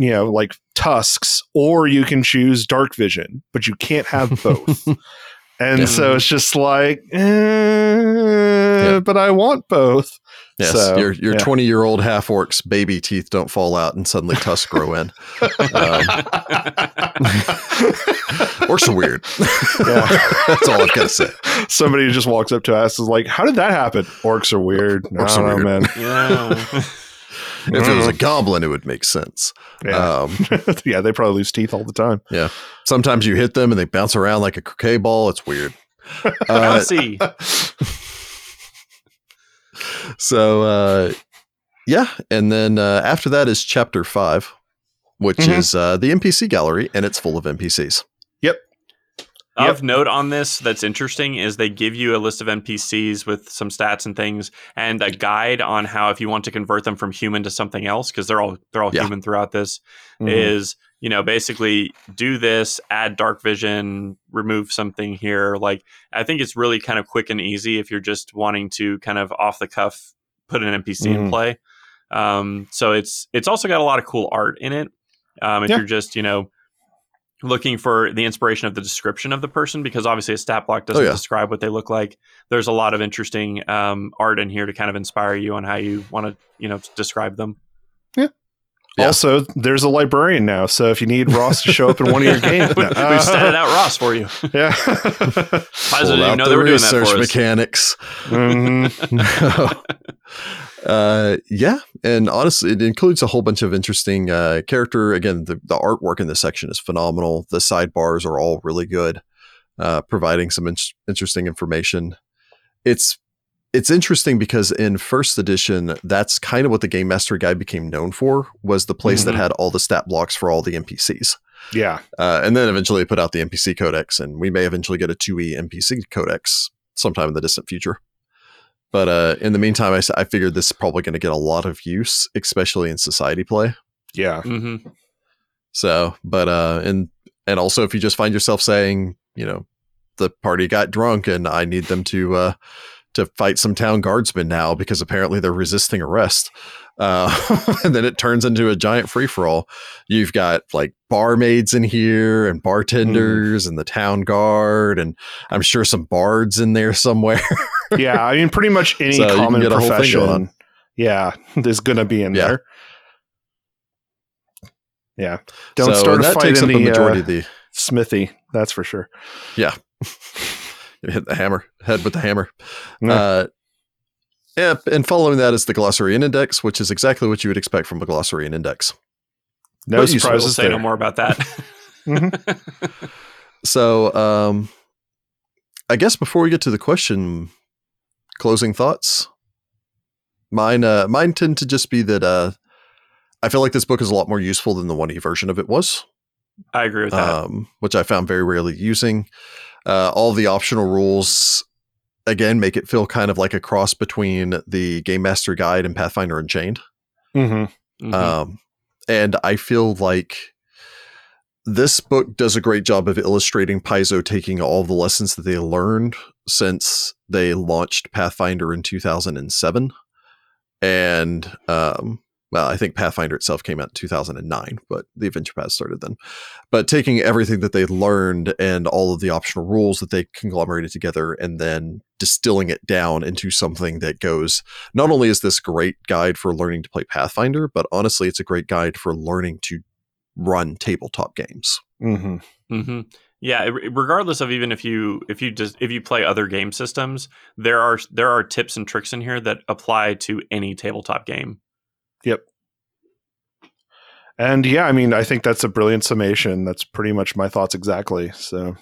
[SPEAKER 3] you know, like tusks, or you can choose dark vision, but you can't have both. and
[SPEAKER 1] Yeah.
[SPEAKER 3] so it's just like, eh, but I want both.
[SPEAKER 1] Yes,
[SPEAKER 3] So,
[SPEAKER 1] your your
[SPEAKER 3] yeah.
[SPEAKER 1] twenty year old half orc's baby teeth don't fall out and suddenly tusks grow in. Um, orcs are weird.
[SPEAKER 3] Yeah.
[SPEAKER 1] That's all I've got to say.
[SPEAKER 3] Somebody just walks up to us is like, "How did that happen?" Orcs are weird.
[SPEAKER 1] Orcs
[SPEAKER 3] I
[SPEAKER 1] are
[SPEAKER 3] don't know,
[SPEAKER 1] weird.
[SPEAKER 3] man.
[SPEAKER 2] yeah.
[SPEAKER 1] If it was a goblin, it would make sense.
[SPEAKER 3] Yeah,
[SPEAKER 1] Um,
[SPEAKER 3] yeah, they probably lose teeth all the time.
[SPEAKER 1] Yeah, sometimes you hit them and they bounce around like a croquet ball. It's weird. Uh,
[SPEAKER 2] Bouncy.
[SPEAKER 1] So uh, yeah, and then uh, after that is chapter five, which
[SPEAKER 3] Mhm.
[SPEAKER 1] is uh, the NPC gallery, and it's full of NPCs. Yep.
[SPEAKER 2] Of note on this that's interesting is they give you a list of NPCs with some stats and things and a guide on how if you want to convert them from human to something else because they're all they're all
[SPEAKER 1] Yeah.
[SPEAKER 2] human throughout this
[SPEAKER 3] Mhm.
[SPEAKER 2] is you know basically do this add dark vision remove something here like I think it's really kind of quick and easy if you're just wanting to kind of off the cuff put an NPC in
[SPEAKER 3] Mhm.
[SPEAKER 2] play um, so it's it's also got a lot of cool art in it um, if
[SPEAKER 3] Yeah.
[SPEAKER 2] you're just you know looking for the inspiration of the description of the person because obviously a stat block doesn't
[SPEAKER 1] Oh, yeah.
[SPEAKER 2] describe what they look like. There's a lot of interesting um, art in here to kind of inspire you on how you want to, you know, describe them.
[SPEAKER 1] Yeah.
[SPEAKER 3] Also, there's a librarian now, so if you need Ross to show up in one of your games,
[SPEAKER 2] we,
[SPEAKER 3] no.
[SPEAKER 2] have statted out Ross for you.
[SPEAKER 3] yeah,
[SPEAKER 2] I
[SPEAKER 1] Pull
[SPEAKER 2] didn't even know
[SPEAKER 1] the
[SPEAKER 2] they were doing that
[SPEAKER 1] research
[SPEAKER 2] for us.
[SPEAKER 1] mechanics.
[SPEAKER 3] Mhm.
[SPEAKER 1] uh, yeah, and honestly, it includes a whole bunch of interesting uh, character. Again, the, the artwork in this section is phenomenal. The sidebars are all really good, uh, providing some in- interesting information. It's it's interesting because in first edition, that's kind of what the Game Master Guide became known for was the place that
[SPEAKER 2] Mhm.
[SPEAKER 1] had all the stat blocks for all the NPCs.
[SPEAKER 3] yeah,
[SPEAKER 1] Uh, and then eventually put out the NPC codex, and we may eventually get a 2e NPC codex sometime in the distant future. But uh, in the meantime, I, I figured this is probably going to get a lot of use, especially in society play.
[SPEAKER 3] yeah,
[SPEAKER 2] hmm
[SPEAKER 1] So, but uh, and and also if you just find yourself saying, you know, the party got drunk and I need them to uh, to fight some town guardsmen now because apparently they're resisting arrest, uh, and then it turns into a giant free for all. You've got like barmaids in here and bartenders and the town guard and I'm sure some bards in there somewhere.
[SPEAKER 3] yeah. I mean, pretty much any
[SPEAKER 1] So
[SPEAKER 3] common
[SPEAKER 1] get a whole thing going
[SPEAKER 3] profession, yeah, is going to be in
[SPEAKER 1] Yeah.
[SPEAKER 3] there. Yeah, don't
[SPEAKER 1] so
[SPEAKER 3] start a fight in the
[SPEAKER 1] majority
[SPEAKER 3] uh,
[SPEAKER 1] of the
[SPEAKER 3] smithy. That's for sure.
[SPEAKER 1] Hit the hammer head with the hammer.
[SPEAKER 3] Yeah.
[SPEAKER 1] Uh, yeah, and following that is the Glossarian Index, which is exactly what you would expect from a Glossarian Index.
[SPEAKER 3] No
[SPEAKER 1] But you
[SPEAKER 2] We'll say
[SPEAKER 3] there.
[SPEAKER 2] no more about that.
[SPEAKER 3] Mhm.
[SPEAKER 1] So, um, I guess before we get to the question, closing thoughts. Mine, uh, mine tend to just be that uh, I feel like this book is a lot more useful than the one e version of it was.
[SPEAKER 2] I agree with that.
[SPEAKER 1] um, which I found very rarely using. Uh, all the optional rules, again, make it feel kind of like a cross between the Game Master Guide and Pathfinder Unchained.
[SPEAKER 3] Mhm.
[SPEAKER 2] Mhm.
[SPEAKER 1] Um, and I feel like this book does a great job of illustrating Paizo taking all the lessons that they learned since they launched Pathfinder in 2007. And, um, well, I think Pathfinder itself came out in 2009, but the Adventure Path started then. But taking everything that they learned and all of the optional rules that they conglomerated together and then distilling it down into something that goes not only is this great guide for learning to play Pathfinder, but honestly, it's a great guide for learning to run tabletop games.
[SPEAKER 3] Mhm.
[SPEAKER 2] hmm Yeah, regardless of even if you if you just if you play other game systems, there are there are tips and tricks in here that apply to any tabletop game.
[SPEAKER 3] And yeah, I mean, I think that's a brilliant summation. That's pretty much my thoughts exactly. So,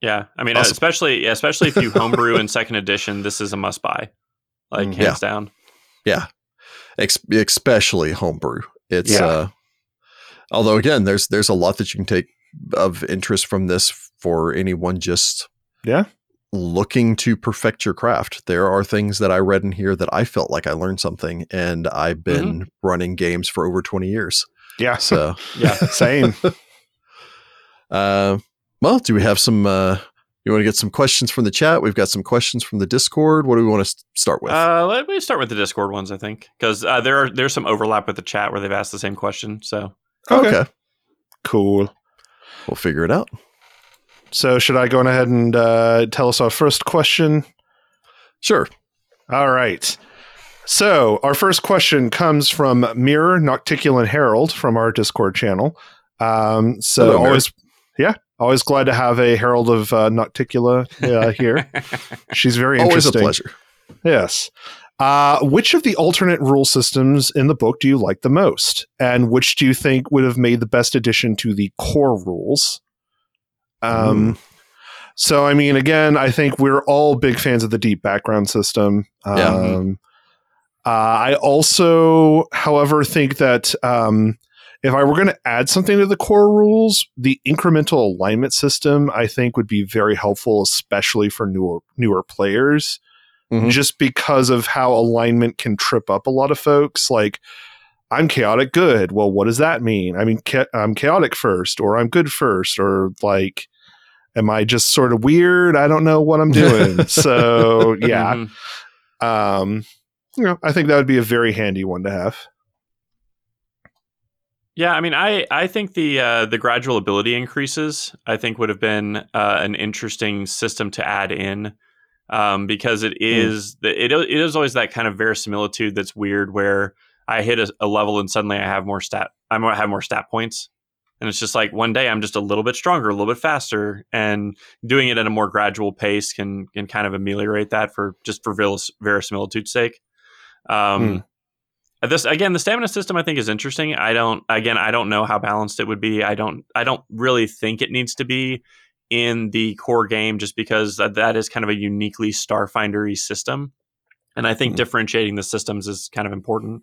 [SPEAKER 2] Yeah, I mean,
[SPEAKER 1] Awesome.
[SPEAKER 2] especially especially if you homebrew in second edition, this is a must buy, like
[SPEAKER 3] Mm.
[SPEAKER 2] hands down.
[SPEAKER 1] Ex- especially homebrew. It's
[SPEAKER 3] Yeah.
[SPEAKER 1] uh although again, there's there's a lot that you can take of interest from this for anyone just
[SPEAKER 3] Yeah.
[SPEAKER 1] Looking to perfect your craft. There are things that I read in here that I felt like I learned something, and I've been running games for over 20 years.
[SPEAKER 3] Yeah.
[SPEAKER 1] So,
[SPEAKER 2] Yeah.
[SPEAKER 3] Same.
[SPEAKER 1] uh, well, do we have some? Uh, you want to get some questions from the chat? We've got some questions from the Discord. What do we want to start with?
[SPEAKER 2] Uh, let me start with the Discord ones, I think, because uh, there are there's some overlap with the chat where they've asked the same question. So
[SPEAKER 3] okay. Cool.
[SPEAKER 1] we'll figure it out.
[SPEAKER 3] So should I go on ahead and uh, tell us our first question?
[SPEAKER 1] Sure.
[SPEAKER 3] All right. So our first question comes from Mirror Nocticulant Herald from our Discord channel. Um, so
[SPEAKER 1] Hello,
[SPEAKER 3] always, yeah, always glad to have a Herald of uh, Nocticula uh, here. She's very interesting.
[SPEAKER 1] Always a pleasure.
[SPEAKER 3] Yes. Uh, which of the alternate rule systems in the book do you like the most? And which do you think would have made the best addition to the core rules? Um, So, I mean, again, I think we're all big fans of the deep background system. Um,
[SPEAKER 1] Yeah.
[SPEAKER 3] uh, I also, however, think that um, if I were going to add something to the core rules, the incremental alignment system I think would be very helpful, especially for newer newer players,
[SPEAKER 1] Mhm.
[SPEAKER 3] just because of how alignment can trip up a lot of folks. Like, I'm chaotic good. Well, what does that mean? I mean, cha- I'm chaotic first, or I'm good first, or like, am I just sort of weird? I don't know what I'm doing. so, yeah,
[SPEAKER 2] Mhm.
[SPEAKER 3] um, you know, I think that would be a very handy one to have.
[SPEAKER 2] Yeah, I mean, I I think the uh, the gradual ability increases I think would have been uh, an interesting system to add in um, because it is the, it it is always that kind of verisimilitude that's weird where I hit a, a level and suddenly I have more stat I have more stat points and it's just like one day I'm just a little bit stronger, a little bit faster, and doing it at a more gradual pace can can kind of ameliorate that for just for veris- verisimilitude's sake. Um, this again the stamina system i think is interesting. I don't again i don't know how balanced it would be. I don't i don't really think it needs to be in the core game just because that, that is kind of a uniquely starfindery system. And i think
[SPEAKER 1] Mhm.
[SPEAKER 2] differentiating the systems is kind of important.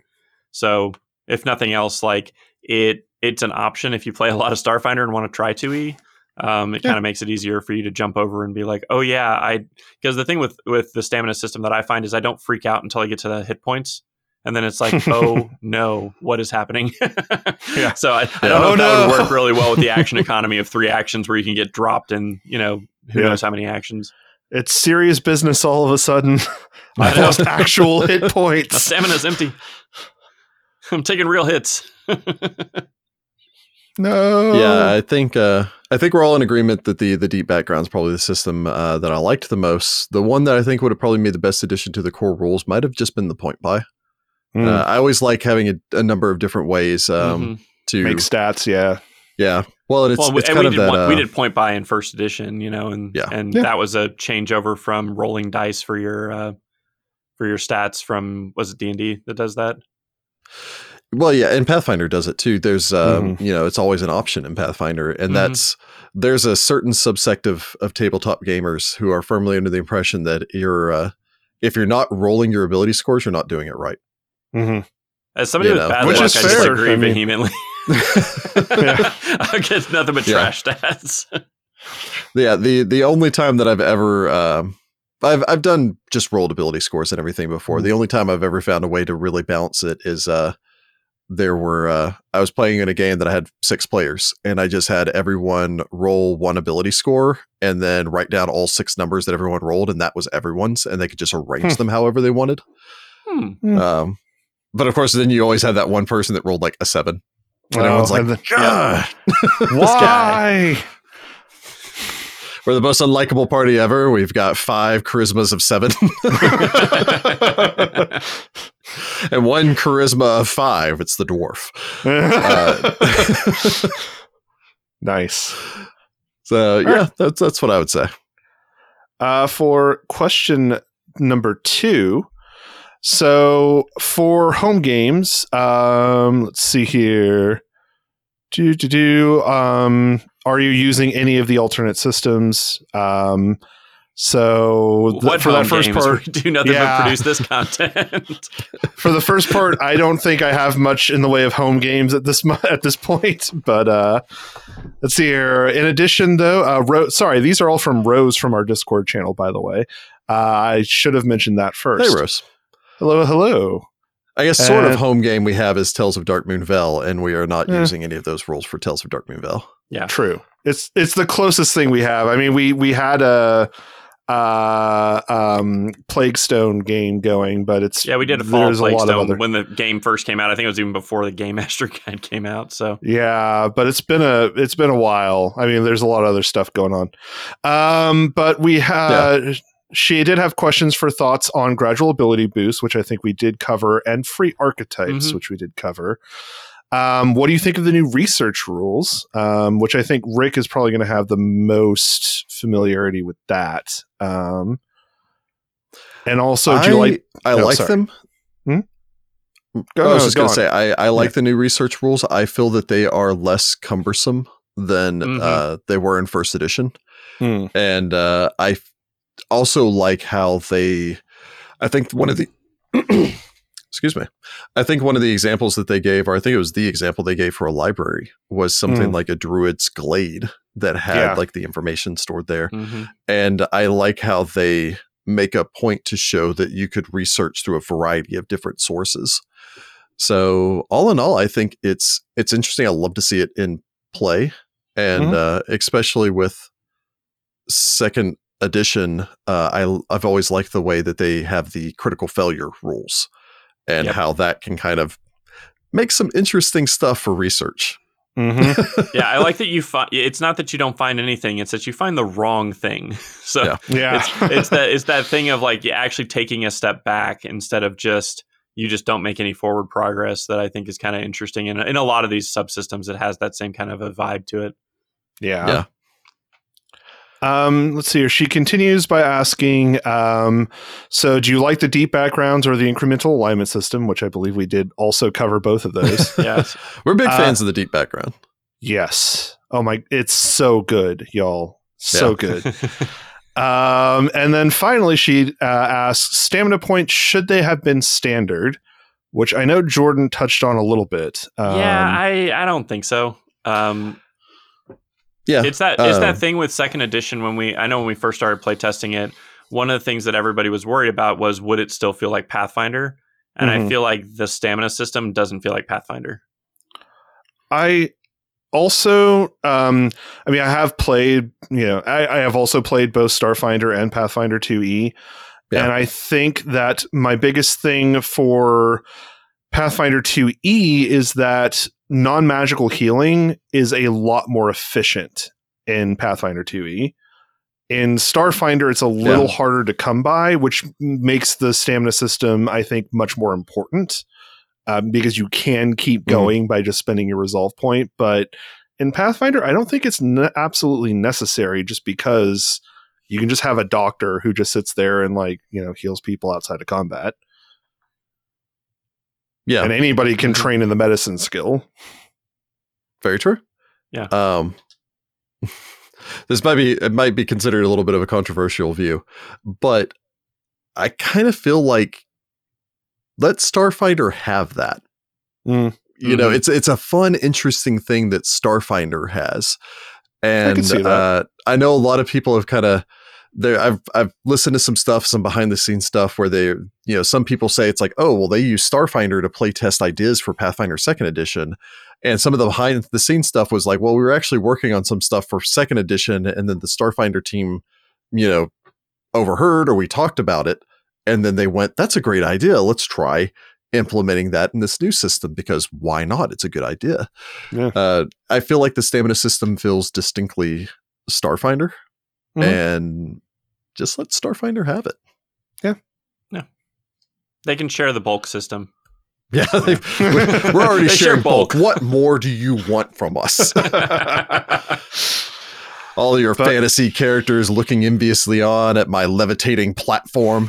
[SPEAKER 2] So if nothing else like it it's an option if you play a lot of starfinder and want to try 2e um, it
[SPEAKER 3] Yeah.
[SPEAKER 2] kind of makes it easier for you to jump over and be like oh yeah i because the thing with with the stamina system that i find is i don't freak out until i get to the hit points and then it's like, oh no, what is happening?
[SPEAKER 3] Yeah.
[SPEAKER 2] So I, I don't know
[SPEAKER 3] Oh,
[SPEAKER 2] if that would work really well with the action economy of three actions where you can get dropped in, you know, who
[SPEAKER 3] Yeah.
[SPEAKER 2] knows how many actions.
[SPEAKER 3] It's serious business all of a sudden.
[SPEAKER 2] I
[SPEAKER 3] lost actual hit
[SPEAKER 2] My
[SPEAKER 3] points.
[SPEAKER 2] stamina's empty. I'm taking real hits.
[SPEAKER 3] No.
[SPEAKER 1] Yeah, I think uh, I think we're all in agreement that the the deep background is probably the system uh, that I liked the most. The one that I think would have probably made the best addition to the core rules might have just been the point buy.
[SPEAKER 3] Mm,
[SPEAKER 1] Uh, I always like having a, a number of different ways um,
[SPEAKER 2] Mhm.
[SPEAKER 1] to
[SPEAKER 3] make stats, yeah.
[SPEAKER 1] yeah. Well, and it's,
[SPEAKER 2] well, we,
[SPEAKER 1] it's
[SPEAKER 2] and
[SPEAKER 1] kind
[SPEAKER 2] we
[SPEAKER 1] of
[SPEAKER 2] did
[SPEAKER 1] that.
[SPEAKER 2] one,
[SPEAKER 1] uh,
[SPEAKER 2] we did point buy in first edition, you know, and
[SPEAKER 1] Yeah.
[SPEAKER 2] and
[SPEAKER 3] Yeah.
[SPEAKER 2] that was a changeover from rolling dice for your uh, for your stats from was it D and D that does that?
[SPEAKER 1] Well, yeah, and Pathfinder does it too. There's, um,
[SPEAKER 3] Mm-hmm.
[SPEAKER 1] you know, it's always an option in Pathfinder, and
[SPEAKER 2] Mhm.
[SPEAKER 1] that's there's a certain subsect of of tabletop gamers who are firmly under the impression that you're, uh, if you're not rolling your ability scores, you're not doing it right.
[SPEAKER 3] Mm-hmm.
[SPEAKER 2] As somebody
[SPEAKER 1] You
[SPEAKER 2] with
[SPEAKER 1] know,
[SPEAKER 2] bad
[SPEAKER 3] which
[SPEAKER 2] luck,
[SPEAKER 3] is
[SPEAKER 2] I
[SPEAKER 3] fair.
[SPEAKER 2] disagree
[SPEAKER 3] I mean-
[SPEAKER 2] vehemently.
[SPEAKER 3] Yeah.
[SPEAKER 2] I get nothing but
[SPEAKER 1] Yeah.
[SPEAKER 2] trash stats.
[SPEAKER 1] yeah, the the only time that I've ever, um, I've I've done just rolled ability scores and everything before.
[SPEAKER 3] Mhm.
[SPEAKER 1] The only time I've ever found a way to really balance it is, uh, there were uh, I was playing in a game that I had six players, and I just had everyone roll one ability score and then write down all six numbers that everyone rolled, and that was everyone's, and they could just arrange
[SPEAKER 3] Hmm.
[SPEAKER 1] them however they wanted.
[SPEAKER 2] Hmm.
[SPEAKER 3] Hmm.
[SPEAKER 1] Um, but of course, then you always had that one person that rolled like a seven, and
[SPEAKER 3] Oh,
[SPEAKER 1] everyone's like,
[SPEAKER 3] and then-
[SPEAKER 1] "God,
[SPEAKER 3] Why?
[SPEAKER 1] we're the most unlikable party ever. We've got five charismas of seven and one charisma of five. It's the dwarf. Uh,
[SPEAKER 3] nice.
[SPEAKER 1] so yeah, that's that's what I would say.
[SPEAKER 3] Uh, for question number two. So for home games, um, let's see here. Do do do. Um, are you using any of the alternate systems? Um, So th-
[SPEAKER 2] what
[SPEAKER 3] for that first
[SPEAKER 2] games
[SPEAKER 3] part,
[SPEAKER 2] do nothing
[SPEAKER 3] Yeah.
[SPEAKER 2] but produce this content?
[SPEAKER 3] for the first part, I don't think I have much in the way of home games at this at this point. But uh, let's see here. In addition, though, uh, Ro- sorry, these are all from Rose from our Discord channel, by the way. Uh, I should have mentioned that first.
[SPEAKER 1] Hey, Rose.
[SPEAKER 3] Hello, hello.
[SPEAKER 1] I guess sort
[SPEAKER 3] And-
[SPEAKER 1] of home game we have is Tales of Darkmoon Vale, and we are not
[SPEAKER 3] Eh.
[SPEAKER 1] using any of those rules for Tales of Darkmoon Vale.
[SPEAKER 2] yeah,
[SPEAKER 3] True. It's it's the closest thing we have. I mean, we we had a uh um Plaguestone game going but it's
[SPEAKER 2] yeah, we did a fall
[SPEAKER 3] there's
[SPEAKER 2] Plague
[SPEAKER 3] lot of
[SPEAKER 2] Stone
[SPEAKER 3] other-
[SPEAKER 2] when the game first came out. I think it was even before the Game Master Guide came out. So
[SPEAKER 3] Yeah, but it's been a it's been a while. I mean, there's a lot of other stuff going on. Um, but we had she did have questions for thoughts on gradual ability boost, which I think we did cover, and free archetypes,
[SPEAKER 2] Mhm.
[SPEAKER 3] which we did cover. Um, what do you think of the new research rules? Um, which I think Rick is probably going to have the most familiarity with that. Um, and also, do you
[SPEAKER 1] I,
[SPEAKER 3] like?
[SPEAKER 1] I
[SPEAKER 3] no,
[SPEAKER 1] like
[SPEAKER 3] sorry.
[SPEAKER 1] them.
[SPEAKER 3] Hmm?
[SPEAKER 1] I
[SPEAKER 3] Go-
[SPEAKER 1] was
[SPEAKER 3] no,
[SPEAKER 1] just going to say I, I like the new research rules. I feel that they are less cumbersome than
[SPEAKER 2] Mhm.
[SPEAKER 1] uh, they were in first edition,
[SPEAKER 3] Hmm.
[SPEAKER 1] and uh, I f- also like how they. I think one of the. excuse me. I think one of the examples that they gave, or I think it was the example they gave for a library, was something
[SPEAKER 3] Mm.
[SPEAKER 1] like a druid's glade that had
[SPEAKER 3] Yeah.
[SPEAKER 1] like the information stored there.
[SPEAKER 2] mhm.
[SPEAKER 1] And I like how they make a point to show that you could research through a variety of different sources. So all in all, I think it's it's interesting. I love to see it in play, and
[SPEAKER 3] Mhm.
[SPEAKER 1] uh, especially with second edition, uh, I I've always liked the way that they have the critical failure rules, and
[SPEAKER 2] Yep.
[SPEAKER 1] how that can kind of make some interesting stuff for research.
[SPEAKER 3] Mhm.
[SPEAKER 2] yeah, I like that you find. It's not that you don't find anything; it's that you find the wrong thing. So
[SPEAKER 1] Yeah.
[SPEAKER 3] yeah,
[SPEAKER 2] it's it's that it's that thing of like actually taking a step back instead of just you just don't make any forward progress that I think is kind of interesting. And in a lot of these subsystems, it has that same kind of a vibe to it.
[SPEAKER 3] Yeah.
[SPEAKER 1] Yeah.
[SPEAKER 3] Um, let's see here. She continues by asking, um, so do you like the deep backgrounds or the incremental alignment system, which I believe we did also cover both of those.
[SPEAKER 2] Yes.
[SPEAKER 1] We're big
[SPEAKER 3] Uh,
[SPEAKER 1] fans of the deep background.
[SPEAKER 3] yes. Oh my, it's so good, y'all. So
[SPEAKER 1] Yeah.
[SPEAKER 3] good. Um, and then finally, she uh, asks, stamina points, should they have been standard? Which I know Jordan touched on a little bit. Um,
[SPEAKER 2] yeah, I I don't think so. Um,
[SPEAKER 1] Yeah,
[SPEAKER 2] it's that it's that thing with second edition when we I know when we first started playtesting it, one of the things that everybody was worried about was would it still feel like Pathfinder? And I
[SPEAKER 3] Mhm.
[SPEAKER 2] feel like the stamina system doesn't feel like Pathfinder.
[SPEAKER 3] I also, um, I mean, I have played, you know, I, I have also played both Starfinder and Pathfinder 2E.
[SPEAKER 1] Yeah.
[SPEAKER 3] And I think that my biggest thing for Pathfinder 2E is that non magical healing is a lot more efficient in Pathfinder 2E. In Starfinder, it's a little
[SPEAKER 1] Yeah.
[SPEAKER 3] harder to come by, which makes the stamina system, I think, much more important um, because you can keep
[SPEAKER 1] Mhm.
[SPEAKER 3] going by just spending your resolve point. But in Pathfinder, I don't think it's ne- absolutely necessary just because you can just have a doctor who just sits there and, like, you know, heals people outside of combat.
[SPEAKER 1] Yeah.
[SPEAKER 3] And anybody can
[SPEAKER 2] Mhm.
[SPEAKER 3] train in the medicine skill.
[SPEAKER 1] Very true.
[SPEAKER 2] Yeah.
[SPEAKER 1] Um, this might be it might be considered a little bit of a controversial view, but I kind of feel like let Starfinder have that.
[SPEAKER 3] Mm.
[SPEAKER 1] You know,
[SPEAKER 2] Mhm.
[SPEAKER 1] it's it's a fun, interesting thing that Starfinder has, and
[SPEAKER 3] see that.
[SPEAKER 1] uh, I know a lot of people have kind of there. I've I've listened to some stuff, some behind the scenes stuff where they, you know, some people say it's like, oh, well, they use Starfinder to play test ideas for Pathfinder Second Edition, and some of the behind the scenes stuff was like, well, we were actually working on some stuff for Second Edition, and then the Starfinder team, you know, overheard or we talked about it, and then they went, that's a great idea, let's try implementing that in this new system because why not? It's a good idea.
[SPEAKER 3] Yeah.
[SPEAKER 1] Uh, I feel like the stamina system feels distinctly Starfinder,
[SPEAKER 3] Mhm.
[SPEAKER 1] and just let Starfinder have it. Yeah. Yeah.
[SPEAKER 2] They can share the bulk system.
[SPEAKER 1] Yeah, they've- we're we're already
[SPEAKER 2] They share
[SPEAKER 1] sharing bulk.
[SPEAKER 2] bulk.
[SPEAKER 1] What more do you want from us? All your
[SPEAKER 3] But-
[SPEAKER 1] fantasy characters looking enviously on at my levitating platform.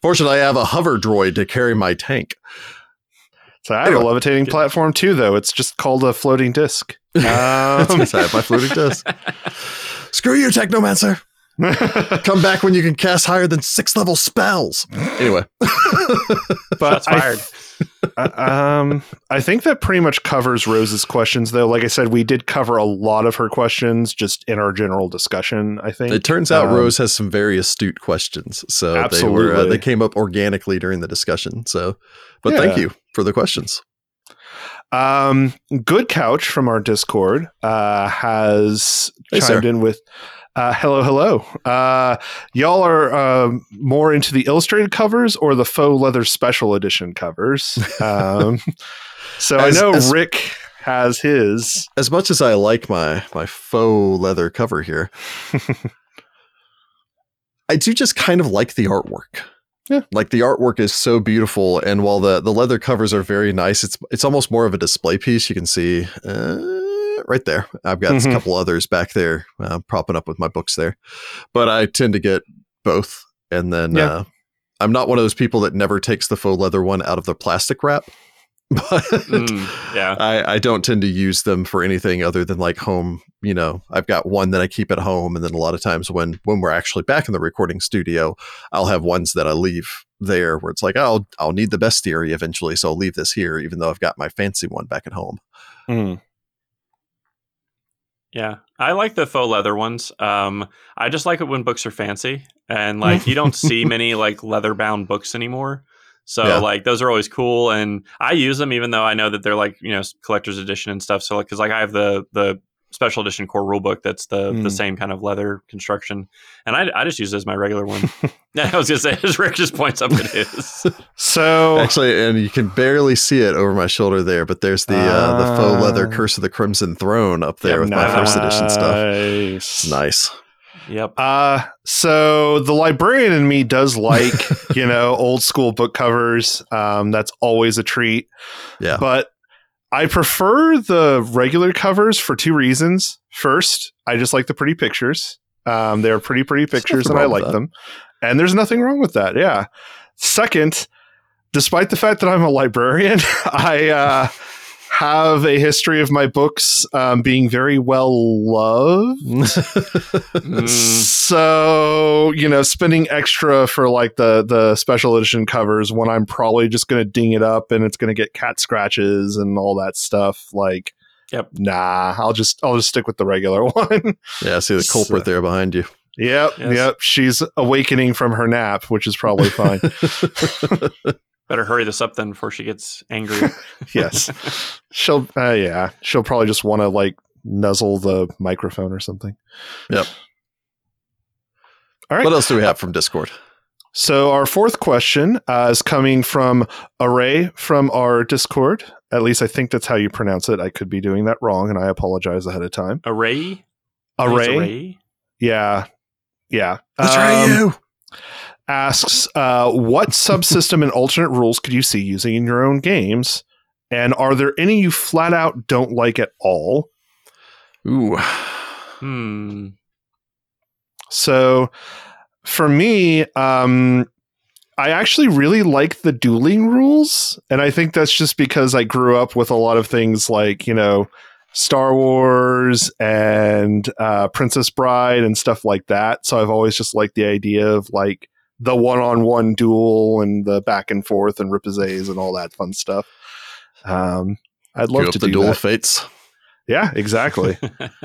[SPEAKER 1] Fortunately, I have a hover droid to carry my tank.
[SPEAKER 3] So I have a
[SPEAKER 1] Anyway.
[SPEAKER 3] levitating platform too, though. It's just called a floating disc. Um,
[SPEAKER 1] because I have my floating disc. Screw you, Technomancer. Come back when you can cast higher than six level spells. Anyway,
[SPEAKER 3] but
[SPEAKER 2] Shots
[SPEAKER 3] I,
[SPEAKER 2] fired.
[SPEAKER 3] um, I think that pretty much covers Rose's questions, though. Like I said, we did cover a lot of her questions just in our general discussion. I think
[SPEAKER 1] it turns out
[SPEAKER 3] Um,
[SPEAKER 1] Rose has some very astute questions, so they were uh,
[SPEAKER 3] Absolutely.
[SPEAKER 1] they came up organically during the discussion. So, but thank you for the questions.
[SPEAKER 3] Um, Good Couch from our Discord uh, has
[SPEAKER 1] Hey,
[SPEAKER 3] chimed
[SPEAKER 1] sir.
[SPEAKER 3] in with. Uh, hello, hello. Uh, y'all are um, more into the illustrated covers or the faux leather special edition covers. Um, so
[SPEAKER 1] As-
[SPEAKER 3] I know
[SPEAKER 1] as-
[SPEAKER 3] Rick has his.
[SPEAKER 1] As much as I like my my faux leather cover here, I do just kind of like the artwork.
[SPEAKER 3] Yeah.
[SPEAKER 1] Like the artwork is so beautiful, and while the the leather covers are very nice, it's it's almost more of a display piece. You can see uh, right there. I've got
[SPEAKER 3] Mhm.
[SPEAKER 1] a couple others back there uh, propping up with my books there, but I tend to get both, and then
[SPEAKER 3] Yeah.
[SPEAKER 1] uh, I'm not one of those people that never takes the faux leather one out of the plastic wrap. But
[SPEAKER 2] Mm, yeah.
[SPEAKER 1] I, I don't tend to use them for anything other than like home. You know, I've got one that I keep at home, and then a lot of times when when we're actually back in the recording studio, I'll have ones that I leave there where it's like, oh, I'll I'll need the Bestiary eventually, so I'll leave this here, even though I've got my fancy one back at home.
[SPEAKER 3] Mm.
[SPEAKER 2] Yeah, I like the faux leather ones. Um, I just like it when books are fancy and like you don't see many like leather bound books anymore. So
[SPEAKER 1] Yeah.
[SPEAKER 2] like those are always cool, and I use them even though I know that they're like you know collector's edition and stuff. So like because like I have the the special edition core rulebook that's the the
[SPEAKER 3] Mm.
[SPEAKER 2] same kind of leather construction, and I, I just use it as my regular one. yeah, I was gonna say his Rick just points up at his.
[SPEAKER 3] So
[SPEAKER 1] Actually, and you can barely see it over my shoulder there, but there's the uh, the faux leather
[SPEAKER 3] Ah.
[SPEAKER 1] Curse of the Crimson Throne up there
[SPEAKER 2] Yeah,
[SPEAKER 1] with my first edition stuff.
[SPEAKER 3] Nice.
[SPEAKER 1] Nice.
[SPEAKER 2] yep.
[SPEAKER 3] Uh, so the librarian in me does like, you know, old school book covers. Um, that's always a treat.
[SPEAKER 1] Yeah.
[SPEAKER 3] But I prefer the regular covers for two reasons. First, I just like the pretty pictures. Um, they're pretty, pretty pictures, and I like them. And there's nothing wrong with that. Yeah. Second, despite the fact that I'm a librarian, I uh, have a history of my books um, being very well loved.
[SPEAKER 2] Mm,
[SPEAKER 3] So you know, spending extra for like the the special edition covers when I'm probably just going to ding it up and it's going to get cat scratches and all that stuff. Like,
[SPEAKER 2] Yep.
[SPEAKER 3] nah, I'll just I'll just stick with the regular one.
[SPEAKER 1] yeah, see the culprit
[SPEAKER 3] So-
[SPEAKER 1] there behind you.
[SPEAKER 3] yep,
[SPEAKER 2] Yes.
[SPEAKER 3] yep. She's awakening from her nap, which is probably fine.
[SPEAKER 2] better hurry this up then before she gets angry.
[SPEAKER 3] yes, she'll. Uh, yeah, she'll probably just want to like nuzzle the microphone or something.
[SPEAKER 1] Yep.
[SPEAKER 3] All right.
[SPEAKER 1] What else do we have from Discord?
[SPEAKER 3] So our fourth question uh, is coming from Array from our Discord. At least I think that's how you pronounce it. I could be doing that wrong, and I apologize ahead of time.
[SPEAKER 2] Array?
[SPEAKER 3] Array,
[SPEAKER 2] Array?
[SPEAKER 3] yeah, yeah.
[SPEAKER 1] Let's
[SPEAKER 3] Um,
[SPEAKER 1] try you.
[SPEAKER 3] Asks, uh, what subsystem and alternate rules could you see using in your own games? And are there any you flat out don't like at all?
[SPEAKER 1] Ooh.
[SPEAKER 2] Hmm.
[SPEAKER 3] So for me, um, I actually really like the dueling rules. And I think that's just because I grew up with a lot of things like, you know, Star Wars and uh, Princess Bride and stuff like that. So I've always just liked the idea of like the one on one duel and the back and forth and ripostes and all that fun stuff. Um, I'd love to
[SPEAKER 1] the
[SPEAKER 3] do
[SPEAKER 1] duel
[SPEAKER 3] that.
[SPEAKER 1] of fates.
[SPEAKER 3] Yeah, exactly.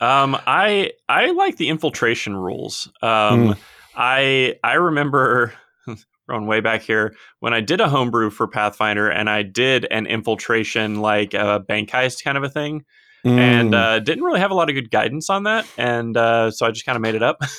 [SPEAKER 2] um, I I like the infiltration rules. Um,
[SPEAKER 3] Hmm.
[SPEAKER 2] I I remember going way back here when I did a homebrew for Pathfinder and I did an infiltration like a bank heist kind of a thing, and
[SPEAKER 3] Mm.
[SPEAKER 2] uh, didn't really have a lot of good guidance on that, and uh, so I just kind of made it up.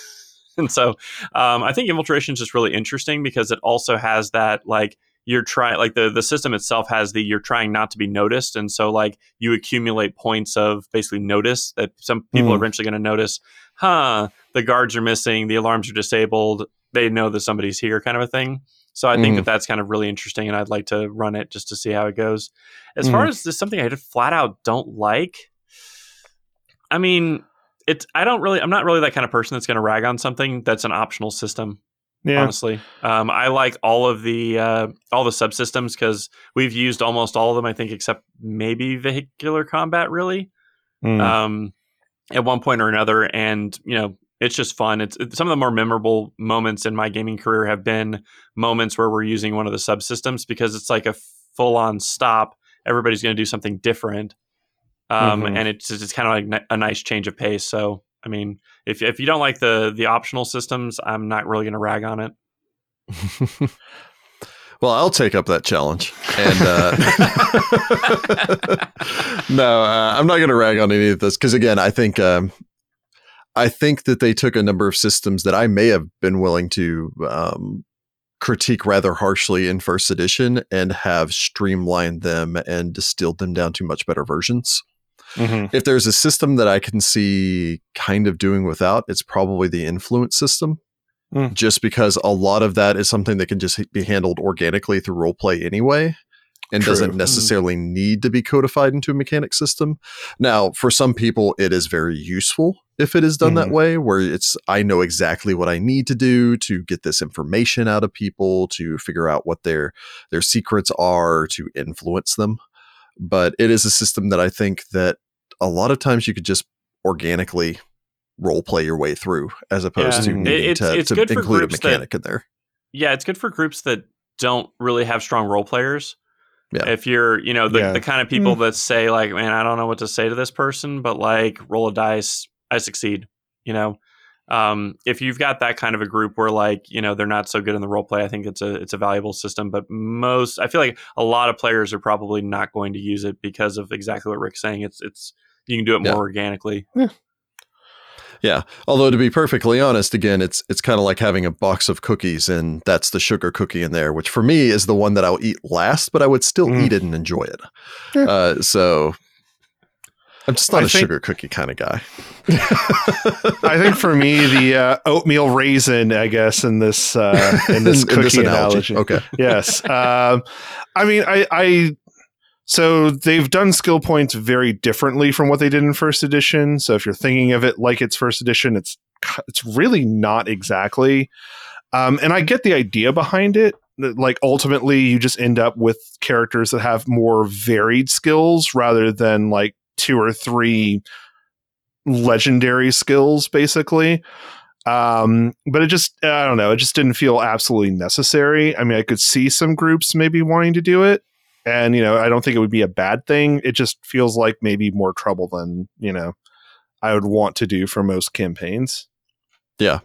[SPEAKER 2] and so um, I think infiltration is just really interesting because it also has that like you're trying like the the system itself has the you're trying not to be noticed and so like you accumulate points of basically notice that some people are
[SPEAKER 3] Mm.
[SPEAKER 2] eventually going to notice huh the guards are missing the alarms are disabled they know that somebody's here kind of a thing so i think
[SPEAKER 1] Mhm.
[SPEAKER 2] that that's kind of really interesting and i'd like to run it just to see how it goes as far as this something i just flat out don't like i mean it's i don't really i'm not really that kind of person that's going to rag on something that's an optional system
[SPEAKER 3] yeah.
[SPEAKER 2] honestly. Um, I like all of the uh, all the subsystems because we've used almost all of them. I think except maybe vehicular combat, really.
[SPEAKER 3] Mm.
[SPEAKER 2] Um, at one point or another, and you know it's just fun. It's, it's, some of the more memorable moments in my gaming career have been moments where we're using one of the subsystems because it's like a full on stop. Everybody's going to do something different, um, mm-hmm. and it's it's kind of like a nice change of pace. So I mean, if if you don't like the the optional systems, I'm not really going to rag on it.
[SPEAKER 1] well, I'll take up that challenge. And uh, no, uh, I'm not going to rag on any of this because again, I think um, I think that they took a number of systems that I may have been willing to um, critique rather harshly in first edition and have streamlined them and distilled them down to much better versions. Mm-hmm. If there's a system that I can see kind of doing without, it's probably the influence system. Mm. Just because a lot of that is something that can just be handled organically through roleplay anyway and True. doesn't mm. necessarily mm. need to be codified into a mechanic system. Now, for some people, it is very useful if it is done mm-hmm. that way, where it's, I know exactly what I need to do to get this information out of people, to figure out what their, their secrets are, to influence them. But it is a system that I think that a lot of times you could just organically role play your way through as opposed yeah. to needing it's, to, it's to include a mechanic
[SPEAKER 2] that,
[SPEAKER 1] in there.
[SPEAKER 2] Yeah, it's good for groups that don't really have strong role players yeah. If you're, you know, the, yeah. the kind of people mm. that say like, man, I don't know what to say to this person, but like roll a dice, I succeed, you know. Um, if you've got that kind of a group where like, you know, they're not so good in the role play, I think it's a it's a valuable system, but most I feel like a lot of players are probably not going to use it because of exactly what Rick's saying. It's it's you can do it more yeah. organically.
[SPEAKER 1] Yeah. Yeah. Although to be perfectly honest, again, it's it's kind of like having a box of cookies and that's the sugar cookie in there, which for me is the one that I'll eat last, but I would still mm. eat it and enjoy it. Yeah. Uh, so I'm just not I a think, sugar cookie kind of guy.
[SPEAKER 3] I think for me, the uh, oatmeal raisin, I guess, in this uh, in this cookie in this analogy. analogy.
[SPEAKER 1] Okay.
[SPEAKER 3] yes. Um, I mean, I, I so they've done skill points very differently from what they did in first edition. So if you're thinking of it like it's first edition, it's it's really not exactly. Um, and I get the idea behind it. Like ultimately, you just end up with characters that have more varied skills rather than like two or three legendary skills, basically. Um, but it just I don't know. It just didn't feel absolutely necessary. I mean, I could see some groups maybe wanting to do it, and you know i don't think it would be a bad thing it just feels like maybe more trouble than you know i would want to do for most campaigns
[SPEAKER 1] yeah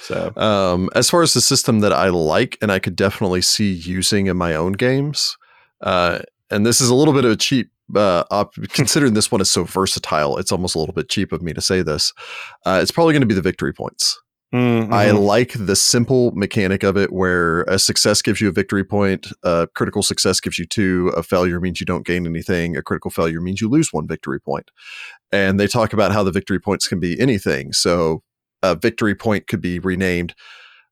[SPEAKER 3] so
[SPEAKER 1] um as far as the system that i like and i could definitely see using in my own games uh and this is a little bit of a cheap uh, op- considering this one is so versatile, it's almost a little bit cheap of me to say this. Uh, it's probably going to be the victory points. Mm-hmm. I like the simple mechanic of it where a success gives you a victory point, a critical success gives you two, a failure means you don't gain anything, a critical failure means you lose one victory point. And they talk about how the victory points can be anything. So a victory point could be renamed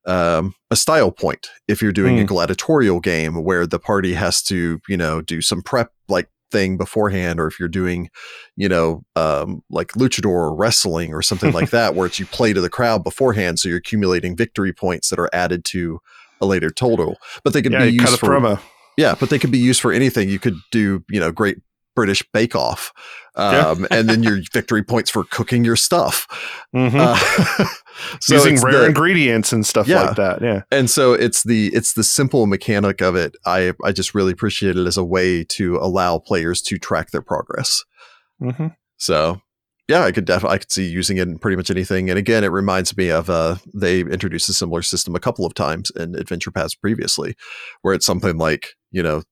[SPEAKER 1] um, a style point if you're doing mm. a gladiatorial game where the party has to, you know, do some prep like thing beforehand or if you're doing you know um, like luchador or wrestling or something like that where it's you play to the crowd beforehand so you're accumulating victory points that are added to a later total but they could yeah, be used for promo. yeah but they could be used for anything you could do you know great British Bake Off, um, yeah. and then your victory points for cooking your stuff. Mm-hmm. Uh,
[SPEAKER 3] so Using rare the, ingredients and stuff yeah. like that. Yeah,
[SPEAKER 1] and so it's the it's the simple mechanic of it. I I just really appreciate it as a way to allow players to track their progress. Mm-hmm. So yeah, I could definitely I could see using it in pretty much anything. And again, it reminds me of uh, they introduced a similar system a couple of times in Adventure Paths previously, where it's something like you know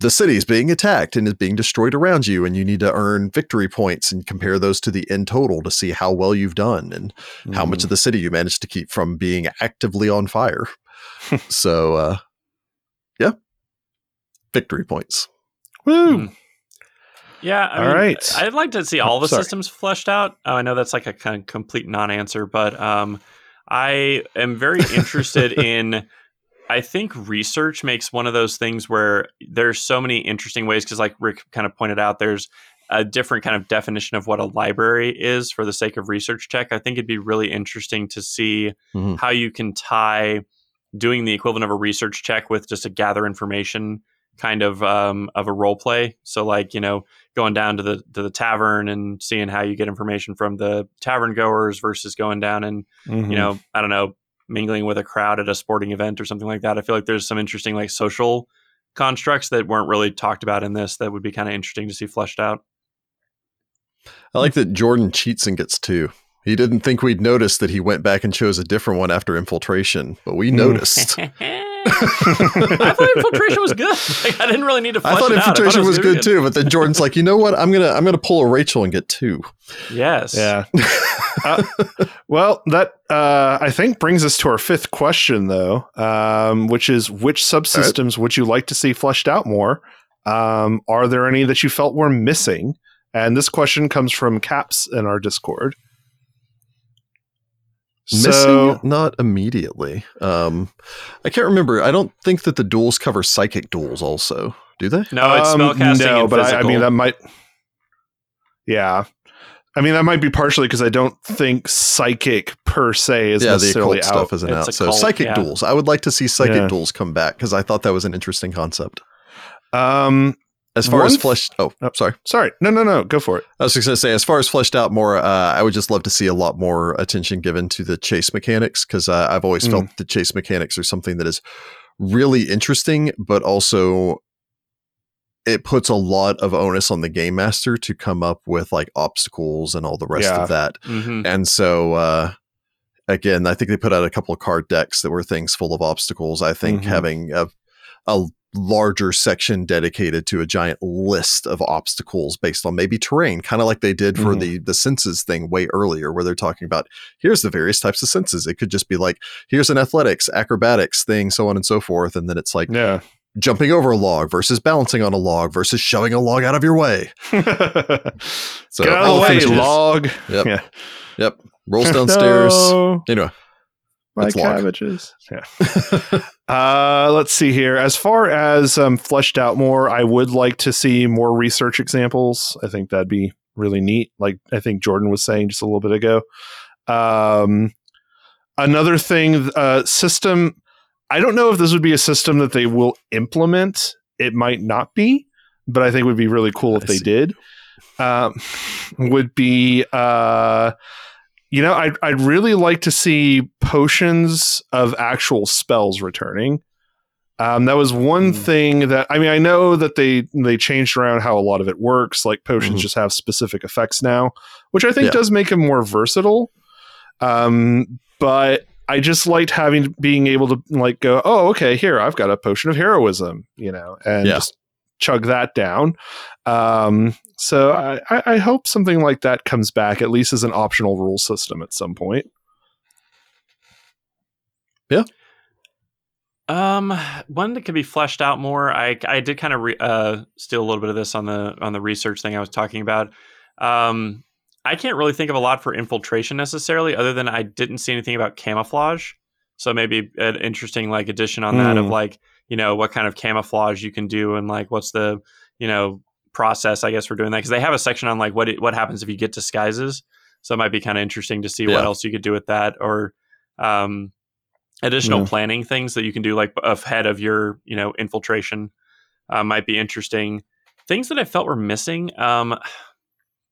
[SPEAKER 1] the city is being attacked and is being destroyed around you, and you need to earn victory points and compare those to the end total to see how well you've done and mm. how much of mm. the city you managed to keep from being actively on fire. so, uh, yeah, victory points.
[SPEAKER 3] Woo! Mm.
[SPEAKER 2] Yeah, I all mean, right. I'd like to see all the Sorry. systems fleshed out. Oh, I know that's like a kind of complete non-answer, but um, I am very interested in I think research makes one of those things where there's so many interesting ways because, like Rick kind of pointed out, there's a different kind of definition of what a library is for the sake of research check. I think it'd be really interesting to see mm-hmm. how you can tie doing the equivalent of a research check with just a gather information kind of um, of a role play. So like you know going down to the to the tavern and seeing how you get information from the tavern goers versus going down and
[SPEAKER 3] Mhm.
[SPEAKER 2] you know I don't know mingling with a crowd at a sporting event or something like that. I feel like there's some interesting like social constructs that weren't really talked about in this that would be kind of interesting to see fleshed out.
[SPEAKER 1] I like that Jordan cheats and gets two. He didn't think we'd notice that he went back and chose a different one after infiltration, but we
[SPEAKER 3] Mm.
[SPEAKER 1] noticed.
[SPEAKER 2] I thought infiltration was good. Like, I didn't really need to. Flesh
[SPEAKER 1] I thought
[SPEAKER 2] it out.
[SPEAKER 1] infiltration
[SPEAKER 2] it
[SPEAKER 1] was good too, but then Jordan's like, you know what? I'm gonna I'm gonna pull a Rachel and get two.
[SPEAKER 2] Yes.
[SPEAKER 3] Yeah. Uh, well, that uh, I think brings us to our fifth question, though, um, which is which subsystems would you like to see fleshed out more? Um, are there any that you felt were missing? And this question comes from Caps in our Discord.
[SPEAKER 1] Missing,
[SPEAKER 3] So,
[SPEAKER 1] not immediately. Um, I can't remember. I don't think that the duels cover psychic duels. Also, do they?
[SPEAKER 2] No, it's
[SPEAKER 3] um,
[SPEAKER 2] spellcasting.
[SPEAKER 3] No,
[SPEAKER 2] and
[SPEAKER 3] but I, I mean that might. Yeah, I mean that might be partially because I don't think psychic per se is
[SPEAKER 1] yeah, the
[SPEAKER 3] necessarily
[SPEAKER 1] occult
[SPEAKER 3] out.
[SPEAKER 1] stuff isn't
[SPEAKER 2] It's
[SPEAKER 1] out. So
[SPEAKER 2] cult,
[SPEAKER 1] psychic
[SPEAKER 2] yeah.
[SPEAKER 1] duels. I would like to see psychic
[SPEAKER 3] Yeah.
[SPEAKER 1] duels come back because I thought that was an interesting concept.
[SPEAKER 3] Um,
[SPEAKER 1] As far as
[SPEAKER 3] th-
[SPEAKER 1] fleshed, oh,
[SPEAKER 3] Oh.
[SPEAKER 1] sorry.
[SPEAKER 3] sorry, no, no, no, go for it.
[SPEAKER 1] I was just going to say, as far as fleshed out more, uh, I would just love to see a lot more attention given to the chase mechanics because uh, I've always
[SPEAKER 3] Mm.
[SPEAKER 1] felt the chase mechanics are something that is really interesting, but also it puts a lot of onus on the game master to come up with like obstacles and all the rest
[SPEAKER 3] Yeah.
[SPEAKER 1] of that.
[SPEAKER 2] Mhm.
[SPEAKER 1] And so, uh, again, I think they put out a couple of card decks that were things full of obstacles. I think
[SPEAKER 3] Mhm.
[SPEAKER 1] having a, a larger section dedicated to a giant list of obstacles based on maybe terrain, kind of like they did for
[SPEAKER 3] Mhm.
[SPEAKER 1] the the senses thing way earlier, where they're talking about here's the various types of senses. It could just be like here's an athletics, acrobatics thing, so on and so forth, and then it's like
[SPEAKER 3] Yeah.
[SPEAKER 1] Jumping over a log versus balancing on a log versus shoving a log out of your way. so Get
[SPEAKER 3] out of the way, log.
[SPEAKER 1] Yep.
[SPEAKER 3] Yeah.
[SPEAKER 1] Yep. Rolls downstairs.
[SPEAKER 3] No,
[SPEAKER 1] Anyway,
[SPEAKER 3] my
[SPEAKER 1] log.
[SPEAKER 3] cabbages. Yeah. Uh, let's see here. As far as um, fleshed out more, I would like to see more research examples. I think that'd be really neat. Like I think Jordan was saying just a little bit ago. Um, another thing, uh, system. I don't know if this would be a system that they will implement. It might not be, but I think would be really cool if
[SPEAKER 1] I
[SPEAKER 3] they
[SPEAKER 1] see.
[SPEAKER 3] did. Um, would be uh, you know, I'd, I'd really like to see potions of actual spells returning. Um, that was one
[SPEAKER 1] Mm.
[SPEAKER 3] thing that I mean, I know that they they changed around how a lot of it works. Like potions
[SPEAKER 1] Mhm.
[SPEAKER 3] just have specific effects now, which I think
[SPEAKER 1] Yeah.
[SPEAKER 3] does make them more versatile. Um, but I just liked having being able to like go, oh, okay, here I've got a potion of heroism, you know, and
[SPEAKER 1] Yeah.
[SPEAKER 3] just chug that down. Um, so I, I, I hope something like that comes back, at least as an optional rule system at some point. Yeah.
[SPEAKER 2] Um, one that could be fleshed out more. I I did kind of re- uh steal a little bit of this on the on the research thing I was talking about. Um, I can't really think of a lot for infiltration necessarily, other than I didn't see anything about camouflage. So maybe an interesting like addition on that of
[SPEAKER 3] Mm.
[SPEAKER 2] like you know what kind of camouflage you can do and like what's the you know process I guess for doing that because they have a section on like what it, what happens if you get disguises. So it might be kind of interesting to see
[SPEAKER 1] Yeah.
[SPEAKER 2] what else you could do with that or um additional
[SPEAKER 3] Yeah.
[SPEAKER 2] planning things that you can do like ahead of your you know infiltration uh, might be interesting things that i felt were missing um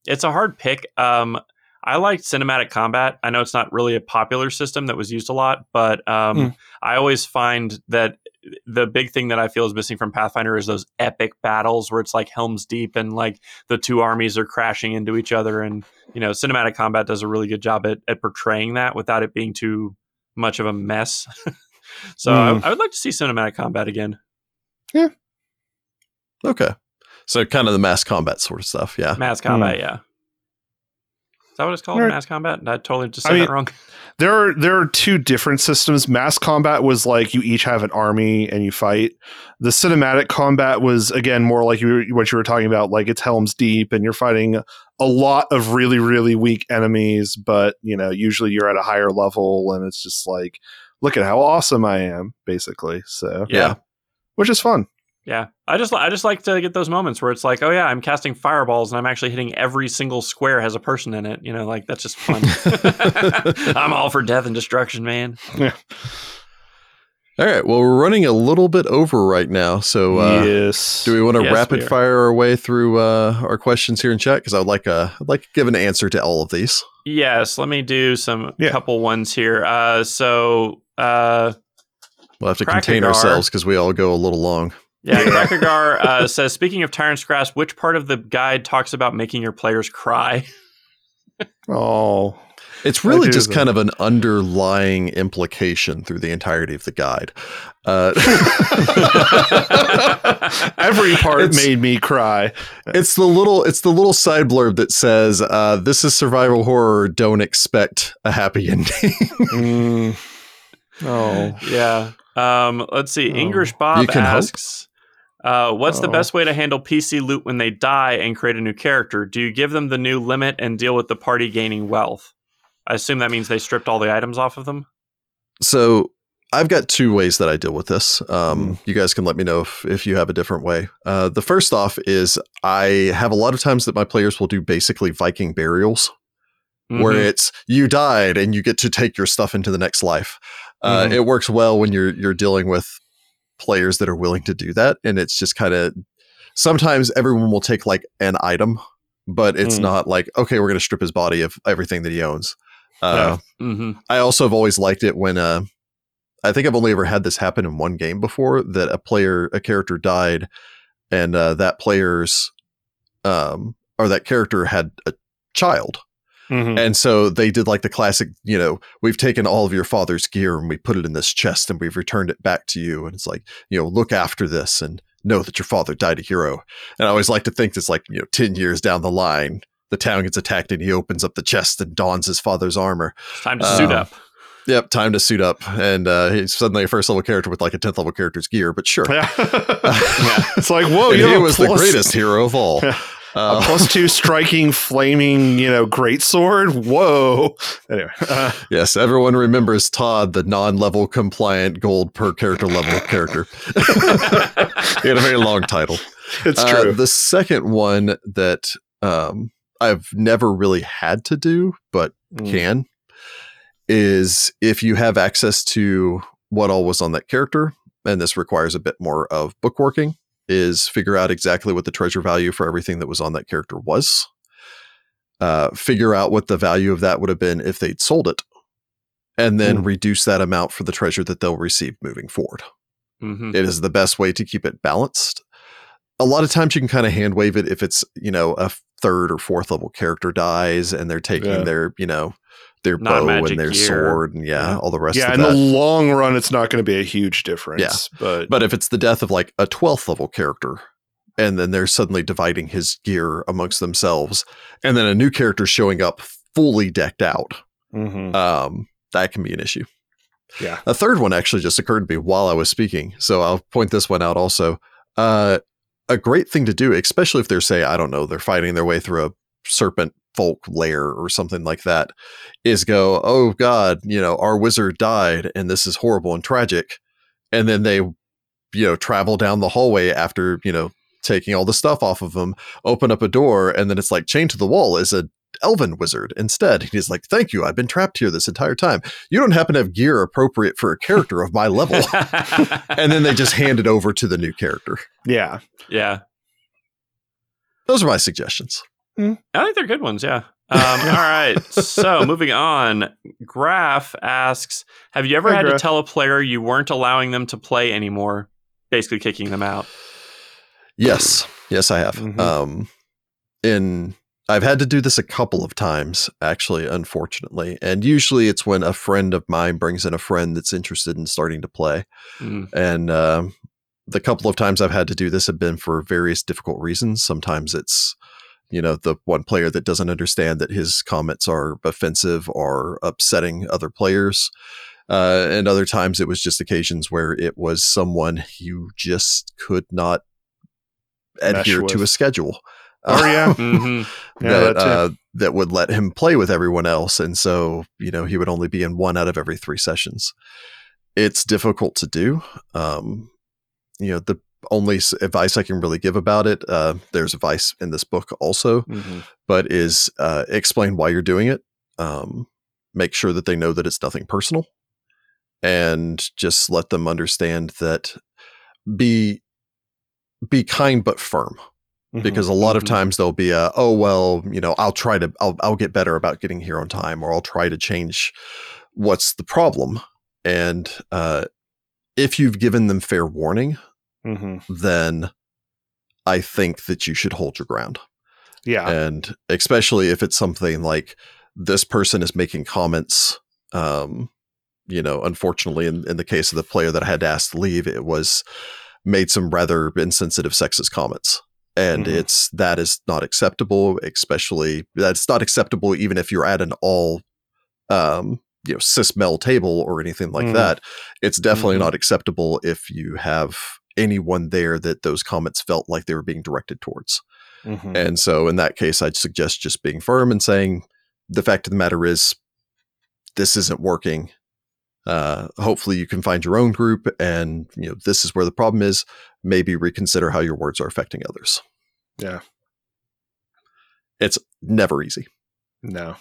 [SPEAKER 2] it's a hard pick um i liked cinematic combat i know it's not really a popular system that was used a lot but um
[SPEAKER 3] Mm.
[SPEAKER 2] i always find that the big thing that i feel is missing from pathfinder is those epic battles where it's like helms deep and like the two armies are crashing into each other and you know cinematic combat does a really good job at, at portraying that without it being too much of a mess. so
[SPEAKER 3] Mm.
[SPEAKER 2] I, I would like to see cinematic combat again. Yeah.
[SPEAKER 1] Okay. So kind of the mass combat sort of stuff. Yeah.
[SPEAKER 2] Mass combat, hmm. yeah. Is that what it's called?
[SPEAKER 3] Right.
[SPEAKER 2] Mass combat? I totally just
[SPEAKER 3] I
[SPEAKER 2] said
[SPEAKER 3] mean-
[SPEAKER 2] that wrong.
[SPEAKER 3] There are there are two different systems. Mass combat was like you each have an army and you fight. The cinematic combat was again more like you what you were talking about, like it's Helm's Deep and you're fighting a lot of really really weak enemies, but you know usually you're at a higher level and it's just like look at how awesome I am, basically. So
[SPEAKER 2] Yeah.
[SPEAKER 3] which is fun.
[SPEAKER 2] Yeah, I just I just like to get those moments where it's like, oh yeah, I'm casting fireballs and I'm actually hitting every single square has a person in it. You know, like that's just fun. I'm all for death and destruction, man.
[SPEAKER 1] All right. Well, we're running a little bit over right now. So, uh,
[SPEAKER 3] yes.
[SPEAKER 1] do we want to
[SPEAKER 2] Yes,
[SPEAKER 1] rapid fire our way through uh, our questions here in chat? Because I would like a, I'd like to give an answer to all of these.
[SPEAKER 2] Yes, let me do some
[SPEAKER 3] Yeah.
[SPEAKER 2] couple ones here. Uh, so uh,
[SPEAKER 1] We'll have to contain
[SPEAKER 2] Crackagar.
[SPEAKER 1] ourselves because we all go a little long.
[SPEAKER 2] Yeah, Crackagar uh, says, speaking of Tyrant's Grasp, which part of the guide talks about making your players cry?
[SPEAKER 3] Oh.
[SPEAKER 1] It's really just kind of an underlying implication through the entirety of the guide. Uh,
[SPEAKER 3] Every part
[SPEAKER 1] It's-
[SPEAKER 3] made me cry.
[SPEAKER 1] it's the little it's the little side blurb that says uh, this is survival horror don't expect a happy ending
[SPEAKER 3] Mm. Oh.
[SPEAKER 2] yeah. Um, let's see.
[SPEAKER 3] Oh.
[SPEAKER 2] English Bob
[SPEAKER 1] asks. hope.
[SPEAKER 2] Asks, uh, what's the
[SPEAKER 3] Oh.
[SPEAKER 2] best way to handle PC loot when they die and create a new character? Do you give them the new limit and deal with the party gaining wealth? I assume that means they stripped all the items off of them.
[SPEAKER 1] so i've got two ways that i deal with this um, you guys can let me know if, if you have a different way uh, the first off is i have a lot of times that my players will do basically viking burials where
[SPEAKER 2] Mhm.
[SPEAKER 1] it's you died and you get to take your stuff into the next life. Uh,
[SPEAKER 3] Mhm.
[SPEAKER 1] It works well when you're you're dealing with players that are willing to do that, and it's just kind of sometimes everyone will take like an item, but it's
[SPEAKER 3] Mm.
[SPEAKER 1] not like okay, we're going to strip his body of everything that he owns. Uh,
[SPEAKER 2] Mhm.
[SPEAKER 1] I also have always liked it when uh, I think I've only ever had this happen in one game before that a player a character died, and uh, that player's um or that character had a child.
[SPEAKER 3] Mhm.
[SPEAKER 1] And so they did like the classic, you know, we've taken all of your father's gear and we put it in this chest and we've returned it back to you. And it's like, you know, look after this and know that your father died a hero. And I always like to think it's like, you know, 10 years down the line, the town gets attacked and he opens up the chest and dons his father's armor.
[SPEAKER 2] Time to suit
[SPEAKER 1] Um,
[SPEAKER 2] up.
[SPEAKER 1] Yep, time to suit up. And uh, he's suddenly a first level character with like a 10th level character's gear, but sure.
[SPEAKER 3] Yeah. It's like, whoa, you
[SPEAKER 1] he was the greatest hero of all.
[SPEAKER 3] Yeah.
[SPEAKER 1] Uh,
[SPEAKER 3] a plus two striking, flaming, you know, great sword. Whoa. Anyway, uh,
[SPEAKER 1] Yes, everyone remembers Todd, the non-level compliant gold per character level character. he had a very long title.
[SPEAKER 3] it's
[SPEAKER 1] Uh,
[SPEAKER 3] true.
[SPEAKER 1] the second one that um, I've never really had to do, but
[SPEAKER 3] Mm.
[SPEAKER 1] can, is if you have access to what all was on that character, and this requires a bit more of bookworking, is figure out exactly what the treasure value for everything that was on that character was. Uh, figure out what the value of that would have been if they'd sold it, and then
[SPEAKER 3] Hmm.
[SPEAKER 1] reduce that amount for the treasure that they'll receive moving forward.
[SPEAKER 2] Mhm.
[SPEAKER 1] It is the best way to keep it balanced. A lot of times you can kind of hand wave it if it's, you know, a third or fourth level character dies and they're taking
[SPEAKER 3] Yeah.
[SPEAKER 1] their, you know, their
[SPEAKER 2] Not
[SPEAKER 1] bow and their
[SPEAKER 2] gear.
[SPEAKER 1] sword and yeah,
[SPEAKER 2] Yeah.
[SPEAKER 1] all the rest
[SPEAKER 3] yeah,
[SPEAKER 1] of
[SPEAKER 3] in
[SPEAKER 1] that.
[SPEAKER 3] the long run, it's not going to be a huge difference.
[SPEAKER 1] Yeah.
[SPEAKER 3] But,
[SPEAKER 1] but if it's the death of like a 12th level character and then they're suddenly dividing his gear amongst themselves and then a new character showing up fully decked out,
[SPEAKER 3] Mhm.
[SPEAKER 1] um, that can be an issue.
[SPEAKER 3] Yeah.
[SPEAKER 1] A third one actually just occurred to me while I was speaking. So I'll point this one out also. Uh, a great thing to do, especially if they're, say, I don't know, they're fighting their way through a serpent folk lair or something like that, is go, oh God, you know, our wizard died and this is horrible and tragic. And then they, you know, travel down the hallway after, you know, taking all the stuff off of them, open up a door, and then it's like chained to the wall is a elven wizard instead. He's like, Thank you, I've been trapped here this entire time. You don't happen to have gear appropriate for a character of my level. and then they just hand it over to the new character.
[SPEAKER 3] yeah.
[SPEAKER 2] yeah.
[SPEAKER 1] Those are my suggestions.
[SPEAKER 2] I think they're good ones. Yeah. Um, all right. So moving on, Graph asks, "Have you ever
[SPEAKER 3] Hi,
[SPEAKER 2] had
[SPEAKER 3] Graph.
[SPEAKER 2] to tell a player you weren't allowing them to play anymore, basically kicking them out?"
[SPEAKER 1] Yes, yes, I have.
[SPEAKER 3] Mhm.
[SPEAKER 1] Um, in I've had to do this a couple of times, actually, unfortunately, and usually it's when a friend of mine brings in a friend that's interested in starting to play,
[SPEAKER 2] Mm.
[SPEAKER 1] and um, the couple of times I've had to do this have been for various difficult reasons. Sometimes it's you know the one player that doesn't understand that his comments are offensive or upsetting other players. Uh, and other times it was just occasions where it was someone you just could not
[SPEAKER 3] Mesh
[SPEAKER 1] adhere to a schedule.
[SPEAKER 3] Oh, yeah.
[SPEAKER 2] hmm
[SPEAKER 3] Yeah,
[SPEAKER 1] that
[SPEAKER 3] that too.
[SPEAKER 1] uh, that would let him play with everyone else, and so you know he would only be in one out of every three sessions. It's difficult to do. Um, you know, the only advice I can really give about it. Uh, there's advice in this book also,
[SPEAKER 3] Mhm.
[SPEAKER 1] but is uh, explain why you're doing it. Um, make sure that they know that it's nothing personal, and just let them understand that be be kind but firm
[SPEAKER 3] Mhm.
[SPEAKER 1] because a lot of
[SPEAKER 2] Mhm.
[SPEAKER 1] times there'll be a oh well you know i'll try to I'll, I'll get better about getting here on time or i'll try to change what's the problem and uh if you've given them fair warning
[SPEAKER 3] Mhm.
[SPEAKER 1] then i think that you should hold your ground
[SPEAKER 3] yeah,
[SPEAKER 1] and especially if it's something like this person is making comments um you know unfortunately in, in the case of the player that i had to ask to leave it was made some rather insensitive sexist comments and
[SPEAKER 3] Mhm.
[SPEAKER 1] it's that is not acceptable especially that's not acceptable even if you're at an all um you know cis male table or anything like
[SPEAKER 3] Mhm.
[SPEAKER 1] that it's definitely
[SPEAKER 2] Mhm.
[SPEAKER 1] not acceptable if you have anyone there that those comments felt like they were being directed towards
[SPEAKER 3] Mhm.
[SPEAKER 1] and so in that case, I'd suggest just being firm and saying the fact of the matter is this isn't working. Uh, hopefully you can find your own group and you know this is where the problem is. Maybe reconsider how your words are affecting others.
[SPEAKER 3] yeah,
[SPEAKER 1] It's never easy.
[SPEAKER 3] no,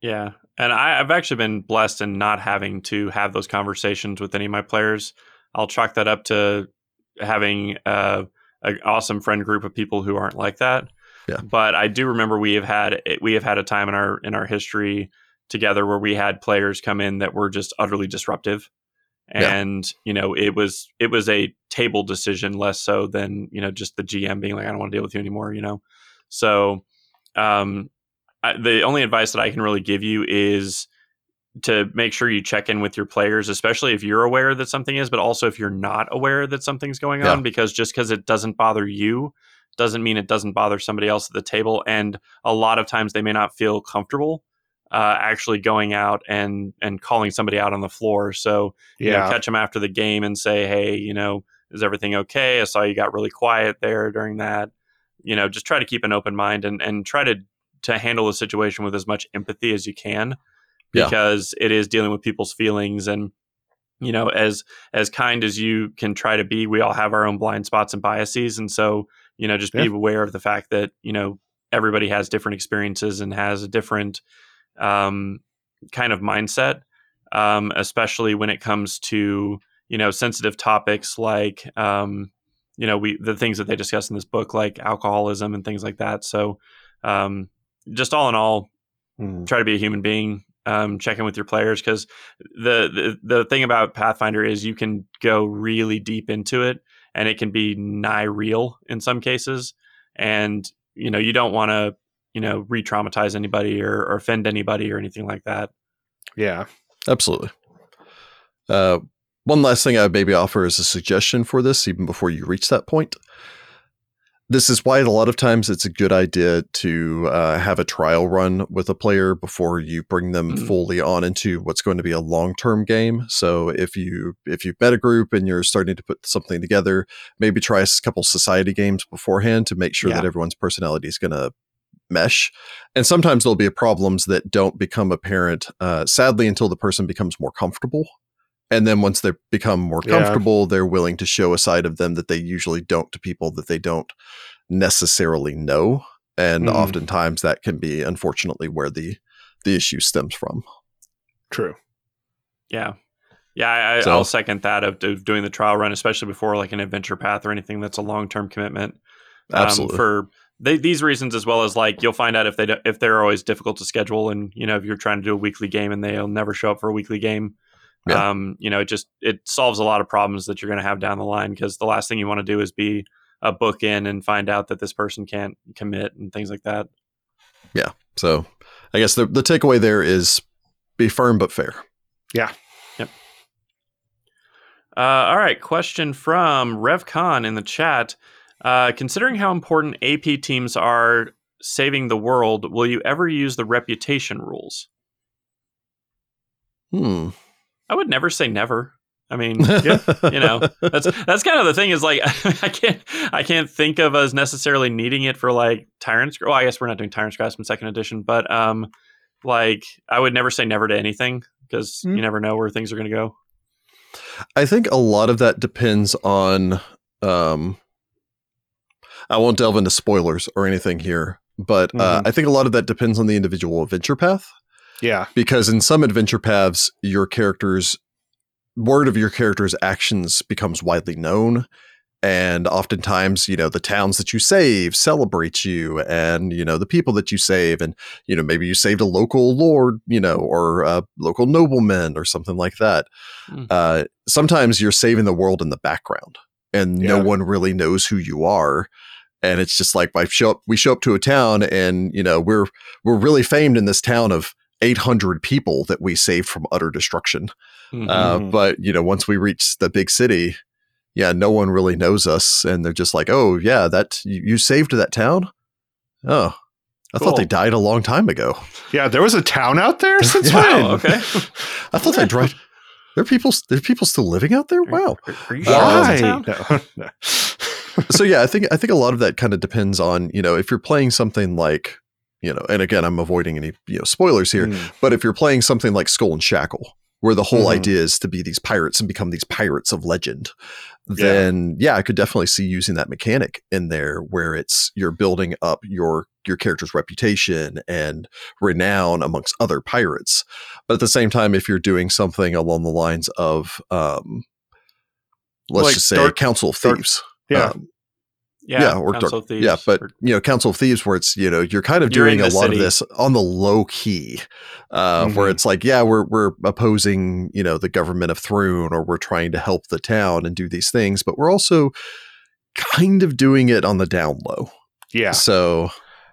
[SPEAKER 2] Yeah. And I, I've actually been blessed in not having to have those conversations with any of my players. I'll chalk that up to having uh, an awesome friend group of people who aren't like that.
[SPEAKER 1] Yeah.
[SPEAKER 2] But I do remember we have had we have had a time in our in our history together where we had players come in that were just utterly disruptive.
[SPEAKER 1] Yeah.
[SPEAKER 2] And you know it was it was a table decision less so than you know just the GM being like I don't want to deal with you anymore you know so um, I, the only advice that I can really give you is to make sure you check in with your players, especially if you're aware that something is, but also if you're not aware that something's going
[SPEAKER 1] Yeah.
[SPEAKER 2] on, because just because it doesn't bother you doesn't mean it doesn't bother somebody else at the table. And a lot of times they may not feel comfortable uh, actually going out and and calling somebody out on the floor. So you know,
[SPEAKER 3] yeah,
[SPEAKER 2] catch them after the game and say, hey, you know, is everything okay? I saw you got really quiet there during that. You know, just try to keep an open mind and and try to to handle the situation with as much empathy as you can,
[SPEAKER 1] Yeah.
[SPEAKER 2] because it is dealing with people's feelings and you know as as kind as you can try to be we all have our own blind spots and biases and so you know just be
[SPEAKER 3] Yeah.
[SPEAKER 2] aware of the fact that you know everybody has different experiences and has a different um, kind of mindset um, especially when it comes to you know sensitive topics like um, you know we the things that they discuss in this book like alcoholism and things like that so um, just all in all
[SPEAKER 3] Mhm.
[SPEAKER 2] try to be a human being um, check in with your players because the, the the thing about pathfinder is you can go really deep into it and it can be nigh real in some cases and you know you don't want to you know re-traumatize anybody or, or offend anybody or anything like that
[SPEAKER 3] yeah,
[SPEAKER 1] Absolutely. Uh, one last thing I would maybe offer as a suggestion for this, even before you reach that point. This is why a lot of times it's a good idea to uh, have a trial run with a player before you bring them
[SPEAKER 2] Mhm.
[SPEAKER 1] fully on into what's going to be a long-term game. So if you if you've met a group and you're starting to put something together, maybe try a couple society games beforehand to make sure
[SPEAKER 2] Yeah.
[SPEAKER 1] that everyone's personality is going to mesh. And sometimes there'll be problems that don't become apparent, uh, sadly, until the person becomes more comfortable. And then once they become more
[SPEAKER 3] Yeah.
[SPEAKER 1] comfortable, they're willing to show a side of them that they usually don't to people that they don't necessarily know. And
[SPEAKER 3] Mhm.
[SPEAKER 1] oftentimes that can be, unfortunately, where the the issue stems from.
[SPEAKER 3] true.
[SPEAKER 2] yeah yeah I, I,
[SPEAKER 1] So-
[SPEAKER 2] i'll second that of, of doing the trial run especially before like an adventure path or anything that's a long-term commitment um,
[SPEAKER 1] Absolutely.
[SPEAKER 2] for they, these reasons as well as like you'll find out if they don't, if they're always difficult to schedule and you know if you're trying to do a weekly game and they'll never show up for a weekly game
[SPEAKER 1] Yeah.
[SPEAKER 2] um you know it just it solves a lot of problems that you're going to have down the line because the last thing you want to do is be a book in and find out that this person can't commit and things like that Yeah.
[SPEAKER 1] so I guess the, the takeaway there is be firm but fair. Yeah. Yep.
[SPEAKER 2] Uh, all right, question from RevCon in the chat. Uh, considering how important AP teams are saving the world, will you ever use the reputation rules?
[SPEAKER 1] Hmm.
[SPEAKER 2] I would never say never. I mean, you know, that's that's kind of the thing is like I can't I can't think of us necessarily needing it for like Tyrant's. Well, I guess we're not doing Tyrant's Grasp in second edition, but um, like I would never say never to anything because
[SPEAKER 3] Hmm.
[SPEAKER 2] you never know where things are going to go.
[SPEAKER 1] I think a lot of that depends on. Um, I won't delve into spoilers or anything here, but uh,
[SPEAKER 3] Mhm.
[SPEAKER 1] I think a lot of that depends on the individual adventure path.
[SPEAKER 3] Yeah,
[SPEAKER 1] Because in some adventure paths, your characters word of your character's actions becomes widely known. And oftentimes you know the towns that you save celebrate you and you know the people that you save. And you know maybe you saved a local lord you know or a local nobleman or something like that.
[SPEAKER 2] Mm.
[SPEAKER 1] uh, sometimes you're saving the world in the background and no one really knows who you are. And it's just like I show up we show up to a town and you know we're we're really famed in this town of 800 people that we saved from utter destruction
[SPEAKER 2] Mhm.
[SPEAKER 1] uh,
[SPEAKER 3] Mhm.
[SPEAKER 1] but you know, once we reach the big city, yeah, no one really knows us, and they're just like, "Oh, yeah, that you, you saved that town." Oh, I thought they died a long time ago.
[SPEAKER 3] Yeah, there was a town out there since
[SPEAKER 1] Yeah.
[SPEAKER 3] when?
[SPEAKER 2] Wow, okay.
[SPEAKER 1] I thought they died. There are people. There are people still living out there. Wow.
[SPEAKER 2] Are, are you sure
[SPEAKER 1] Why?
[SPEAKER 2] that's a town?
[SPEAKER 3] No, no.
[SPEAKER 1] so yeah, I think I think a lot of that kind of depends on you know if you're playing something like you know, and again, I'm avoiding any you know spoilers here,
[SPEAKER 3] Mm.
[SPEAKER 1] But if you're playing something like Skull and Shackle, where the whole
[SPEAKER 3] Mhm.
[SPEAKER 1] idea is to be these pirates and become these pirates of legend, then yeah, I could definitely see using that mechanic in there where it's you're building up your your character's reputation and renown amongst other pirates. But at the same time, if you're doing something along the lines of um let's
[SPEAKER 3] Like
[SPEAKER 1] just say
[SPEAKER 3] Dark-
[SPEAKER 1] Council of
[SPEAKER 3] Dark-
[SPEAKER 1] Thieves.
[SPEAKER 3] Yeah.
[SPEAKER 1] um,
[SPEAKER 2] Yeah,
[SPEAKER 1] yeah, or
[SPEAKER 2] Council
[SPEAKER 1] dark,
[SPEAKER 2] Thieves,
[SPEAKER 1] yeah, but
[SPEAKER 2] or-
[SPEAKER 1] you know, Council of Thieves, where it's you know you're kind of
[SPEAKER 2] You're
[SPEAKER 1] doing a lot
[SPEAKER 2] city.
[SPEAKER 1] of this on the low key, uh, where
[SPEAKER 3] Mhm.
[SPEAKER 1] it's like, yeah, we're we're opposing you know the government of Thrune, or we're trying to help the town and do these things, but we're also kind of doing it on the down low.
[SPEAKER 3] Yeah.
[SPEAKER 1] So,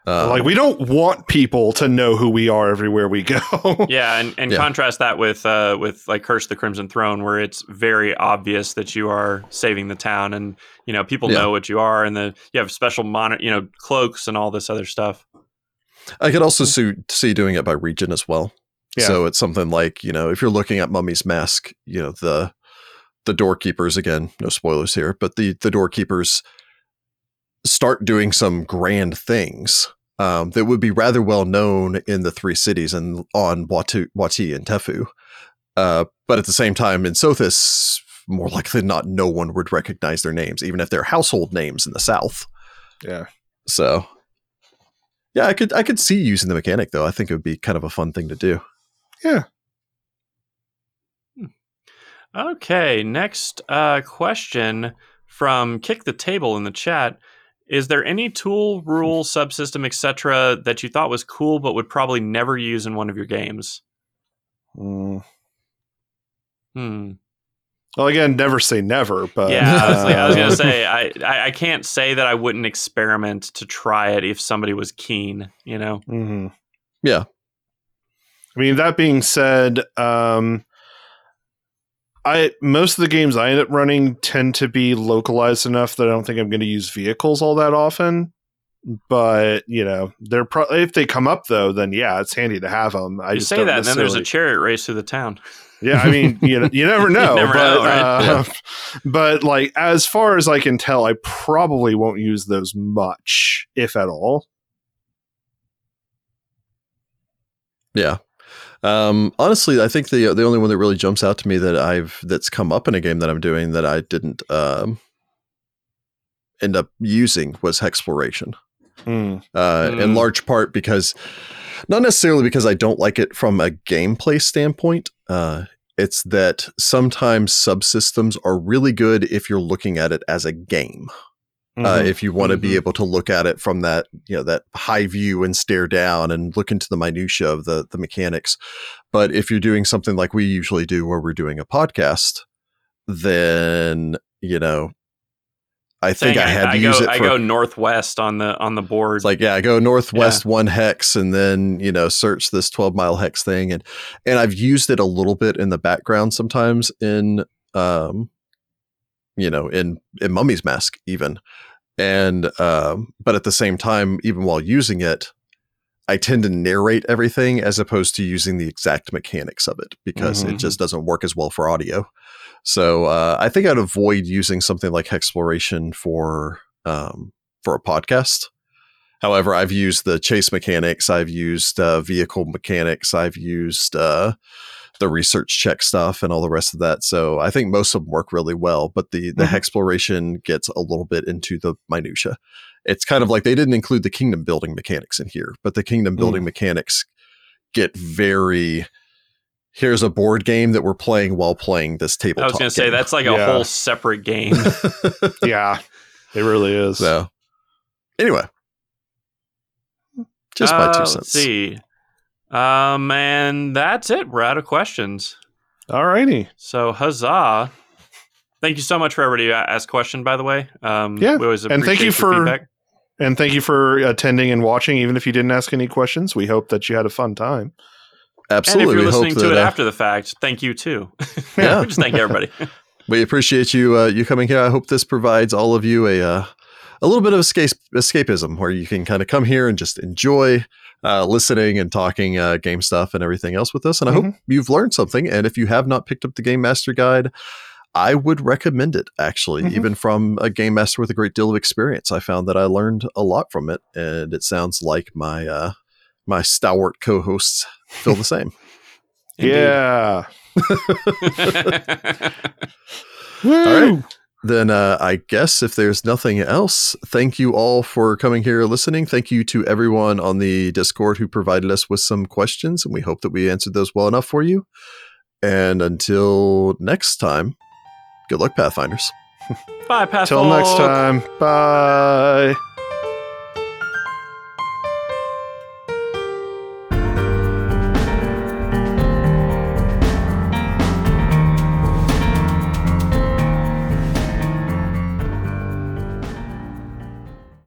[SPEAKER 1] uh,
[SPEAKER 3] like we don't want people to know who we are everywhere we go.
[SPEAKER 2] yeah, and, and
[SPEAKER 1] Yeah.
[SPEAKER 2] contrast that with uh, with like Curse of the Crimson Throne, where it's very obvious that you are saving the town, and you know people
[SPEAKER 1] Yeah.
[SPEAKER 2] know what you are, and the you have special mon- you know cloaks and all this other stuff.
[SPEAKER 1] I could also see, see doing it by region as well.
[SPEAKER 3] Yeah.
[SPEAKER 1] So it's something like you know if you're looking at Mummy's Mask, you know the the doorkeepers again, no spoilers here, but the the doorkeepers start doing some grand things um, that would be rather well known in the three cities and on Watu, Wati and Tephu. Uh, but at the same time, in Sothis, more likely than not, no one would recognize their names, even if they're household names in the south.
[SPEAKER 3] yeah.
[SPEAKER 1] So, yeah, I could I could see using the mechanic though. I think it would be kind of a fun thing to do. Yeah.
[SPEAKER 2] Okay, next uh, question from Kick the Table in the chat. Is there any tool, rule, subsystem, etc., that you thought was cool but would probably never use in one of your games?
[SPEAKER 3] Mm.
[SPEAKER 2] Hmm.
[SPEAKER 3] Well, again, never say never, but
[SPEAKER 2] Yeah, I was, like, I was gonna
[SPEAKER 3] uh,
[SPEAKER 2] say I, I I can't say that I wouldn't experiment to try it if somebody was keen. You know.
[SPEAKER 3] Mm-hmm.
[SPEAKER 1] Yeah.
[SPEAKER 3] I mean, that being said, um, I most of the games I end up running tend to be localized enough that I don't think I'm going to use vehicles all that often. But you know, they're pro- if they come up though, then yeah, it's handy to have them. I
[SPEAKER 2] you
[SPEAKER 3] just
[SPEAKER 2] say that, and then there's a chariot race through the town.
[SPEAKER 3] Yeah, I mean, you know, you never know.
[SPEAKER 2] never
[SPEAKER 3] but,
[SPEAKER 2] know, right?
[SPEAKER 3] uh, but like as far as I can tell, I probably won't use those much, if at all.
[SPEAKER 1] Yeah. Um, honestly, I think the the only one that really jumps out to me that I've that's come up in a game that I'm doing that I didn't um, end up using was Hexploration.
[SPEAKER 3] Mm.
[SPEAKER 1] Uh, In
[SPEAKER 2] Mm.
[SPEAKER 1] large part because, not necessarily because I don't like it from a gameplay standpoint. Uh, it's that sometimes subsystems are really good if you're looking at it as a game. Uh,
[SPEAKER 3] Mhm.
[SPEAKER 1] if you want to
[SPEAKER 2] Mhm.
[SPEAKER 1] be able to look at it from that you know that high view and stare down and look into the minutia of the the mechanics but if you're doing something like we usually do where we're doing a podcast then you know i think i had to
[SPEAKER 2] I
[SPEAKER 1] use
[SPEAKER 2] go,
[SPEAKER 1] it
[SPEAKER 2] I go northwest on the on the board.
[SPEAKER 1] it's like yeah i go northwest one hex and then you know search this 12 mile hex thing and and i've used it a little bit in the background sometimes in um you know in in mummy's mask even and um but at the same time even while using it i tend to narrate everything as opposed to using the exact mechanics of it because it
[SPEAKER 2] Mhm.
[SPEAKER 1] just doesn't work as well for audio so uh, i think i'd avoid using something like exploration for um for a podcast However, I've used the chase mechanics, I've used uh, vehicle mechanics, I've used uh, the research check stuff, and all the rest of that. So I think most of them work really well. But the the
[SPEAKER 3] Mhm.
[SPEAKER 1] exploration gets a little bit into the minutia. It's kind of like they didn't include the kingdom building mechanics in here, but the kingdom building mechanics get very here's a board game that we're playing while playing this
[SPEAKER 2] table.
[SPEAKER 1] I
[SPEAKER 2] was going to say that's like a
[SPEAKER 3] Yeah.
[SPEAKER 2] whole separate game.
[SPEAKER 3] yeah, it really is.
[SPEAKER 1] so. Anyway, just my
[SPEAKER 2] Uh,
[SPEAKER 1] two
[SPEAKER 2] let's
[SPEAKER 1] cents.
[SPEAKER 2] see. Um, and that's it. We're out of questions.
[SPEAKER 3] All righty.
[SPEAKER 2] So huzzah! Thank you so much for everybody who asked question. By the way, um,
[SPEAKER 3] Yeah,
[SPEAKER 2] we always
[SPEAKER 3] and thank you
[SPEAKER 2] appreciate your
[SPEAKER 3] for-
[SPEAKER 2] feedback.
[SPEAKER 3] And thank you for attending and watching, even if you didn't ask any questions. We hope that you had a fun time.
[SPEAKER 1] Absolutely,
[SPEAKER 2] and if you're listening to
[SPEAKER 1] that
[SPEAKER 2] it
[SPEAKER 1] uh,
[SPEAKER 2] after the fact, thank you too.
[SPEAKER 1] Yeah.
[SPEAKER 2] just thank everybody.
[SPEAKER 1] we appreciate you uh, you coming here. I hope this provides all of you a uh, a little bit of escape escapism where you can kind of come here and just enjoy uh, listening and talking uh, game stuff and everything else with us. And I hope you've learned something. And if you have not picked up the Game Master Guide, I would recommend it actually,
[SPEAKER 3] Mhm.
[SPEAKER 1] even from a game master with a great deal of experience. I found that I learned a lot from it, and it sounds like my uh, my stalwart co-hosts feel the same.
[SPEAKER 3] Yeah.
[SPEAKER 1] All right. Then uh, I guess if there's nothing else, thank you all for coming here listening. Thank you to everyone on the Discord who provided us with some questions, and we hope that we answered those well enough for you. And until next time, good luck, Pathfinders.
[SPEAKER 2] Bye, Path
[SPEAKER 3] Till next time. Bye.